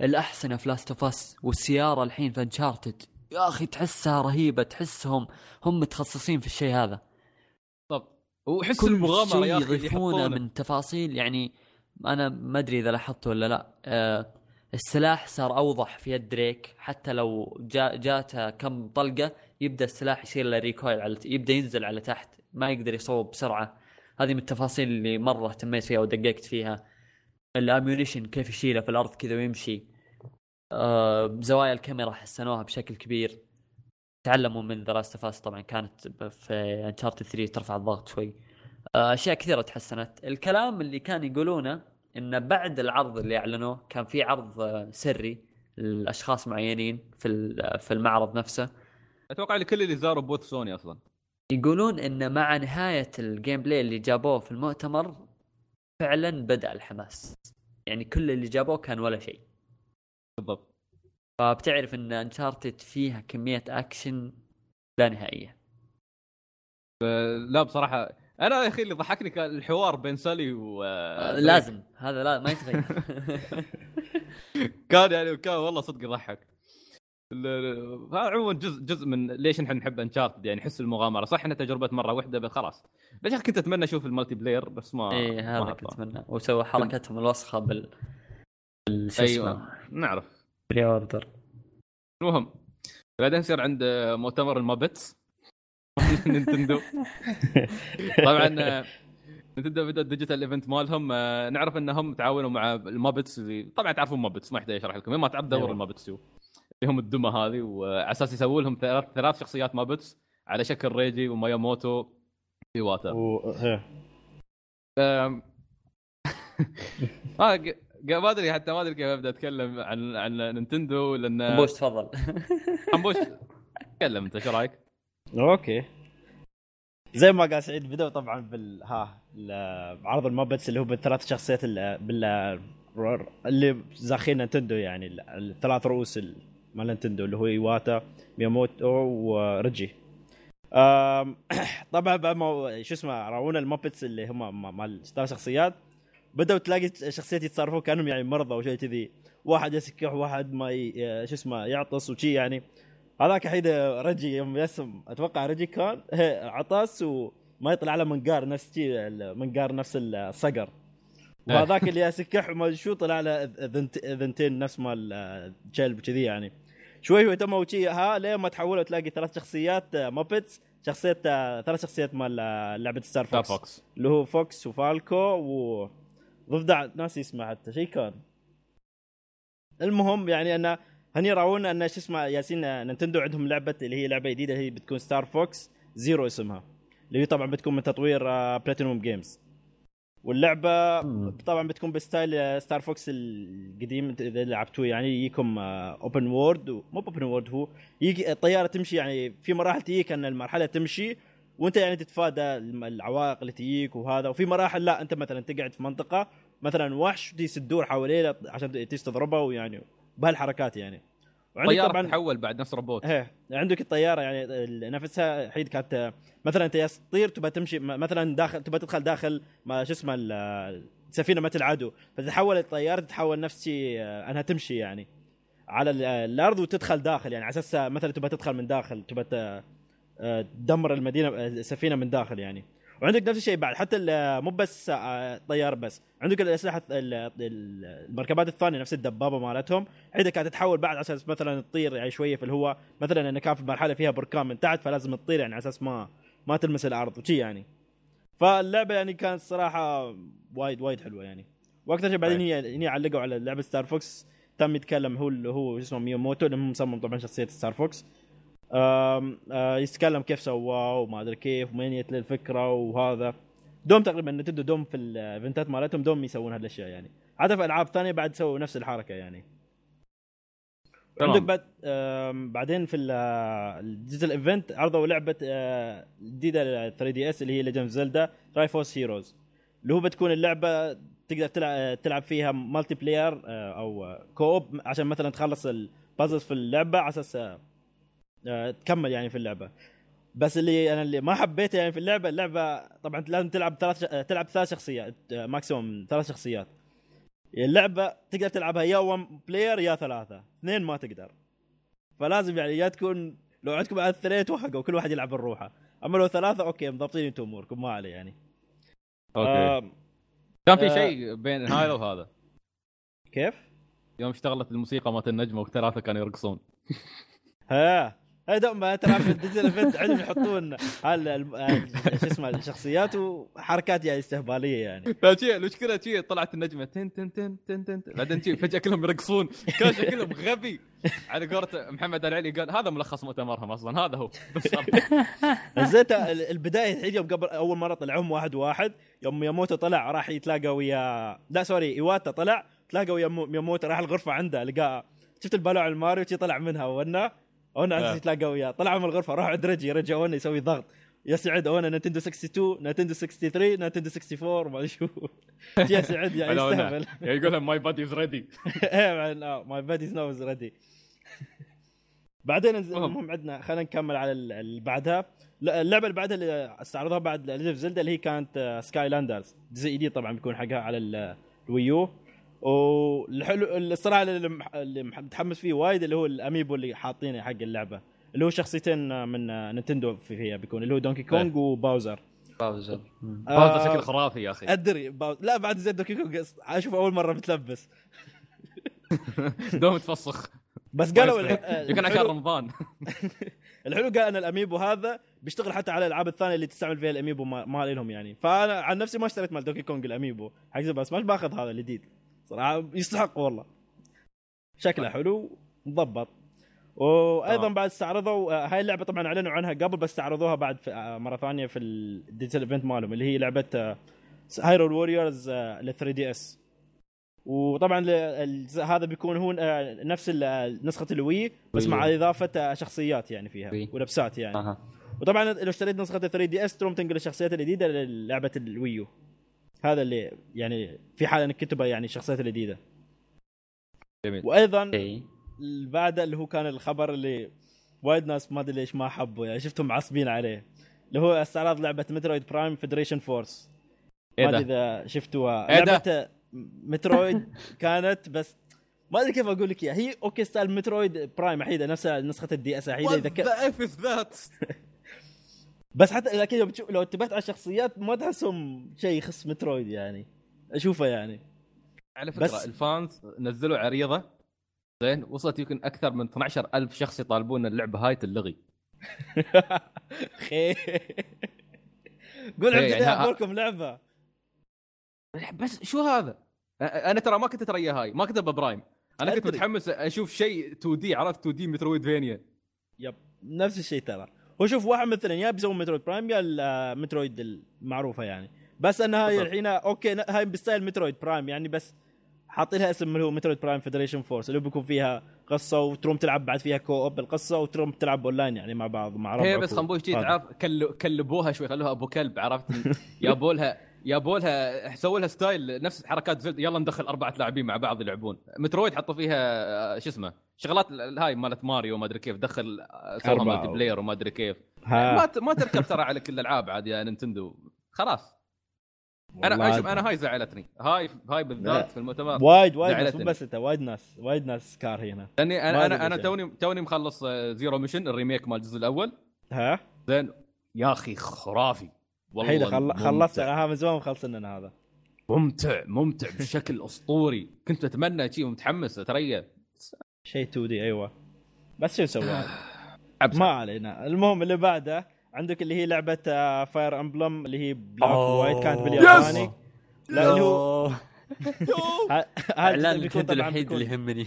الأحصنة في Last of Us والسيارة الحين في Uncharted يا أخي تحسها رهيبة تحسهم هم متخصصين في الشيء هذا. طب وحس كل المغامرة يا أخي يضيفونه. من تفاصيل يعني أنا ما أدري إذا لاحظت ولا لا. آه السلاح صار أوضح في يد دريك حتى لو جا جاته كم طلقة يبدأ السلاح يصير له recoil على يبدأ ينزل على تحت ما يقدر يصوب بسرعة. هذه من التفاصيل اللي مرة اهتميت فيها ودققت فيها. ال ammunition كيف يشيله في الأرض كذا ويمشي. آه زوايا الكاميرا حسنوها بشكل كبير. تعلموا من The Last طبعا كانت في Uncharted 3 ترفع الضغط شوي. آه، أشياء كثيرة تحسنت. الكلام اللي كان يقولونه إنه بعد العرض اللي أعلنوه كان في عرض آه، سري لأشخاص معينين في ال- في المعرض نفسه. أتوقع لكل اللي زاروا booth سوني أصلا. يقولون إن مع نهاية ال gameplay اللي جابوه في المؤتمر فعلا بدأ الحماس. يعني كل اللي جابوه كان ولا شيء. بالضبط. فبتعرف إن انشارتد فيها كمية أكشن لا نهائية. لا بصراحة أنا يا أخي اللي ضحكني كان الحوار بين سالي و آه، لازم. هذا لا ما يتغير *laughs* كان يعني كان والله صدق يضحك. عموما جزء جزء من ليش نحن نحب انشارتد يعني نحس المغامرة. صح انها تجربة مرة واحدة بس خلاص. بس كنت أتمنى أشوف ال multiplayer بس ما إيه ما هذا. كنت أتمنى. وسوى حركتهم الوسخة بال بال- شو أيوه. نعرف. pre-order المهم بعدين نصير عند مؤتمر المابتس. *laughs* نينتندو. *laughs* طبعا آه، نينتندو بدأ ال digital event مالهم آه، نعرف إنهم تعاونوا مع ال Muppets اللي طبعا تعرفون Muppets ما يحتاج اشرح لكم ما تعرف دور أيوة. ال Muppets اللي هم الدمى هذه وعلى أساس يسووا لهم ثلاث ثلاث شخصيات مابتس على شكل ريجي وماياموتو ايواتا و... ق- ما أدري حتى ما أدري كيف أبدأ أتكلم عن عن نينتندو لأن بوش تفضل. حنبوش *laughs* تكلم أنت إيش رأيك؟ أوكي. زي ما قال سعيد بدأوا طبعا بال ها عرض الموبتس اللي هو بالثلاث شخصيات ال- بال اللي زاخين نينتندو يعني ال- الثلاث رؤوس ال- مال نينتندو اللي هو إيواتا مياموتو وريجي. آم، *clears throat* طبعا بعد ما شو اسمه راونا الموبتس اللي هم مال ثلاث شخصيات بدأوا تلاقي شخصيات يتصرفون كأنهم يعني مرضى أو شيء كذي. واحد يسكح واحد ما. شو اسمه يعطس وشي يعني. هذاك الحين رجي يوم يسم أتوقع رجي كان عطس وما يطلع له منقار نفس منقار نفس الصقر. وهذاك اللي يسكح ما شو طلع له ذنت- ذنتين نفس مال الكلب كذي يعني. شوي شوي تموا ها لين ما تحولوا تلاقي ثلاث شخصيات موبيتس شخصية ثلاث شخصيات مال لعبة ستار ستار فوكس فوكس اللي هو فوكس وفالكو و ضفدع ناسي اسمه حتى شيء كان. المهم يعني انه هني راونا أن شو اسمه ياسين نينتندو عندهم لعبة اللي هي لعبة جديدة هي بتكون ستار فوكس زيرو اسمها اللي هي طبعا بتكون من تطوير بلاتينوم جيمز واللعبة طبعا بتكون بستايل ستار فوكس القديم اذا لعبتوه يعني يجيكم open world مو open world هو يجي الطيارة تمشي يعني في مراحل تجيك أن المرحلة تمشي وأنت يعني تتفادى العوائق اللي تجيك وهذا وفي مراحل لا أنت مثلا تقعد في منطقة مثلا وحش تجي تدور حواليه عشان تجي تضربه ويعني بهالحركات يعني. وعندك طيارة طبعا تحول بعد نفس روبوت إيه عندك الطيارة يعني نفسها حيد كانت مثلا أنت تطير تبى تمشي مثلا داخل تبى تدخل داخل ما شو اسمه ال- السفينة مت العدو. فتتحول الطيارة تتحول نفس شيء آه، أنها تمشي يعني على ال- الأرض وتدخل داخل يعني. على أساس مثلا تبى تدخل من داخل تبى آه، تدمر المدينة آه، السفينة من داخل يعني. وعندك نفس الشيء بعد حتى مو بس آه، طيار بس. عندك الأسلحة ال- ال- المركبات الثانية نفس الدبابة مالتهم. عندك كانت تتحول بعد على أساس مثلا تطير يعني شوية في الهواء. مثلا انه كان في مرحلة فيها بركان من تحت فلازم تطير يعني على أساس ما ما تلمس الأرض وشي يعني. فاللعبة يعني كانت صراحة وايد وايد حلوة يعني. وأكثر شيء بعدين هي هني علقوا على لعبة ستار فوكس تم يتكلم هو اللي هو شو اسمه مياموتو اللي مصمم طبعا شخصية ستار فوكس يتكلم كيف سواه وما أدري كيف ومن وين يت له الفكرة وهذا. دوم تقريبا نينتندو دوم في ال eventات مالتهم دوم يسوون هالأشياء يعني. حتى في ألعاب ثانية بعد سووا نفس الحركة يعني. تمام. عندك بعد بعدين في ال- آه، ال digital event عرضوا لعبة جديدة 3 دي إس اللي هي Legend Zelda Tri Force Heroes اللي هو بتكون اللعبة تقدر تلعب تلعب فيها multiplayer أو co-op عشان مثلا تخلص ال puzzles في اللعبة على أساس تكمل يعني في اللعبة. بس اللي أنا اللي ما حبيته يعني في اللعبة اللعبة طبعا لازم تلعب ثلاث آه، تلعب ثلاث شخصيات آه، maximum ثلاث شخصيات. اللعبة تقدر تلعبها يا 1 player يا ثلاثة اثنين ما تقدر. فلازم يعني يا تكون لو عندكم بعد اثنين توهقوا كل واحد يلعب بروحه أما لو ثلاثة أوكي مضبطين أنتم أموركم ما عليه يعني. أوكي. آه كان في آه. شيء بين هذا وهذا. كيف؟ يوم اشتغلت الموسيقى مالت النجمة والثلاثه كانوا يرقصون. ها. هاي دوما ترى في ال digital event عندهم يحطون شو اسمه الشخصيات وحركات يعني استهبالية يعني. فشي المشكلة شي طلعت النجمة تن تن تن تن تن. بعدين شي فجأة كلهم يرقصون. كان شكلهم غبي. على قولة محمد العلي قال هذا ملخص مؤتمرهم أصلا هذا هو. بالضبط *laughs* زيت البداية الحين يوم قبل أول مرة طلعوهم واحد واحد يوم ياموتو طلع راح يتلاقى ويا لا سوري إيواتا طلع تلاقى ويا مو- ياموتو راح الغرفة عنده لقى شفت البالوع الماريو طلع منها ونا اونا آه. عايز يتلاقى وياه. طلع من الغرفة راح عند رجي رجي اونا يسوي ضغط. *laughs* يا سعد اونا نينتندو 62 نينتندو 63 نينتندو 64 ما شو. يا سعد يعني على. يستهبل. يقول my body is ready إيه my body نوز ready بعدين المهم. عندنا خلينا نكمل على ال- اللي بعدها. اللعبة اللي بعدها اللي استعرضها بعد Legend Zelda اللي هي كانت Skylanders جزء جديد طبعا بيكون حقها على ال- ال Wii U. والحلو الصراحة اللي متحمس فيه وايد اللي هو ال amiibo اللي حاطينه حق اللعبة اللي هو شخصيتين من نينتندو في- فيها بيكون اللي هو دونكي كونغ وباوزر. Bowser. مم. Bowser آه، شكله خرافي يا أخي. أدري باو... لا بعد زي Donkey Kong أشوف أول مرة متلبس. *laughs* دوم تفسخ. بس قالوا يمكن عشان رمضان. *laughs* الحلو قال أن ال amiibo هذا بيشتغل حتى على الألعاب الثانية اللي تستعمل فيها ال amiibo ما, ما لهم يعني. فأنا عن نفسي ما اشتريت مال Donkey Kong ال amiibo حق زي سماش باخذ هذا الجديد. صراحة يستحق والله. شكله حلو مضبط. وأيضا تمام. بعد استعرضوا آه، هاي اللعبة طبعا أعلنوا عنها قبل بس استعرضوها بعد في آه، مرة ثانية في ال digital event مالهم اللي هي لعبة Hyrule Warriors ل 3DS وطبعا هذا بيكون هو آه، نفس آه، نسخة ال Wii بس مع. إضافة آه، شخصيات يعني فيها. ولبسات يعني. أها. وطبعا لو اشتريت نسخة 3DS تروم تنقل الشخصيات الجديدة للعبة ال Wii U هذا اللي يعني في حال انك كتبها يعني الشخصيات الجديده جميل. وأيضا اي اللي بعده اللي هو كان الخبر اللي وايد ناس ما أدري ليش ما حبوا يعني شفتهم معصبين عليه. اللي هو استعراض لعبة Metroid Prime Federation Force ما أدري إذا شفتوها. إيه؟ لعبة Metroid كانت بس ما أدري كيف أقول لك إياها. هي okay style Metroid Prime وحيده نفس نسخة ال DS وحيده إذا ذات *laughs* بس حتى لكن لو بتشوف لو انتبهت على الشخصيات ما تحسهم شيء يخص Metroid يعني. أشوفه يعني. على فكرة بس- ال fans نزلوا عريضة. زين وصلت يمكن أكثر من 12000 شخص يطالبون اللعبة هاي تلغي. قول عندي يعني ها- لكم لعبة. بس شو هذا؟ أنا ترى ما كنت أتريا هاي. ما كنت ب Prime أنا كنت. متحمس أشوف شيء 2D عرفت 2D Metroidvania yep نفس الشيء ترى. هو شوف واحد مثلا يا بيسوي Metroid Prime يا ال- Metroid المعروفة يعني بس انها هاي. الحين okay هاي ب style Metroid Prime يعني بس حاطين لها اسم اللي هو Metroid Prime Federation Force اللي بيكون فيها قصة وتروم تلعب بعد فيها co-op القصة وتروم تلعب اونلاين يعني مع بعض مع ربعك هي بس خنبوش هذا. تعرف كل- كلبوها شوي خلوها أبو كلب عرفت *laughs* يابوا لها يابوا لها سووا لها style نفس حركات Zelda يلا ندخل أربعة لاعبين مع بعض يلعبون Metroid حطوا فيها آه، شو اسمه شغلات ال- هاي مالت ماريو ما أدري كيف دخل آه، سوها. multiplayer وما أدري كيف. ها. ما ما تركب ترى على كل الألعاب عاد يا Nintendo. خلاص. أنا والله شوف أنا هاي زعلتني. هاي هاي. بالذات في المؤتمر وايد وايد ناس مو. بس أنت وايد ناس وايد ناس كار هنا. لأني أنا أنا أنا ليش توني توني مخلص آه، Zero Mission ال remake مال الجزء الأول. ها؟ زين. يا أخي خرافي. حيله خل... ممتع. خلصت. أنا من زمان مخلصنا هذا. ممتع ممتع بشكل أسطوري. كنت أتمنى شيء ومتحمس اتريا شيء 2D أيوه. بس شو نسوي؟ عبس. ما علينا. المهم اللي بعده عندك اللي هي لعبة Fire Emblem اللي هي black. white كانت بالياباني. لا اللي هو *laughs* إعلان نتندو الوحيد اللي يهمني.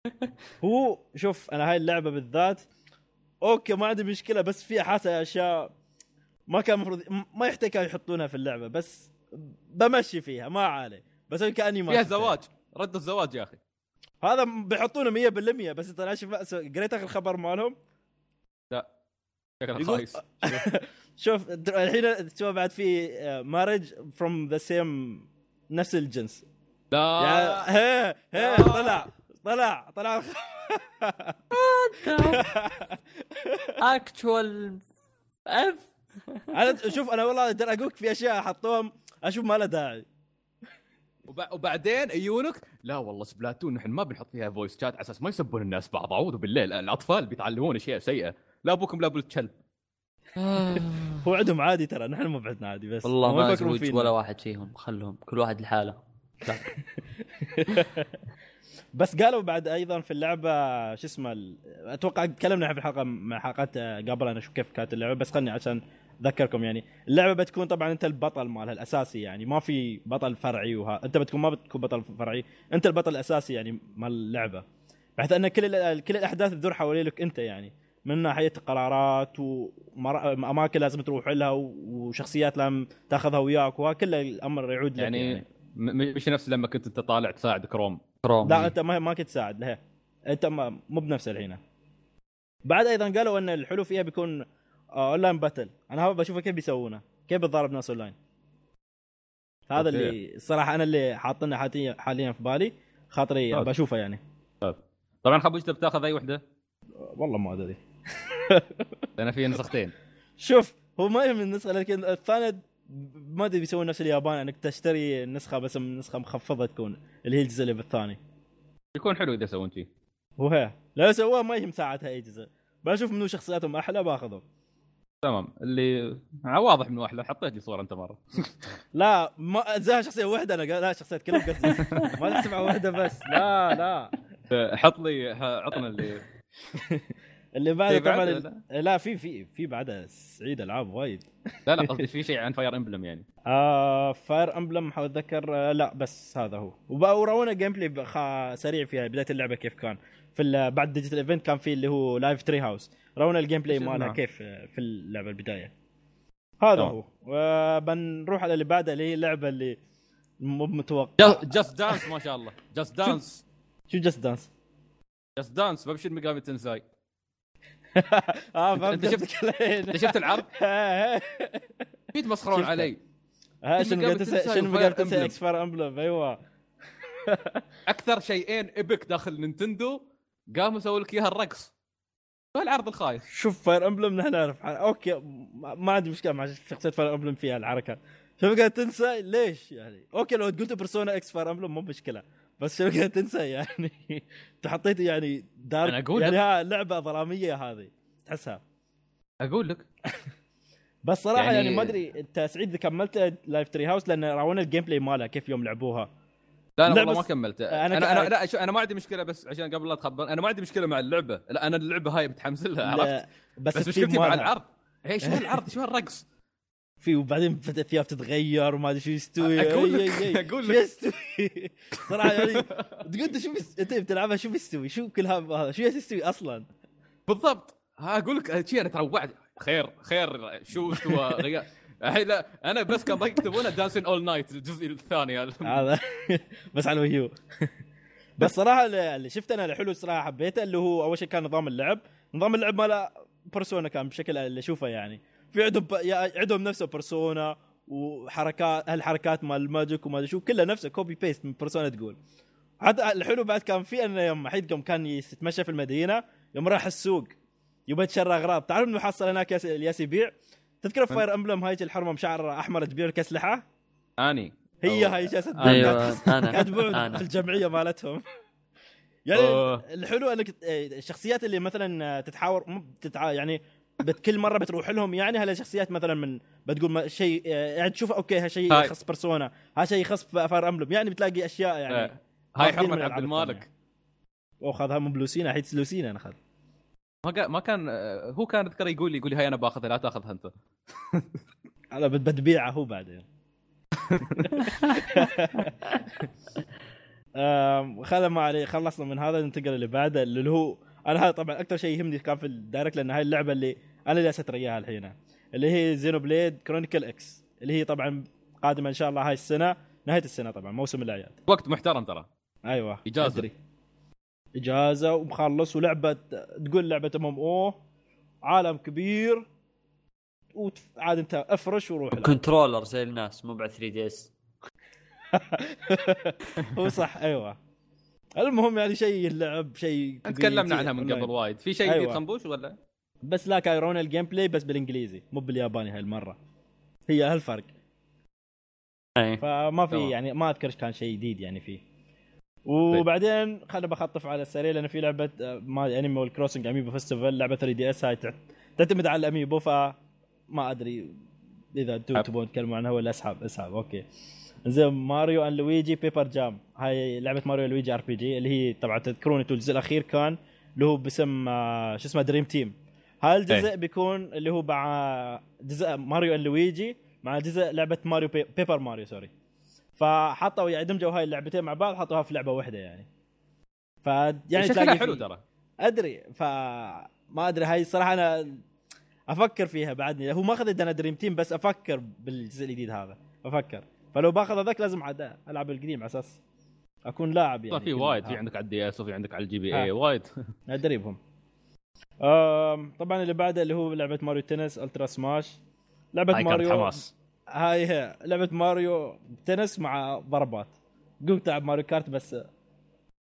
*laughs* هو شوف أنا هاي اللعبة بالذات أوكي ما عندي مشكلة بس في حاسه أشياء ما كان المفروض ما يحتاج كانوا يحطونها في اللعبة بس بمشي فيها ما عليه بس كأني ما فيها. زواج. رد الزواج يا أخي. هذا بيحطونه 100% بس انت لا شوف قريت آخر خبر مالهم؟ شكله يقول- خايس. *laughs* شوف الحين شوف بعد في مارج فروم ذا سيم نفس الجنس. لا. هي هي طلع طلع طلع. اكتوال اف أنا شوف أنا والله أقدر أقول لك في أشياء حطوهم أشوف ما له داعي. وبعدين يجونك لا والله سبلاتون نحن ما بنحط فيها فويس شات على أساس ما يسبون الناس بعض أعوذ بالله الأطفال بيتعلمون أشياء سيئة لا أبوكم لا أبو الكلب هو عندهم عادي ترى نحن ما بعدنا عادي بس والله ما أزوج. ولا واحد فيهم خلهم كل واحد لحاله. *laughs* بس قالوا بعد أيضا في اللعبة شو اسمه أتوقع تكلمنا في الحلقة مع حلقات قبل أنا شو كيف كانت اللعبة بس خلني عشان أذكركم يعني اللعبة بتكون طبعا أنت البطل مالها الأساسي يعني ما في بطل فرعي وها أنت بتكون ما بتكون بطل فرعي أنت البطل الأساسي يعني مال اللعبة بحيث أن كل كل الأحداث تدور حواليك أنت يعني من ناحية قرارات واماكن لازم تروح لها وشخصيات لازم تاخذها وياك وها كله الأمر يعود لك يعني, يعني. مش نفس لما كنت انت طالع تساعد Chrom. Chrom لا أنت ما ما كنت تساعد لا. أنت ما مو بنفس الحين. بعد أيضا قالوا إن الحلو فيها بيكون آه، online battle أنا هذا بشوفه كيف بيسوونه كيف بتضارب ناس اونلاين هذا okay. اللي الصراحه أنا اللي حاطينه حاليا حاليا في بالي خاطري طيب. بشوفه يعني. طبعا خبوش بتاخذ أي وحدة؟ والله ما أدري. *laughs* لأن في نسختين. شوف هو ما يهم النسخة لكن الثانية ما أدري بيسوون نفس اليابان إنك تشتري النسخه بس نسخة مخفضة تكون اللي هي الجزء اللي بالثاني. يكون حلو إذا يسوون شيء هو هي. لو سووها ما يهم ساعتها أي جزء. بشوف منو شخصياتهم أحلى بأخذهم. تمام. اللي آه، واضح من واحد حطيت لي صورة أنت مرة. *laughs* لا ما زها شخصية واحدة أنا لا شخصيات كلهم قصدي. *laughs* ما على واحدة بس. لا لا. *laughs* حط لي عطنا اللي اللي بعده طبعا؟ ال- لا. في في في بعدها سعيد ألعاب وايد. لا لا قصدي *laughs* في شيء عن Fire Emblem يعني. آه Fire Emblem حاول أتذكر آه لا بس هذا هو. ورونا gameplay سريع فيها بداية اللعبة كيف كان. في ال- بعد digital event كان في اللي هو Live Treehouse رونا الجيم بلاي مالها؟ كيف آه، في اللعبة البداية. هذا تمام. هو. وبنروح على اللي بعدها اللي هي اللعبة اللي مو متوقع. جاست دانس ما شاء الله. جاست دانس شو جاست دانس جاست دانس ببشر ميجامي تنساي آه فهمت أنت شفت-. *laughs* انت شفت العرض؟ ها في يتمسخرون. علي. ها شنو قاعد شنو قاعد. إكس فاير امبلم أيوه. *laughs* أكثر شيئين ايبك داخل نينتندو قاموا سووا لك إياها الرقص. هو العرض الخايس؟ شوف فاير امبلم نحن نعرف. أوكي ما ما عندي مشكلة مع شخصية فاير امبلم فيها الحركة. شوف قاعد تنسى؟ ليش يعني؟ أوكي لو قلت بيرسونا إكس فاير امبلم مو مشكلة. بس قاعد تنسى يعني؟ *laughs* انت حطيت يعني دارك أنا أقول يعني لك. ها لعبة ظلاميه هذه. تحسها. أقول لك. *laughs* بس صراحة يعني, يعني- ما أدري أنت سعيد إذا كملت لايف تري هاوس لأن راونا الجيم بلاي مالها كيف يوم لعبوها. لا أنا والله ما كملت. أنا أنا, أنا لا شو أنا ما عندي مشكلة بس عشان قبل لا تخبر أنا ما عندي مشكلة مع اللعبة. لا أنا اللعبة هاي متحمس لها عرفت؟ بس, بس مشكلتي مع. العرض. هي شو *laughs* العرض؟ شو الرقص؟ في وبعدين فتت الثياب تتغير وما أدري شو يستوي. أقول أي- لك- *laughs* شو لك. يستوي؟ *laughs* صراحة يعني تقول شو. أنت بتلعبها شو بيستوي؟ شو كل هذا شو يستوي أصلا؟ بالضبط. ها أقول لك أنا تروعت. خير خير شو استوى غير. الحين لا أنا بس كان ضيق يكتبونه Dancing All Night الجزء الثاني هذا. *laughs* بس على ال Wii U بس صراحة اللي شفت أنا الحلو صراحة حبيته اللي هو أول شيء كان نظام اللعب. نظام اللعب ماله Persona كان بشكل اللي أشوفه يعني. في عندهم ب... عندهم نفسه Persona وحركات هالحركات مال ال magic وما أدري شو كله نفسه copy paste من Persona تقول. حتى الحلو بعد كان في انه يوم حيد يوم كان يتمشى في المدينة يوم راح السوق يبى يتشرى أغراض. تعرف إنه حصل هناك ياس- يبيع تذكر في Fire Emblem هاي الحرمة مشعر أحمر تبيع لك اسلحه أني. هي هاي جالسه تبيع أيوه *laughs* أنا. في الجمعية مالتهم. يعني أوه. الحلو أنك إيه، الشخصيات اللي مثلا تتحاور. يعني كل مرة بتروح لهم يعني هلا شخصيات مثلا من بتقول ما- شيء يعني تشوف أوكي هالشيء. يخص Persona هذا شيء يخص Fire Emblem يعني بتلاقي أشياء يعني آه. هاي حرمة عبد المالك الثانية. أو خذها من ب Lucina الحين Lucina أنا اخذ ما كان ما كان هو كان اذكر يقول لي يقول لي هاي أنا باخذها لا تاخذها أنت بت- بتبيعه هو بعدين *laughs* خلا ما عليه خلصنا من هذا ننتقل اللي بعده اللي هو أنا هذا طبعا أكثر شيء يهمني كان في ال Direct لأن هاي اللعبة اللي أنا اللي اسيت إياها الحين اللي هي Xenoblade Chronicles X اللي هي طبعا قادمة إن شاء الله هاي السنة نهاية السنة طبعا موسم الأعياد وقت محترم ترى أيوه إجازة. أدري. إجازة ومخلص ولعبة تقول لعبة MMO عالم كبير وعاد أنت أفرش وروح. controller زي الناس مو بعد 3 DS هو صح أيوه المهم يعني شيء اللعب شيء تكلمنا عنها من. قبل وايد. في شيء جديد أيوة. خنبوش ولا؟ بس لا كايرون ال gameplay بس بالإنجليزي. مو بالياباني هالمرة. هي هالفرق. أي. فما في. يعني ما اذكر كان شيء جديد يعني فيه. وبعدين خلنا بخطف على السريع لأنه في لعبة آه، ما Animal Crossing amiibo Festival لعبة 3 DS هاي تعت- تعتمد على ال amiibo فما أدري إذا أنتم. تبون تتكلموا عنها ولا أسحب أسحب. أوكي. زين Mario and Luigi Paper Jam هاي لعبة Mario Luigi RPG اللي هي طبعا تذكرون أنتم الجزء الأخير كان اللي هو باسم آه، شو اسمه Dream Team هاي الجزء إيه. بيكون اللي هو مع جزء Mario and Luigi مع جزء لعبة Mario Pa... Paper Mario sorry فحطوا يعني دمجوا هاي اللعبتين مع بعض حطوها في لعبة واحدة يعني. ف يعني شكلها حلو ترى. أدري ف ما أدري هاي الصراحه أنا أفكر فيها بعدني. هو ما أخذ أنا Dream Team بس أفكر بالجزء الجديد هذا. أفكر. فلو باخذ هذاك لازم عاد ألعب القديم على أساس أكون لاعب يعني طبعا في وايد آه. في عندك على ال DS وفي عندك على ال GB آه. اي وايد. *laughs* أدري بهم. آم، طبعا اللي بعده اللي هو لعبة Mario Tennis Ultra Smash. لعبة ماريو حماس. هاي هي. لعبة Mario Tennis مع ضربات. قوم تلعب Mario Kart بس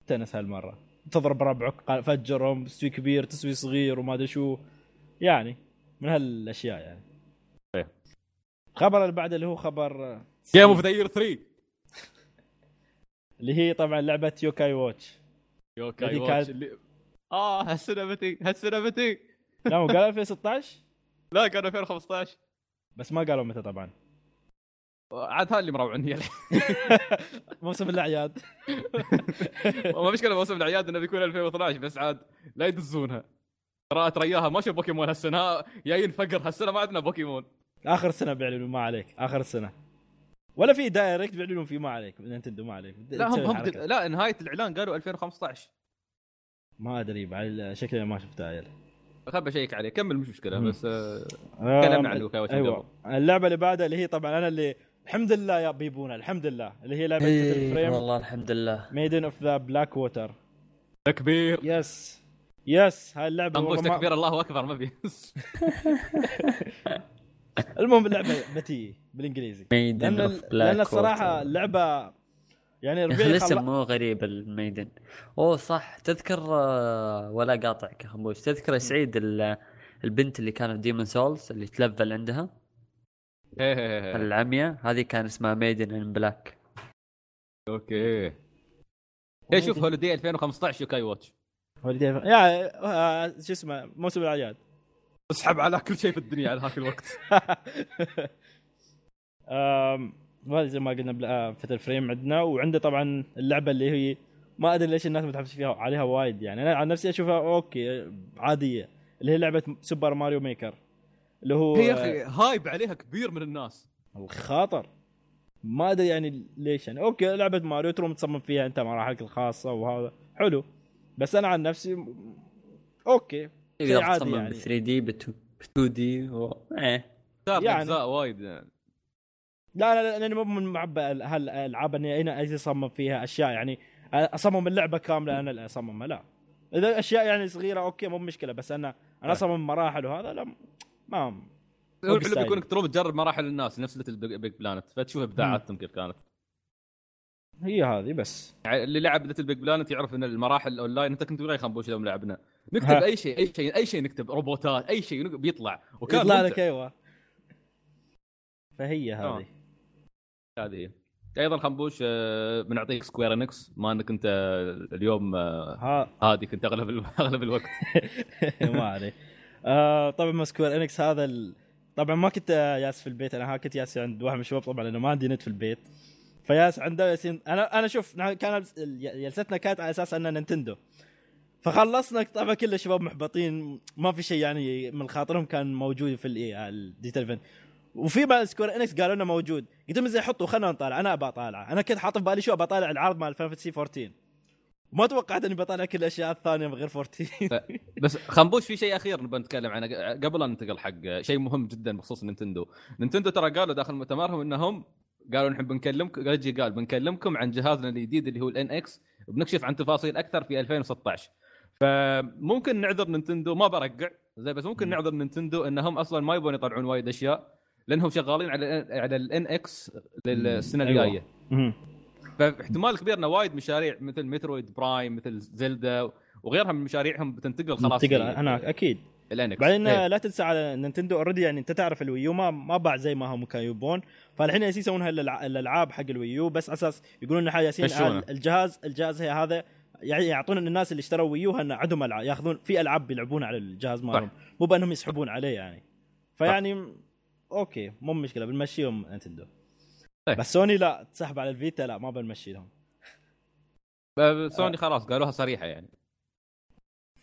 تنس هالمرة. تضرب ربعك فجرهم تسوي كبير تسوي صغير وما أدري شو. يعني من هالأشياء يعني. الخبر اللي بعده اللي هو خبر Game of the Year 3 اللي هي طبعا لعبة Yo-kai Watch Yo-kai Watch كانت- اللي آه هالسنة متى هالسنة متى؟ *laughs* لا مو قالوا 2016 لا كان 2015 بس ما قالوا متى طبعا. عاد هاي اللي مروعني *laughs* موسم الأعياد. *laughs* ما مشكلة موسم الأعياد إنه بيكون 2012 بس عاد لا يدزونها. ترى اياها ما شوف بوكيمون هالسنة ها- جايين فقر هالسنة ما عندنا بوكيمون. آخر سنة بيعلنوا ما عليك آخر السنة ولا في Direct بيعلنون فيه ما عليك Nintendo ما عليك. لا هم هم الحركة. لا نهاية الإعلان قالوا 2015 ما أدري بعد شكلي ما شفت عيل خل ب check عليه كمل مش مشكلة مم. بس آه، آم، تكلمنا عن Watch أيوه. اللعبة اللي بعدها اللي هي طبعا أنا اللي الحمد لله يا بيبونا الحمد لله اللي هي لعبة إيه Frame والله الحمد لله. Maiden of the Black Water تكبير yes yes هاي اللعبة ما- تكبير الله أكبر ما في *laughs* *laughs* المهم اللعبة بتي بالإنجليزي. لأن Maiden لأن الصراحة اللعبه يعني *laughs* ربيعي الاسم خل... مو غريب ال Maiden. أوه صح. تذكر آه، ولا قاطعك يا خنبوش تذكر يا سعيد ال- البنت اللي كانت Demon's Souls اللي تلفل عندها. *laughs* العمية. هذه كان اسمها Maiden in Black أوكي. هي شوف holiday 2015 Yo-kai Watch holiday يا آه، شو اسمه موسم الأعياد. اسحب على كل شيء في الدنيا على هاك الوقت. *laughs* وهذا زي ما قلنا بلا- Fatal Frame عندنا. وعنده طبعا اللعبة اللي هي ما أدري ليش الناس متحمس فيها عليها وايد يعني. أنا عن نفسي أشوفها أوكي عادية اللي هي لعبة Super Mario Maker اللي هو هي يا أخي hype عليها كبير من الناس. الخاطر. ما أدري يعني ليش يعني. أوكي لعبة ماريو تروم تصمم فيها أنت مراحلك الخاصة وهذا. حلو. بس أنا عن نفسي أوكي. عادي تصمم يعني. ب 3 D ب 2 D و... إيه. صار يعني. أجزاء وايد يعني. لا لا لا لأني مو من معبى هالالعاب اني أنا أجي أصمم فيها أشياء يعني أصمم اللعبة كاملة أنا اللي أصممها لا إذا أشياء يعني صغيرة أوكي مو مشكلة بس أنا أنا آه. أصمم مراحل وهذا لا ما هو الحلو. بيكون انك تروح تجرب مراحل الناس نفس LittleBigPlanet فتشوف ابداعاتهم كيف كانت هي هذه بس يعني اللي لعب LittleBigPlanet يعرف إن المراحل الاونلاين أنت كنت وياي خنبوش يوم لعبنا نكتب ها. أي شيء أي شيء أي شيء نكتب روبوتات أي شيء بيطلع وكان يطلع. لك أيوه فهي آه. هذه هذه. هي. أيضا خنبوش آه، بنعطيك Square Enix ما أنك أنت اليوم آه، ها. هادي كنت أغلب *laughs* أغلب الوقت. *laughs* ما عليه. آه طبعا Square Enix هذا ال... طبعا ما كنت يالس في البيت. أنا ها كنت يالس عند واحد من الشباب طبعا لأنه ما عندي نت في البيت. فيالس عنده يالسين أنا أنا شوف كان جلستنا كانت على أساس انها Nintendo. فخلصنا طبعا كل الشباب محبطين. ما في شيء يعني من خاطرهم كان موجود في الاي ال digital وفي مال Square Enix قالوا لنا موجود. قلت لهم زي حطوا خلينا نطالع. أنا ابى اطالعه أنا كنت حاطط في بالي شو ابى أطالع؟ العرض مال Fantasy 14 وما توقعت إني بطالع كل الأشياء الثانية من غير 14 بس خنبوش في شيء أخير نبغى نتكلم عنه. قبل ان ننتقل حق شيء مهم جدا بخصوص Nintendo. Nintendo ترى قالوا داخل مؤتمرهم إنهم قالوا نحن بنكلمكم Reggie قال بنكلمكم عن جهازنا الجديد اللي هو ال NX وبنكشف عن تفاصيل أكثر في 2016 فممكن نعذر Nintendo ما برقع زي بس ممكن نعذر Nintendo إنهم أصلا ما يبون يطلعون وايد أشياء. لأنهم شغالين على على ال NX للسنه أيوة. الجاية. مهم. فاحتمال كبير ان وايد مشاريع مثل Metroid Prime مثل Zelda وغيرها من مشاريعهم بتنتقل خلاص تنتقل هناك أكيد. ال NX بعدين لا تنسى على Nintendo already يعني أنت تعرف ال Wii U ما ما باع زي ما هم كانوا يبون. فالحين يالسين يسوون الألعاب حق ال Wii U بس أساس يقولون ان يالسين الجهاز الجهاز هي هذا يعني يعطون الناس اللي اشتروا Wii U ان عندهم العاب ياخذون في ألعاب بيلعبون على الجهاز مالهم. مو بأنهم يسحبون عليه يعني. فيعني okay مو مشكلة بنمشيهم Nintendo طيب. بس سوني لا تسحب على ال Vita لا ما بنمشي لهم. سوني خلاص قالوها صريحة يعني.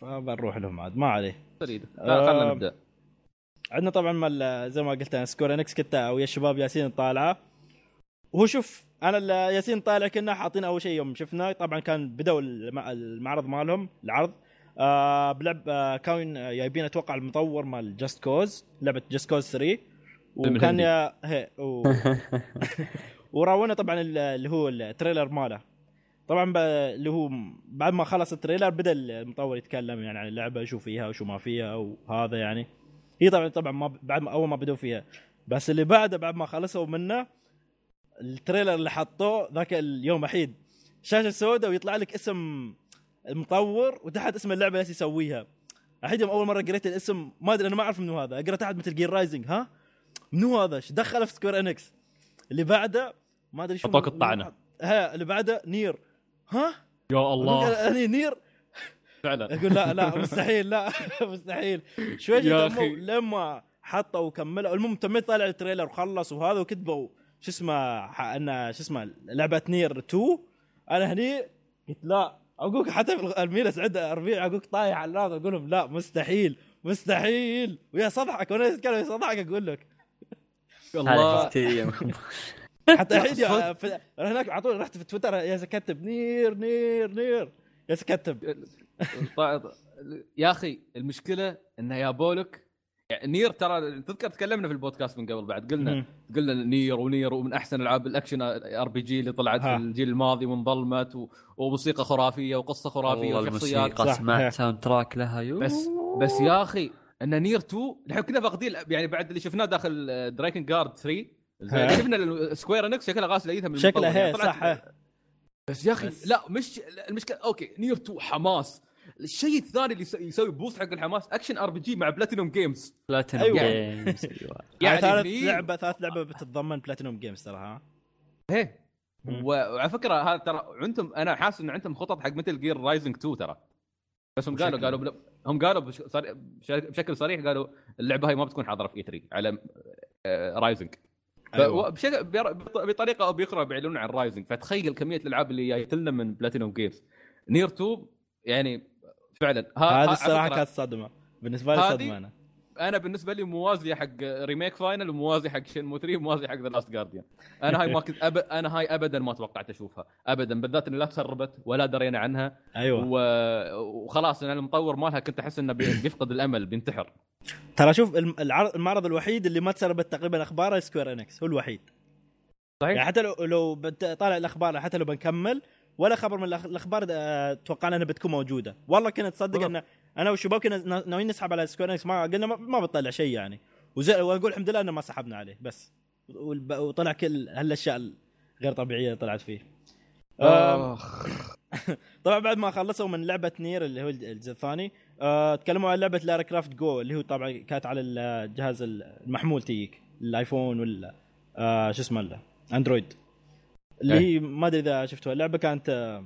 فبنروح لهم عاد ما عليه. خلينا آه، نبدأ. عندنا طبعا مال زي ما قلت أنا Square Enix كنت ويا الشباب يالسين نطالعه. وهو شوف أنا يالسين نطالع كنا حاطين أول شيء يوم شفنا طبعا كان الم- المعرض مالهم العرض. آه بلعب آه كان جايبين أتوقع المطور مال Just Cause لعبة Just Cause 3 وكان. يا هي و... *laughs* وراونا طبعا ال- اللي هو ال trailer ماله. طبعا ب- اللي هو بعد ما خلص ال trailer بدأ المطور يتكلم يعني عن اللعبة شو فيها وشو ما فيها وهذا يعني. هي طبعا طبعا ما بعد ما أول ما بدوا فيها. بس اللي بعده بعد ما خلصوا منه ال trailer اللي حطوه ذاك اليوم وحيد شاشة سوداء ويطلع لك اسم المطور وتحت اسم اللعبة اللي يسويها. الحين يوم أول مرة قريت الاسم ما أدري أنا ما أعرف منو هذا. أقرأ تحت Metal Gear Rising ها؟ منو هذا؟ إيش دخله في Square Enix؟ اللي بعده ما أدري شو حطوك الطعنة. ها اللي بعده Nier. ها؟ يا أنا Nier. فعلا. أقول لا لا *laughs* مستحيل لا *laughs* مستحيل. شوي يا أخي. لما حطوا وكملوا. المهم تميت طالع ال trailer وخلص وهذا وكتبوا شو اسمه أن شو اسمه لعبة نير 2 أنا هني قلت لا أقولك حتى في الميلس عنده ربيع أقولك طايح على الأرض أقول لهم لا مستحيل مستحيل. ويا صضحك وأنا اتكلم صضحك أقول لك. والله *laughs* حتى الحين يا- في- هناك على طول رحت في تويتر يا كتب نير نير نير. يا كتب طيب، يا أخي المشكلة إنه يا بولك يعني Nier ترى تذكر تكلمنا في البودكاست من قبل بعد قلنا مم. قلنا Nier و Nier ومن أحسن ألعاب ال action RPG اللي طلعت في. الجيل الماضي وانظلمت و- وموسيقى خرافية وقصة خرافية والله وشخصيات. الموسيقى. سمعت soundtrack لها. يو بس بس يا أخي إن Nier 2 نحن كنا فاقدين يعني بعد اللي شفناه داخل Drakengard 3 زين، ها. شفنا Square Enix شكلها غاسله ايدها من شكلها يعني هي صح. بس يا أخي بس. لا مش المشكلة okay Nier 2 حماس الشيء الثاني اللي يس- يسوي boost حق الحماس action RPG مع Platinum Games Platinum أيوة. Games أيوه يعني ثالث لعبة ثالث لعبة بتتضمن Platinum Games ترى ها إيه وعلى فكرة هذا ترى عندهم أنا حاسس إن عندهم خطط حق Metal Gear Rising 2 ترى بس هم قالوا قالوا. هم قالوا. بشكل صريح قالوا اللعبة هاي ما بتكون حاضرة في E3 على آه، Rising أيوة. بير- بط- بطريقة أو بأخرى بيعلنون عن Rising فتخيل كمية الألعاب اللي جايت لنا من Platinum Games Nier 2 يعني فعلا هذه الصراحة كانت صدمة بالنسبة لي صدمة أنا أنا بالنسبة لي موازيه حق remake Final وموازيه حق Shenmue 3 وموازيه حق The Last Guardian. أنا هاي ما كنت أب... أنا هاي ابدا ما توقعت اشوفها. ابدا بالذات انه لا تسربت ولا درينا عنها. أيوه. و... وخلاص أنا المطور مالها كنت أحس إنه بي- بيفقد الأمل بينتحر. ترى شوف العرض المعرض الوحيد اللي ما تسربت تقريبا أخباره Square Enix هو الوحيد. يعني صحيح حتى لو لو بتطالع الأخبار حتى لو بنكمل ولا خبر من الأخبار آه، توقعنا إنها بتكون موجودة. والله كنت تصدق بالضبط. ان أنا والشباب كنا نا- ناويين نسحب على Square Enix ما قلنا ما, بتطلع شيء يعني. وزي وأقول الحمد لله إنه ما سحبنا عليه بس. وطلع كل هالأشياء الغير طبيعية اللي طلعت فيه. آه،. *laughs* طبعا بعد ما خلصوا من لعبة Nier اللي هو الجزء الثاني آه تكلموا عن لعبة Lara Croft Go اللي هو طبعا كانت على الجهاز المحمول تيك الآيفون ولا آه شو اسمه أندرويد. اللي هي ما أدري إذا شفتوها. اللعبة كانت آه،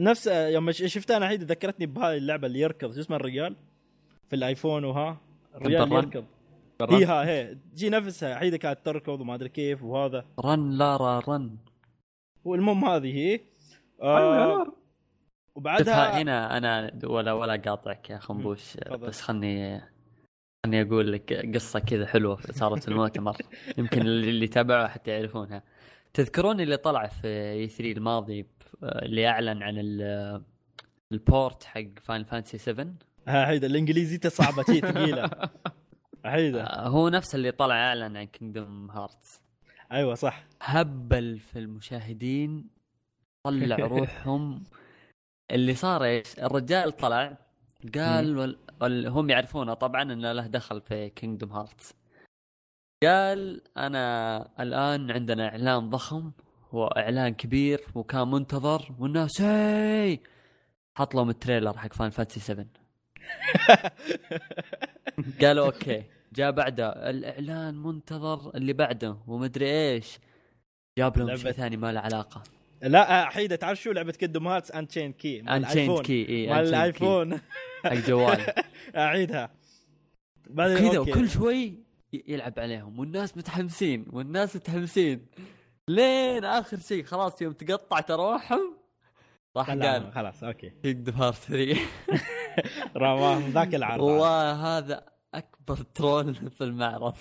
نفس آه، يوم ش- شفتها أنا الحين ذكرتني بهاي اللعبة اللي يركض شو اسمه الرجال في الآيفون وها؟ الرجال. يركض. هي ها هي تجي نفسها حيدة كانت تركض وما أدري كيف وهذا. رن لارا رن. والمهم هذه هي. أيوة آه. شوفها وبعدها هنا أنا ولا ولا قاطعك يا خنبوش. بس خلني خلني أقول لك قصة كذا حلوة صارت في المؤتمر *laughs* يمكن اللي اللي تابعوها حتى يعرفونها. تذكرون اللي طلع في E3 الماضي اللي اعلن عن ال- ال port حق Final Fantasy 7 ها هيدا الانجليزيته صعبة شي ثقيلة. *laughs* هيدا. آه، هو نفس اللي طلع اعلن عن Kingdom Hearts أيوه صح. هبل في المشاهدين طلع *laughs* روحهم. اللي صار إيش؟ الرجال طلع قال وال... وال... هم يعرفونه طبعا إنه له دخل في Kingdom Hearts قال أنا الآن عندنا إعلان ضخم واعلان كبير وكان منتظر والناس هي حط لهم ال trailer حق Final Fantasy 7 قالوا okay جاء بعده الإعلان منتظر اللي بعده ومدري إيش. جاب لهم شيء ثاني ما له علاقة. لا حيده تعرف شو لعبة Kingdom Hearts Unchained Key Unchained Key إي مال الآيفون. حق جوال. *laughs* أعيدها. كذا. وكل شوي يلعب عليهم والناس متحمسين والناس متحمسين. لين آخر شيء خلاص يوم تقطعت روحهم راح قال خلاص okay. Kingdom Hearts 3 رواهم ذاك العرض. والله هذا أكبر troll في المعرض.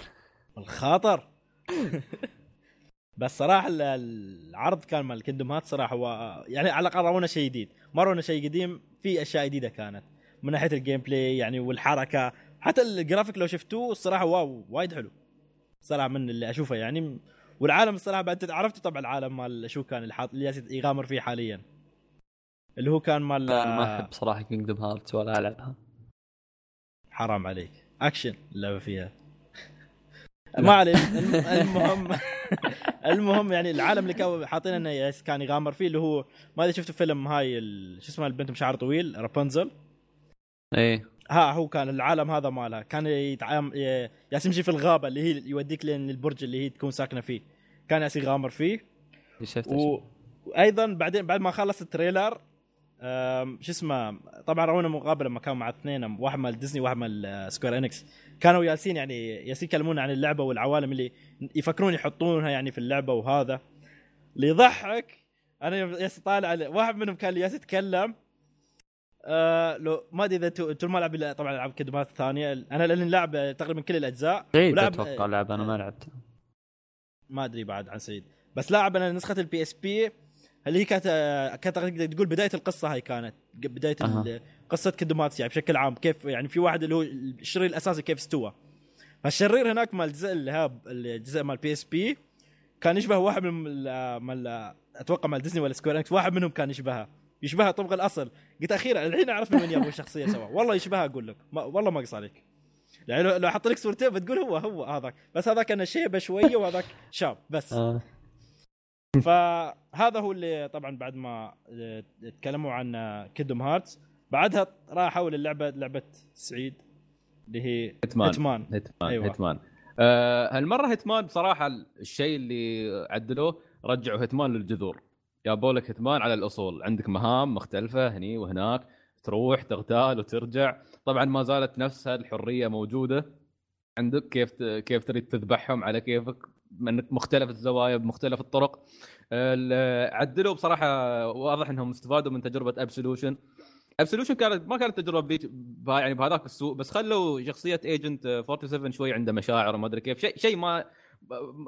الخاطر؟ *laughs* بس صراحة ال- العرض كان مال Kingdom Hearts صراحة هو يعني على الأقل رونا شيء جديد. ما رونا شيء قديم في أشياء جديدة كانت. من ناحية ال gameplay يعني والحركة. حتى ال graphics لو شفتوه الصراحه wow وايد حلو. صراحة من اللي أشوفه يعني والعالم الصراحة بعد عرفتوا طبعا العالم مال شو كان اللي حاط اللي جالس يغامر فيه حاليا. اللي هو كان مال ما أحب صراحة Kingdom Hearts ولا العبها حرام عليك. اكشن اللعبة فيها. ما عليه الم- المهم *laughs* المهم يعني العالم اللي كانوا حاطين إنه كان يغامر فيه اللي هو ما أدري شفتوا فيلم هاي شو اسمها البنت بشعر طويل Rapunzel إيه. ها هو كان العالم هذا مالها كان يتعام ياس يمشي في الغابة اللي هي يوديك لين البرج اللي هي تكون ساكنة فيه. كان ياس يغامر فيه. شفت و... وأيضا بعدين بعد ما خلص ال trailer شو اسمه طبعا رونا مقابلة لما كانوا مع اثنين واحد مال ديزني وواحد مال Square Enix. كانوا جالسين يعني جالسين يكلمون عن اللعبة والعوالم اللي يفكرون يحطونها يعني في اللعبة وهذا. اللي يضحك أنا جالس طالع واحد منهم كان جالس يتكلم آه لو ما أدري إذا تو ما لعب طبعا العاب Kingdom Hearts الثانية أنا لأني لاعب تقريبا كل الأجزاء. سعيد ولعب- أتوقع لعبه أنا ما لعبت. ما أدري بعد عن سعيد. بس لاعب أنا نسخة ال PSP اللي هي كانت كانت تقدر تقول بداية القصة هاي كانت. بداية. ال- قصة Kingdom Hearts يعني بشكل عام. كيف يعني في واحد اللي هو الشرير الأساسي كيف استوى. فالشرير هناك مال الجزء اللي هاب الجزء مال PSP كان يشبه واحد من ال- مال أتوقع مال ديزني ولا Square Enix واحد منهم كان يشبهها. يشبهها طبق الأصل. قلت أخيرا الحين أعرف من جابوا الشخصيه سوا. والله يشبهها أقول لك. ما والله ما قص عليك. يعني لو أحط لك صورتين بتقول هو هو هذاك. بس هذاك كان شيبة شوية وهذاك شاب. بس. آه. فهذا هو اللي طبعا بعد ما آه، تكلموا عن Kingdom Hearts بعدها راحوا للعبه لعبة سعيد اللي هي Hitman Hitman Hitman أيوة. أيوة. Hitman آه هالمرة Hitman بصراحة الشيء اللي عدلوه رجعوا Hitman للجذور. جابوا لك Hitman على الأصول. عندك مهام مختلفة هني وهناك تروح تغتال وترجع. طبعا ما زالت نفسها الحريه موجودة عندك كيف كيف تريد تذبحهم على كيفك من مختلف الزوايا بمختلف الطرق. ال- عدلوا بصراحة واضح إنهم استفادوا من تجربة Absolution Absolution كانت ما كانت تجربة بها- يعني بهذاك السوء بس خلوا شخصية Agent 47 شوي عنده مشاعر وما أدري كيف. شيء شيء ما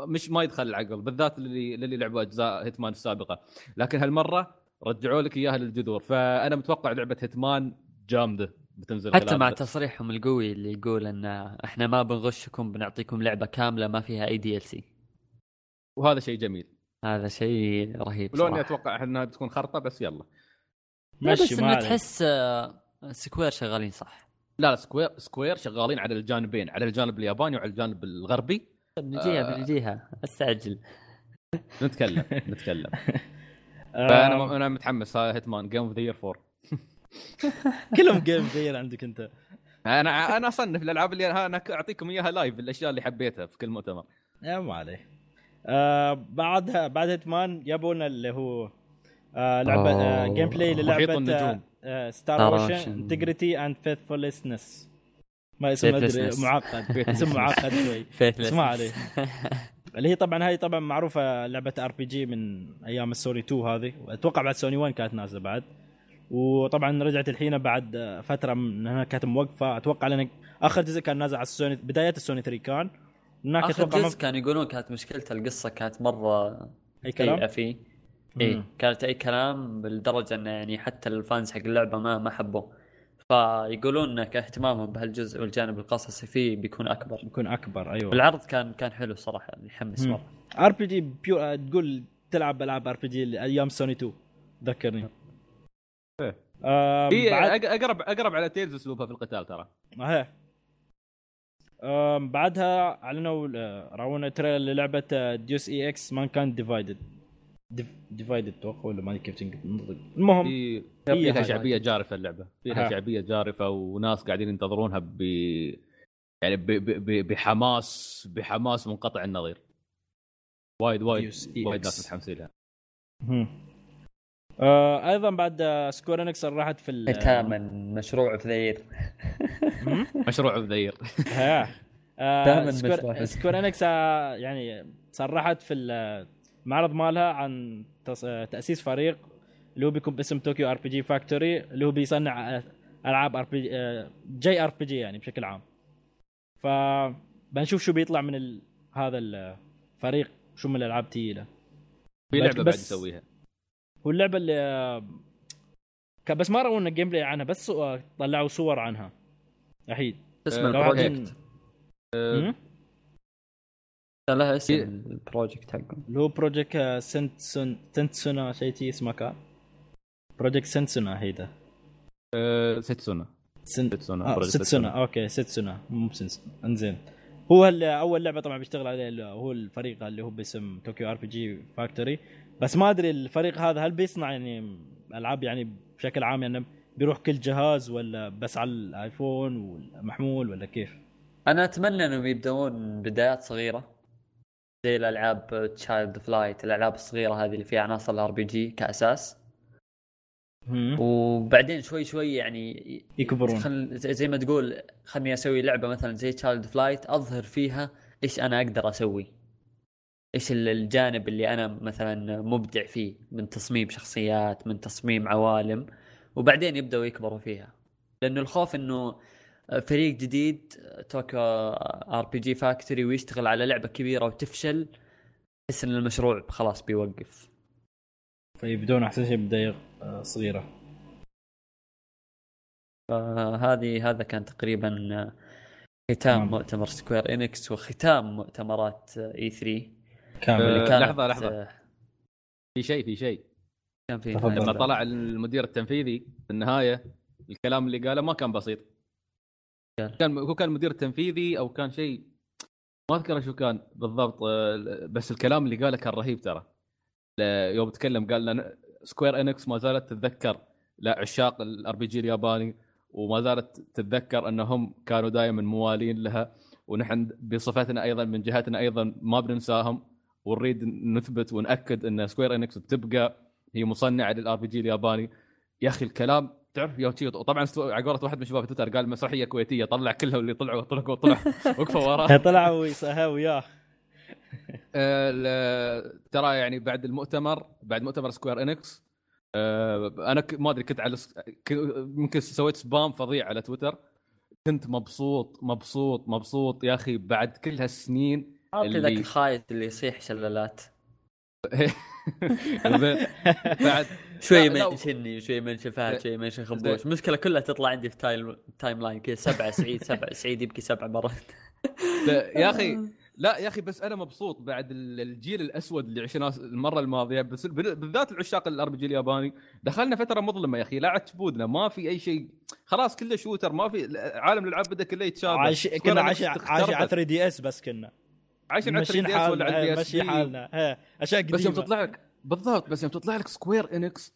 مش ما يدخل العقل بالذات اللي اللي لعبوا أجزاء Hitman السابقة. لكن هالمرة رجعوا لك إياها للجذور. فأنا متوقع لعبة Hitman جامدة بتنزل حتى مع تصريحهم القوي اللي يقول إن إحنا ما بنغشكم بنعطيكم لعبة كاملة ما فيها أي DLC وهذا شيء جميل. هذا شيء رهيب ولو إني أتوقع إنها بتكون خرطة بس يلا. لا مشي بس إنه. تحس آه، Square شغالين صح. لا لا Square Square شغالين على الجانبين على الجانب الياباني وعلى الجانب الغربي. بنجيها آه. بنجيها استعجل نتكلم نتكلم *laughs* آه، فأنا أنا متحمس Hitman game of the year 4 كلهم game زي عندك أنت أنا أنا أصنف الألعاب اللي أنا أعطيكم إياها live الأشياء اللي حبيتها في كل مؤتمر يا ما عليه آه بعدها بعد Hitman جابوا لنا اللي هو آه لعبة آه. gameplay للعبة النجوم. آه Star. Ocean Integrity and Faithlessness ما اسم أدري. معقد. *laughs* اسم معقد شوي. Faithless اسمع عليه. *laughs* اللي هي طبعا هاي طبعا معروفة لعبة RPG من أيام السوني 2 هذه. واتوقع بعد سوني 1 كانت نازلة بعد. وطبعا رجعت الحين بعد فترة من هنا كانت موقفة. أتوقع لأن آخر جزء كان نازل على السوني بدايات السوني 3 كان. هناك آخر أتوقع ما جزء كانوا يقولون كانت مشكلته القصة كانت مرة أي سيئه كلام؟ فيه. اي كانت أي كلام بالدرجة إنه يعني حتى ال fans حق اللعبة ما ما حبوه. فيقولون انك اهتمامهم بهالجزء والجانب القصصي فيه بيكون أكبر. بيكون أكبر أيوه. العرض كان كان حلو صراحة يعني يحمس. مرة. RPG بيو تقول تلعب ألعاب RPG أيام سوني 2 ذكرني هي بعد أق- أقرب أقرب على Tales أسلوبها في القتال ترى. آم، بعدها أعلنوا آه، راونا trailer للعبة Deus Ex Mankind Divided Divided أتوقع ولا ما كيف تنطق المهم في فيها. شعبية جارفة اللعبة فيها ها. شعبية جارفة وناس قاعدين ينتظرونها ب يعني ب... ب... ب... بحماس بحماس منقطع النظير وايد وايد. وايد ناس متحمسين لها. آه أيضا بعد سكوير انكس صرحت في ال- ختاما مشروع ذير مهم. *laughs* مشروع ذير ها دائماً آه. سكوير انكس آه يعني صرحت في المعرض مالها عن تص- آه، تأسيس فريق اللي هو بيكون باسم طوكيو RPG Factory اللي هو بيصنع آه، ألعاب آر بي جي آر بي جي يعني بشكل عام. ف بنشوف شو بيطلع من ال... هذا الفريق شو من الألعاب تجي له. في بس- لعبه بعد يسويها هو اللعبة اللي آه، ك- بس ما رونا gameplay عنها بس آه، طلعوا صور عنها. وحيد اسمه آه، لو ال project؟ لها اسم في- ال project حقهم. اللي هو Project سنتسون سنتسونا شيء تي اسمه كان Project سنتسونا هيدا أه... سيتسونا سن... سيتسونا آه ستسونا. أوكي ستسونا. مو سنس انزين. هو أول لعبة طبعا بيشتغل عليه ال- هو الفريق اللي هو باسم طوكيو RPG Factory بس ما أدري الفريق هذا هل بيصنع يعني ألعاب يعني بشكل عام يعني بيروح كل جهاز ولا بس على الآيفون والمحمول ولا كيف؟ أنا أتمنى إنهم يبدون بدايات صغيرة. زي الألعاب Child of Light الألعاب الصغيرة هذه اللي فيها عناصر ال RPG كأساس. وبعدين شوي شوي يعني يكبرون. خل... زي ما تقول خلني أسوي لعبة مثلا زي Child of Light أظهر فيها إيش أنا أقدر أسوي إيش ال- الجانب اللي أنا مثلا مبدع فيه من تصميم شخصيات من تصميم عوالم وبعدين يبدأوا يكبروا فيها لأنه الخوف إنه فريق جديد توكيو RPG Factory ويشتغل على لعبة كبيرة وتفشل تحس إن المشروع خلاص بيوقف فيبدون احسن شيء بداية آه، صغيرة فهذه هذا كان تقريبا ختام تمام. مؤتمر سكوير انكس وختام مؤتمرات E3 كامل آه، اللي كانت لحظة، لحظة. آه، في شيء في شيء كان في. لما. طلع المدير التنفيذي في النهاية الكلام اللي قاله ما كان بسيط. كان. هو كان مدير تنفيذي أو كان شيء ما أذكر شو كان بالضبط آه، بس الكلام اللي قاله كان رهيب ترى. يوم تكلم قال لنا سكوير انكس ما زالت تتذكر لعشاق ال RPG الياباني وما زالت تتذكر أنهم كانوا دائما موالين لها ونحن بصفتنا أيضا من جهتنا أيضا ما بننساهم ونريد نثبت ونأكد أن سكوير انكس بتبقى هي مصنعة لل RPG الياباني. يا أخي الكلام تعرف يوم شي طبعا استو- على قولة واحد من شباب تويتر قال مسرحية كويتية طلع كلهم اللي طلعوا طلعوا طلعوا *laughs* وقفوا وراه طلعوا ويسها وياه. آه، ترى يعني بعد المؤتمر بعد مؤتمر سكوير إنكس آه، أنا ك- ما أدري كنت على يمكن سويت spam فظيع على تويتر. كنت مبسوط مبسوط مبسوط يا أخي بعد كل هالسنين اللي- ذاك الخايس اللي يصيح شلالات. *laughs* بعد شوي. mention ني شوي mention فهد زين. شوي mention خبوش المشكلة كلها تطلع عندي في time timeline كذا سبعة سعيد سبعة *laughs* سعيد يبكي سبع مرات. يا أخي *laughs* لا يا أخي بس أنا مبسوط بعد ال- الجيل الأسود اللي عشناه المرة الماضية. بس بال- بالذات العشاق ال RPG الياباني. دخلنا فترة مظلمة يا أخي لا عاد تبودنا ما في أي شيء. خلاص كله shooter ما في عالم الألعاب بدأ كله يتشابه. عايش سكوير كنا إنكس عايشين عايشين على اختربت. 3 دي اس بس كنا. عايشين على 3 ماشيين DS ولا على إيه، اس ماشي حالنا. إيه، أشياء بس يوم قديمة. تطلع لك بالضبط بس يوم تطلع لك سكوير انكس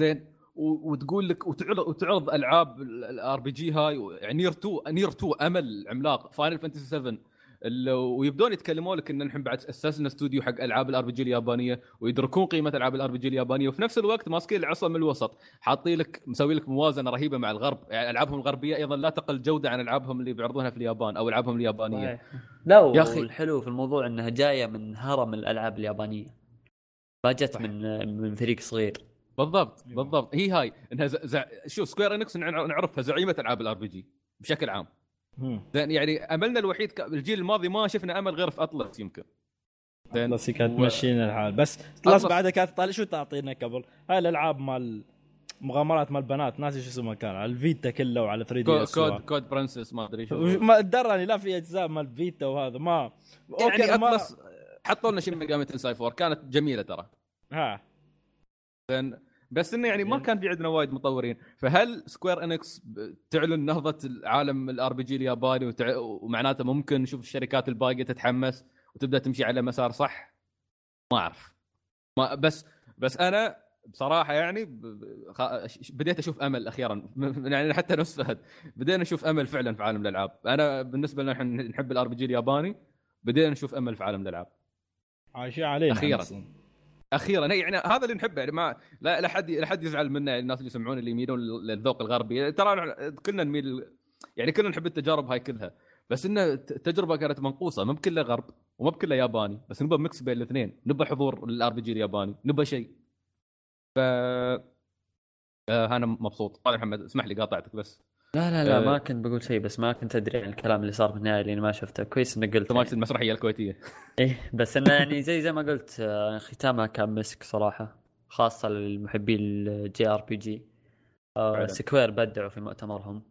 زين وتقول لك وتعرض وتعرض ألعاب ال RPG هاي يعني Nier 2 Nier 2 أمل عملاق Final Fantasy 7 ال- ويبدون يتكلمون لك إن نحن بعد اسسنا استوديو حق ألعاب ال RPG اليابانية ويدركون قيمة ألعاب ال RPG اليابانية وفي نفس الوقت ماسكين العصا من الوسط. حاطين لك مسوي لك موازنة رهيبة مع الغرب يعني ألعابهم الغربية أيضا لا تقل جودة عن ألعابهم اللي بيعرضونها في اليابان أو ألعابهم اليابانية. لا يا. أخي الحلو في الموضوع إنها جاية من هرم الألعاب اليابانية. ما جت صح. من من فريق صغير. بالضبط بالضبط. هي هاي إنها ز... ز... شوف سكوير انكس نعرفها زعيمة ألعاب ال RPG بشكل عام. زين يعني أملنا الوحيد ك... الجيل الماضي ما شفنا أمل غير في اطلس يمكن. زين. بس هي كانت و- تمشينا الحال. بس خلاص أطلس- بعدها كانت طالع شو تعطينا قبل؟ هاي الألعاب مال مغامرات مال البنات ناسي شو اسمها كان على الفيتا كله وعلى 3 دي كود اس كود, كود برنسس ما أدري شو. ما دراني لا في أجزاء مال الفيتا وهذا ما يعني ما- اطلس حطوا لنا شيء من ميجامي تنساي 4 كانت جميلة ترى. ها. بس إنه يعني ما. كان في عندنا وايد مطورين. فهل سكوير انكس تعلن نهضة العالم ال RPG الياباني وتع... ومعناته ممكن نشوف الشركات الباقية تتحمس وتبدأ تمشي على مسار صح؟ ما أعرف. ما بس بس أنا بصراحة يعني خ- بديت أشوف أمل أخيرا. يعني حتى نفس فهد. بدينا نشوف أمل فعلا في عالم الألعاب. أنا بالنسبة لنا إحنا نحب ال RPG الياباني. بدينا نشوف أمل في عالم الألعاب. عايشين علينا أخيراً. أصلاً. أخيرا. يعني هذا اللي نحبه يعني ما لا لا حد لا حد يزعل منا الناس اللي يسمعون اللي يميلون للذوق الغربي. ترى كلنا نميل يعني كلنا نحب التجارب هاي كلها. بس ان التجربه كانت منقوصة مو بكلها غرب ومو بكلها ياباني بس نبى mix بين الاثنين. نبى حضور ال RPG الياباني نبى شيء. ف آه أنا مبسوط. طبعا محمد اسمح لي قاطعتك بس. لا لا لا آه. ما كنت بقول شيء بس ما كنت أدري عن الكلام اللي صار في النهايه لاني ما شفته كويس إنك قلت تماشي يعني. المسرحية الكويتية إيه بس انه يعني زي زي ما قلت آه، ختامها كان مسك صراحة خاصة للمحبين ال JRPG فعلاً. Square بدعوا في مؤتمرهم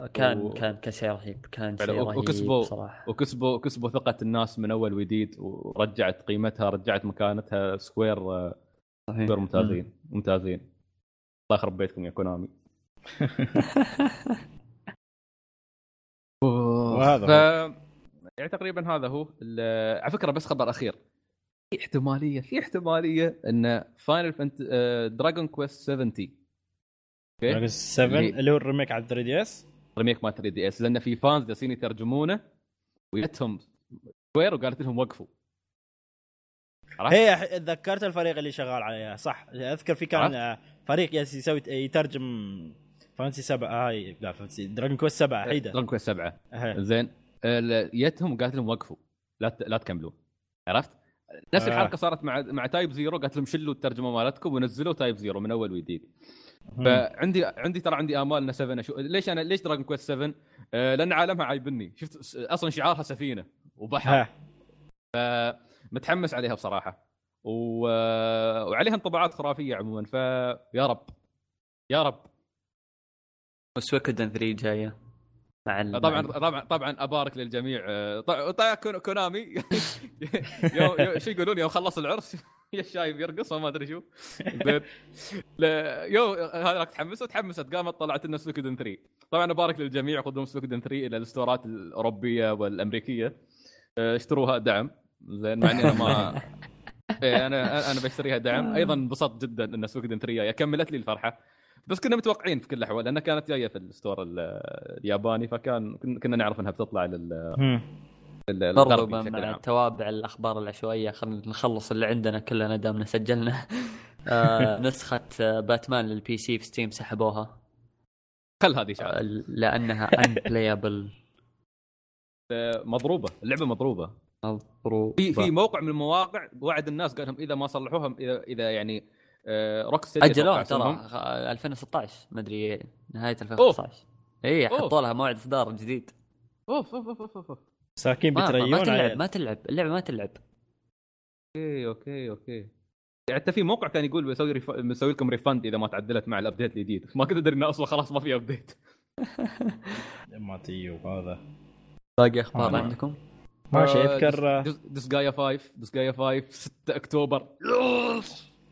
آه، كان و- كان كان شيء رهيب كان. شيء رهيب وكسبوا- صراحة وكسبوا كسبوا ثقة الناس من أول وجديد ورجعت قيمتها رجعت مكانتها Square آه، صحيح. Square ممتازين ممتازين الله يخرب بيتكم يا Konami وهذا ف... يعني تقريبا هذا هو على فكرة بس خبر أخير. في احتمالية في احتمالية إن Final Fant Dragon Quest 70 Dragon 7 اللي- هو ال remake على 3DS remake مال 3DS لأن في fans جالسين يترجمونه وجتهم Square وقالت لهم وقفوا؟ هي تذكرت الفريق اللي شغال عليها صح. أذكر في كان فريق يس يسوي يترجم فانسي 7 هاي لا فانسي دراجون كويست 7 حيدة. دراجون كويست 7 أه. زين. جتهم وقالت لهم وقفوا. لا ت... لا تكملون. عرفت؟ نفس آه. الحركة صارت مع مع تايب زيرو قالت لهم شلوا الترجمة مالتكم ونزلوا تايب زيرو من أول وجديد. فعندي عندي ترى عندي امال ان 7 أشو... ليش أنا ليش دراجون كويست 7 آه لأن عالمها عايبني شفت أصلا شعارها سفينة وبحر. ها متحمس عليها بصراحة. و... آه، وعليها انطباعات خرافية عموما. فيا رب. يا رب. و Suikoden 3 جاية مع طبعا طبعا طبعا أبارك للجميع. آه، طبعا Konami. *laughs* يوم شو يقولون؟ يوم خلص العرس. *laughs* يا الشايب يرقص وما أدري شو. لا- يوم هذاك تحمست تحمست. قامت طلعت لنا Suikoden 3 طبعا أبارك للجميع. قدوم Suikoden 3 إلى الاستورات الأوروبية والأمريكية. آه، اشتروها دعم. زين مع إني أنا ما *laughs* إيه أنا أنا بشتريها دعم. أيضا انبسطت جدا إن Suikoden 3 جاية كملت لي الفرحة. بس كنا متوقعين في كل الأحوال لأنها كانت جاية في ال store ال- الياباني فكان كن- كنا نعرف إنها بتطلع لل- برضو عام. توابع الأخبار العشوائية خلينا نخلص اللي عندنا كلنا دامنا سجلنا *laughs* آه نسخة آه، Batman لل PC في Steam سحبوها. خل هذه شعر. آه، لأنها *laughs* unplayable مضروبة اللعبة مضروبة. مضروبة. في في موقع من المواقع وعد الناس قال لهم إذا ما صلحوها اذا إذا يعني Rocksteady اجلوها ترى. آه، 2016 ما أدري نهاية 2015 اي. حطوا لها موعد إصدار جديد. أوف أوف أوف أوف أوف مساكين ما, ما بتريون تلعب. ما تلعب. اللعبة ما تلعب. okay okay okay. حتى في موقع كان يقول بيسوي ref... بيسوي لكم refund إذا ما تعدلت مع ال update الجديد. ما كنت ادري انه أصلا خلاص ما في update *laughs* ما تي وهذا. باقي أخبار آه. عندكم؟ ماشي اذكر Disgaea 5 Disgaea 5 6 أكتوبر.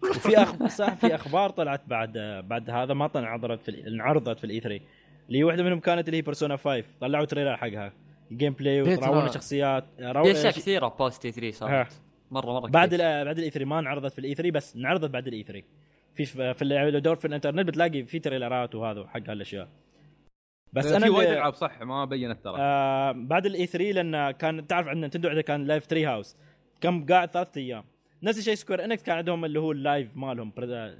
وفي أخ... صح في أخبار طلعت بعد بعد هذا ما طلع انعرضت في انعرضت في ال E3 اللي واحدة منهم كانت اللي هي Persona 5 طلعوا trailer حقها. ال gameplay وراونا؟ شخصيات في راونا اشياء كثيرة post E3 ها. صارت. مرة مرة بعد كثير. ال- بعد ال E3 ما انعرضت في ال E3 بس انعرضت بعد ال E3 في في اللي دور في الانترنت بتلاقي في تريلرات وهذا حق هالأشياء. بس أنا في وايد ألعاب صح ما بينت ترى. آه بعد ال E3 لأن كان تعرف عندنا Nintendo عندها كان live Treehouse كم قاعد ثلاث أيام. نفس الشيء Square Enix كان عندهم اللي هو ال live مالهم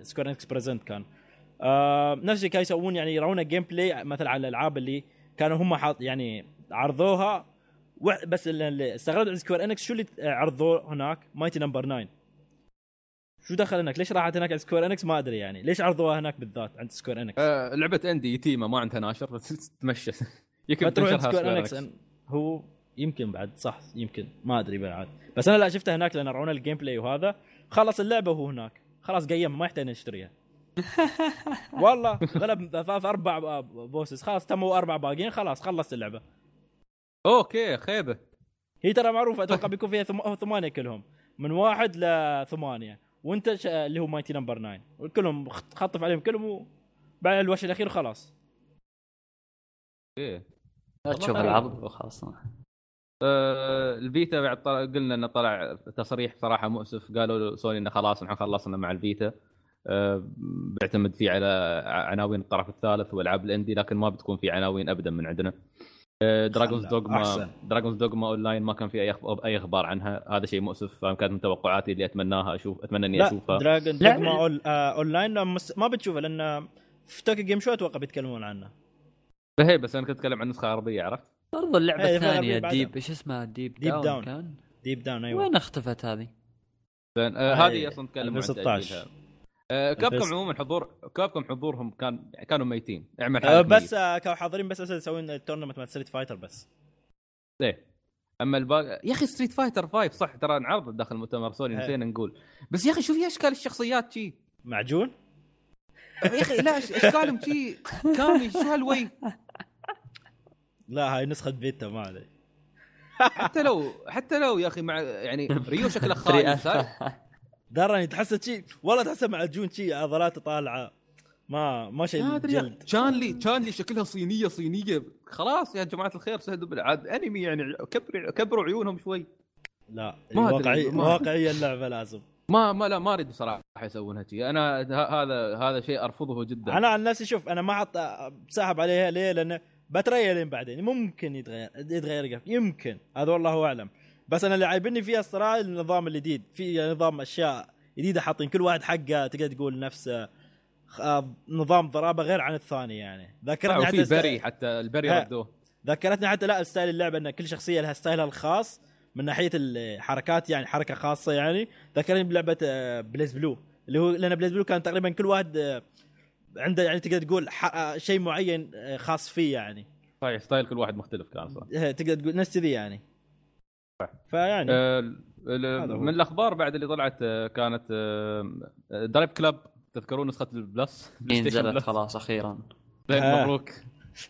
Square Enix Presents كان. آه نفس الشيء كانوا يسوون يعني يرونا gameplay مثلا على الألعاب اللي كانوا هم حاط يعني عرضوها. بس اللي- استغربت عند Square Enix شو اللي عرضوه هناك؟ Mighty Number 9 شو دخل هناك؟ ليش راحت هناك عند Square Enix ما أدري يعني. ليش عرضوها هناك بالذات عند Square Enix آه لعبة indie يتيمه ما عندها ناشر بس تمشى. *laughs* يمكن تروح تنشرها Square Enix. هو يمكن بعد صح يمكن ما أدري بعد بس أنا لا شفته هناك لأن رونا ال gameplay وهذا. خلص اللعبة وهو هناك. خلاص game ما يحتاج نشتريها. *laughs* والله غلب ثلاث أربع bosses خلاص تموا أربع باقيين خلاص خلصت اللعبة. أوكي خيبة. هي ترى معروفة أتوقع بيكون فيها ثم... ثمانية كلهم. من واحد لثمانيه وأنت ش... اللي هو Mighty Number 9 وكلهم خط- خطف عليهم كلهم وبعد الوحش الأخير وخلاص لا تشوف العرض وخلاص. آه، ال Vita بعد طلع قلنا إنه طلع تصريح صراحة مؤسف. قالوا سوني إنه خلاص نحن خلصنا مع ال Vita. آه، بيعتمد فيه على عناوين الطرف الثالث والعاب ال indie لكن ما بتكون في عناوين ابدا من عندنا. Dragon's Dogma. Dragon's Dogma Online ما كان في أي أخ- أي أخبار عنها. هذا شيء مؤسف كانت من توقعاتي اللي أتمناها أشوف أتمنى إني لا أشوفها. دراجون لا. دوغما أول... اونلاين مس... ما بتشوفه لأن في Tokyo Game Show أتوقع بيتكلمون عنه. هي بس أنا كنت أتكلم عن نسخة غربية عرفت؟ برضو اللعبة إيه، الثانية. Deep إيش اسمها Deep, Deep Down, Down. كان Deep Down أيوه وين اختفت هذه؟ زين آه، هذه أصلا نتكلم عن 2016. تأجيلها. آه، Capcom 2016. عموما حضور Capcom حضورهم كان كانوا ميتين أعمل آه حالك بس آه كانوا حاضرين بس أساسا يسوون ال tournament مال Street Fighter بس إيه أما الباقي يا أخي Street Fighter 5 صح ترى انعرض داخل مؤتمر سوني. نسينا نقول بس يا أخي شوف يا إشكال الشخصيات شي معجون يا أخي لا إشكالهم شي كامي شو هالوي لا هاي نسخة بيتا ما علي حتى لو حتى لو يا أخي مع يعني ريو شكله *laughs* خايف *laughs* دراني تحسه شي والله تحسه معجون شي عضلاته طالعة. ما ما شيء ما أدري يا- جلد تشانلي تشانلي شكلها صينية صينية. خلاص يا جماعة الخير سهدوا بالعاد أنمي يعني كبروا كبروا عيونهم شوي. لا واقعي ما- واقعيه اللعبة لازم. ما ما لا ما أريد بصراحة يسوونها شيء أنا ه- هذا هذا شيء أرفضه جدا. أنا عن نفسي شوف أنا ما حط بسحب عليها ليه؟ لأنه بتريا لين بعدين ممكن يتغير يتغير قف يمكن هذا والله أعلم. بس أنا اللي عايبني فيها الصراحه النظام الجديد في نظام أشياء جديدة حاطين كل واحد حقه تقدر تقول نفسه آه، نظام ضرابة غير عن الثاني يعني. ذكرتني حتى بري حتى البري. ردوه. ذكرتني حتى لا style اللعبة إن كل شخصية لها style ها الخاص من ناحية الحركات يعني حركة خاصة يعني. ذكرني بلعبة آه، BlazBlue اللي هو لأن BlazBlue كان تقريبا كل واحد آه، عنده يعني تقدر تقول آه، شيء معين آه، خاص فيه يعني. صحيح style كل واحد مختلف كان صح آه، تقدر تقول نفس كذي يعني. فيعني. آه،. من الأخبار بعد اللي طلعت آه، كانت آه، Driveclub تذكرون نسخة ال Plus؟ Station نزلت خلاص أخيرا. آه. مبروك.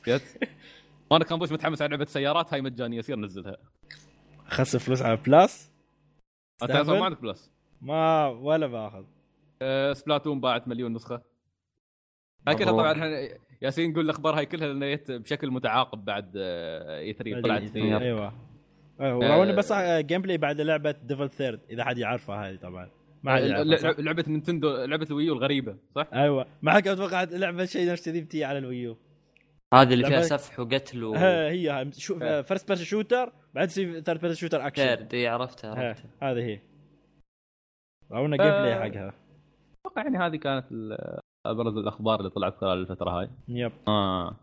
جت *laughs* وأنا خنبوش متحمس على لعبة سيارات هاي مجانية يصير نزلها. خسر فلوس على Plus؟ انت؟ ما عندك Plus. ما ولا بأخذ. Splatoon باعت مليون نسخة. هاي كلها مبروك. طبعا إحنا- ياسين يقول الأخبار هاي كلها لانها جت بشكل متعاقب بعد E 3 طلعت في أيوه أيوه آه. بس gameplay بعد لعبة Devil's Third إذا حد يعرفها هذه طبعا ما حد يعرفها لعبة Nintendo لعبة ال Wii U الغريبة صح؟ أيوه ما حد أتوقع لعبة شيء نفس كذي بتي على ال Wii U هذه اللي فيها سفح وقتل و هي هاي شو. first person shooter بعد تصير third person shooter action third اي عرفتها ها، عرفتها هذه هي راونا gameplay آه. حقها أتوقع يعني هذه كانت أبرز الأخبار اللي طلعت خلال الفترة هاي. yep. آه.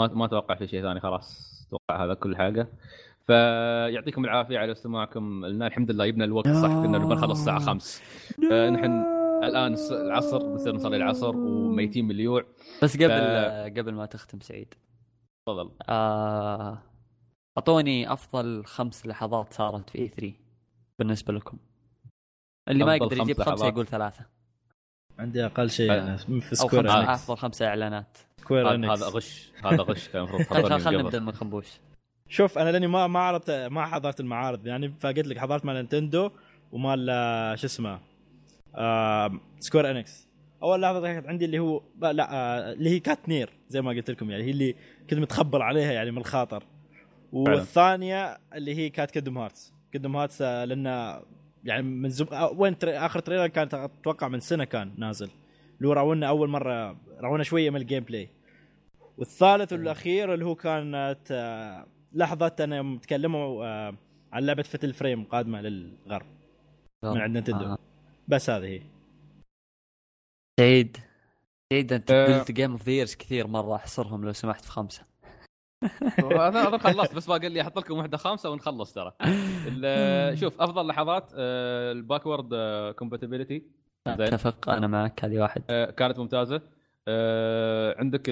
ما ما أتوقع في شيء ثاني خلاص أتوقع هذا كل حاجة. فيعطيكم العافية على استماعكم لنا. الحمد لله جبنا الوقت صح كنا بنخلص الساعة 5 آه نحن الآن العصر بنصير نصلي العصر وميتين من الجوع بس قبل ف- قبل ما تختم سعيد. تفضل. آه، أعطوني أفضل خمس لحظات صارت في E 3 بالنسبة لكم. اللي ما يقدر يجيب خمسة. يقول ثلاثة. عندي أقل شيء آه. أنا في Square أفضل خمسة إعلانات. Square هذا Enix هذا غش هذا غش كان المفروض خل تخبرني خل من نبدأ من خنبوش شوف أنا لأني ما ما عرفت ما حضرت المعارض. يعني فقلت لك حضرت مال Nintendo ومال آه، شو اسمه آه Square Enix أول لحظة كانت عندي اللي هو لا, لا آه اللي هي كانت Nier زي ما قلت لكم يعني هي اللي كنت متخبر عليها يعني من الخاطر. والثانية اللي هي كانت Kingdom Hearts Kingdom Hearts لأن يعني من زم... آه، وين trai... آخر trailer كان أتوقع من سنة كان نازل. اللي هو راونا أول مره راونا شوية من ال gameplay والثالث والأخير اللي هو كانت آه، لحظة أنا تكلموا آه، عن لعبة Fatal Frame قادمة للغرب من عند Nintendo. آه. بس هذه هي. سعيد سعيد أنت. قلت game of the كثير مرة أحصرهم لو سمحت في خمسة. *laughs* أنا خلصت بس باقي لي أحط لكم واحدة خامسة ونخلص ترى. *laughs* شوف أفضل لحظات آه، ال backward compatibility زين. أتفق أنا معك هذه واحد. آه، كانت ممتازة. آه، عندك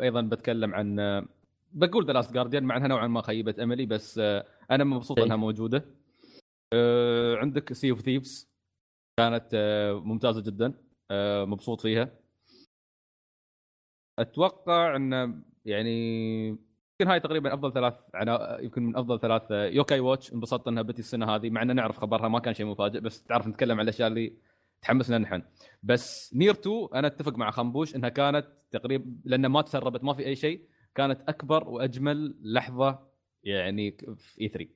أيضا بتكلم عن آه، بقول The Last Guardian مع إنها نوعا ما خيبت املي بس آه، أنا مبسوط. إنها موجودة. آه، عندك Sea of Thieves كانت آه، ممتازة جدا. آه، مبسوط فيها. أتوقع انه يعني يمكن هاي تقريبا أفضل ثلاث عنا... يمكن من أفضل ثلاث Yo-kai Watch انبسطت إنها بتي السنة هذه مع ان نعرف خبرها ما كان شيء مفاجئ بس تعرف نتكلم عن الأشياء اللي تحمسنا نحن بس Nier 2 أنا أتفق مع خنبوش إنها كانت تقريبا لأن ما تسربت ما في أي شيء كانت أكبر وأجمل لحظة يعني في E 3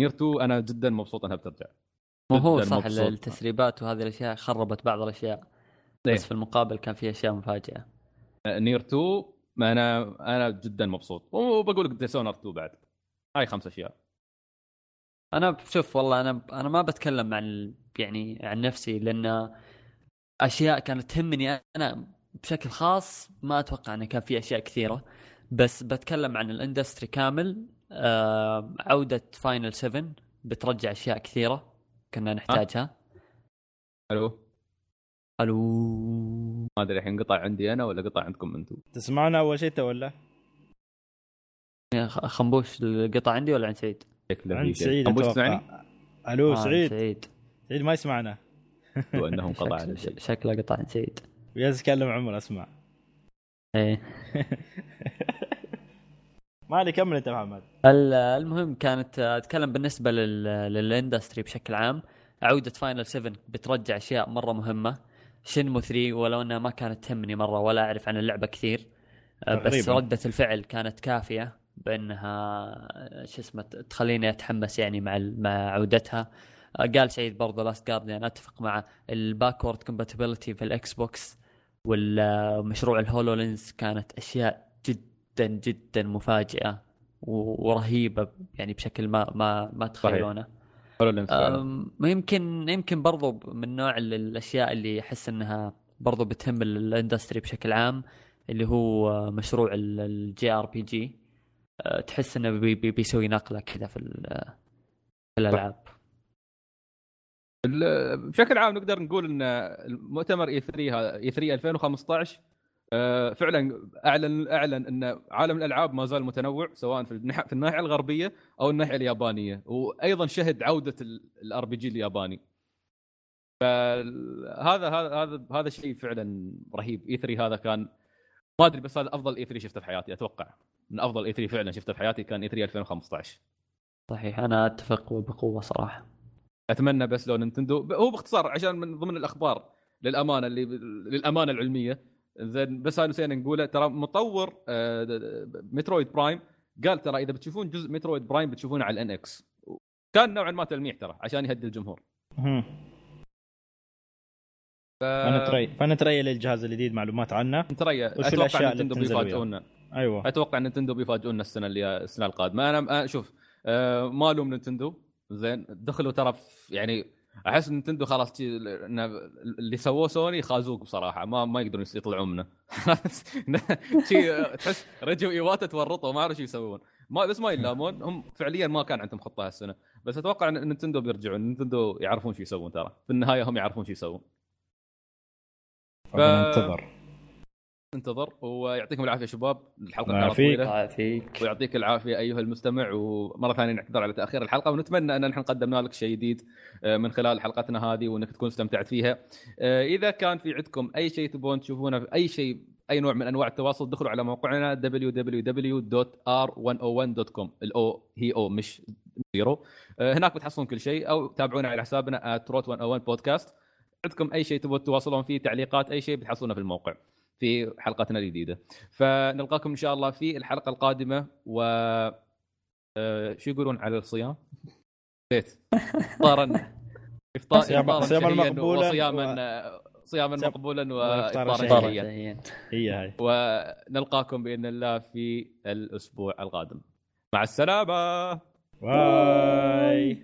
Nier 2 أنا جدا مبسوط إنها بترجع ما هو صح مبسوط. التسريبات وهذه الأشياء خربت بعض الأشياء. بس في المقابل كان في أشياء مفاجئة Nier 2 ما أنا أنا جدا مبسوط. وبقول لك Dishonored 2 بعد هاي خمس أشياء. أنا شوف والله أنا أنا ما بتكلم عن يعني عن نفسي لأن أشياء كانت تهمني أنا بشكل خاص ما أتوقع انه كان في أشياء كثيرة. بس بتكلم عن ال industry كامل. آه عودة Final 7 بترجع أشياء كثيرة كنا نحتاجها. ألو ألو. ما أدري الحين قطع عندي أنا ولا قطع عندكم أنتم تسمعنا أول شيء ولا؟ يا خ- خنبوش القطع عندي ولا عند سعيد؟ عند. سعيد أتوقع. تسمعني؟ ألو آه، سعيد. سعيد. سعيد ما يسمعنا. وانه انقطع عن شكله, قطع عند سعيد. وياس يتكلم عمر أسمع. إيه. *laughs* ما علي كمل أنت محمد. ال- المهم كانت أتكلم بالنسبة لل... لل industry بشكل عام. عودة Final 7 بترجع أشياء مرة مهمة. Shenmue 3 ولو إنها ما كانت تهمني مرة ولا أعرف عن اللعبة كثير. أه، بس. ردة الفعل كانت كافية بأنها شو اسمه تخليني أتحمس يعني مع مع عودتها. أه، قال سعيد برضه Last Guardian أتفق مع ال backward compatibility في ال Xbox والمشروع ال HoloLens كانت أشياء جدا جدا مفاجئة ورهيبة يعني بشكل ما ما ما تخيلونه. أم، يمكن يمكن برضو من نوع ال- الأشياء اللي أحس إنها برضو بتهم ال- ال industry بشكل عام اللي هو مشروع ال JRPG. تحس إنه بي بي بيسوي نقلة كذا في ال- في الألعاب. ال- بشكل عام نقدر نقول إن المؤتمر E 3 E 3 2015 آه، فعلا أعلن أعلن أن عالم الألعاب ما زال متنوع سواء في في الناحية الغربية أو الناحية اليابانية وأيضا شهد عودة ال RPG الياباني. فهذا هذا هذا هذا شيء فعلا رهيب. E 3 هذا كان ما أدري بس هذا أفضل E3 شفته في حياتي أتوقع. من أفضل E3 فعلا شفته في حياتي كان E3 2015 صحيح أنا أتفق بقوة صراحة. أتمنى بس لو نينتندو هو باختصار عشان من ضمن الأخبار للأمانة اللي للأمانة العلمية زين بس هذا نسينا نقوله. ترى مطور آه، Metroid Prime قال ترى إذا بتشوفون جزء Metroid Prime بتشوفونه على ال NX كان نوعا ما تلميح ترى عشان يهدي الجمهور. مهم. فننتظر فننتظر للجهاز الجديد معلومات عنه. وش أتوقع وياه؟ بيفاجئونا. أيوه. أتوقع نينتندو بيفاجئونا السنة اللي السنة القادمة. أنا شوف آه، ما الوم نينتندو زين دخلوا ترى يعني أحس نينتندو خلاص اللي سووه سوني خازوق بصراحة ما ما يقدرون يطلعون منه. *laughs* تحس رجعوا إيواتا تورطوا ما عرفوا شو يسوون. ما بس ما يلامون. هم فعليا ما كان عندهم خطة هالسنة. بس أتوقع إن نينتندو بيرجعون. نينتندو يعرفون شو يسوون ترى. في النهاية هم يعرفون شو يسوون. فننتظر ننتظر ويعطيكم العافية شباب. الحلقة الله كانت يعافيك. طويلة. الله يعافيك ويعطيك العافية أيها المستمع ومرة ثانية نعتذر على تأخير الحلقة ونتمنى أن نحن قدمنا لك شيء جديد آه، من خلال حلقتنا هذه وأنك تكون استمتعت فيها. آه، إذا كان في عندكم أي شيء تبون تشوفونه في أي شيء أي نوع من أنواع التواصل دخلوا على موقعنا www.r101.com ال O هي O مش زيرو آه، هناك بتحصلون كل شيء أو تابعونا على حسابنا @rot101 بودكاست عندكم أي شيء تبون تتواصلون فيه تعليقات أي شيء بتحصلونه في الموقع. في حلقتنا الجديدة. فنلقاكم إن شاء الله في الحلقة القادمة و آه، شو يقولون على الصيام؟ نسيت افطارا. *laughs* افطارا صياما شهيا مقبولا وصياما آه، صياما صيام- مقبولا وإفطاراً وافطارا شهيا. هي هاي. ونلقاكم بإذن الله في الأسبوع القادم. مع السلامة. باي.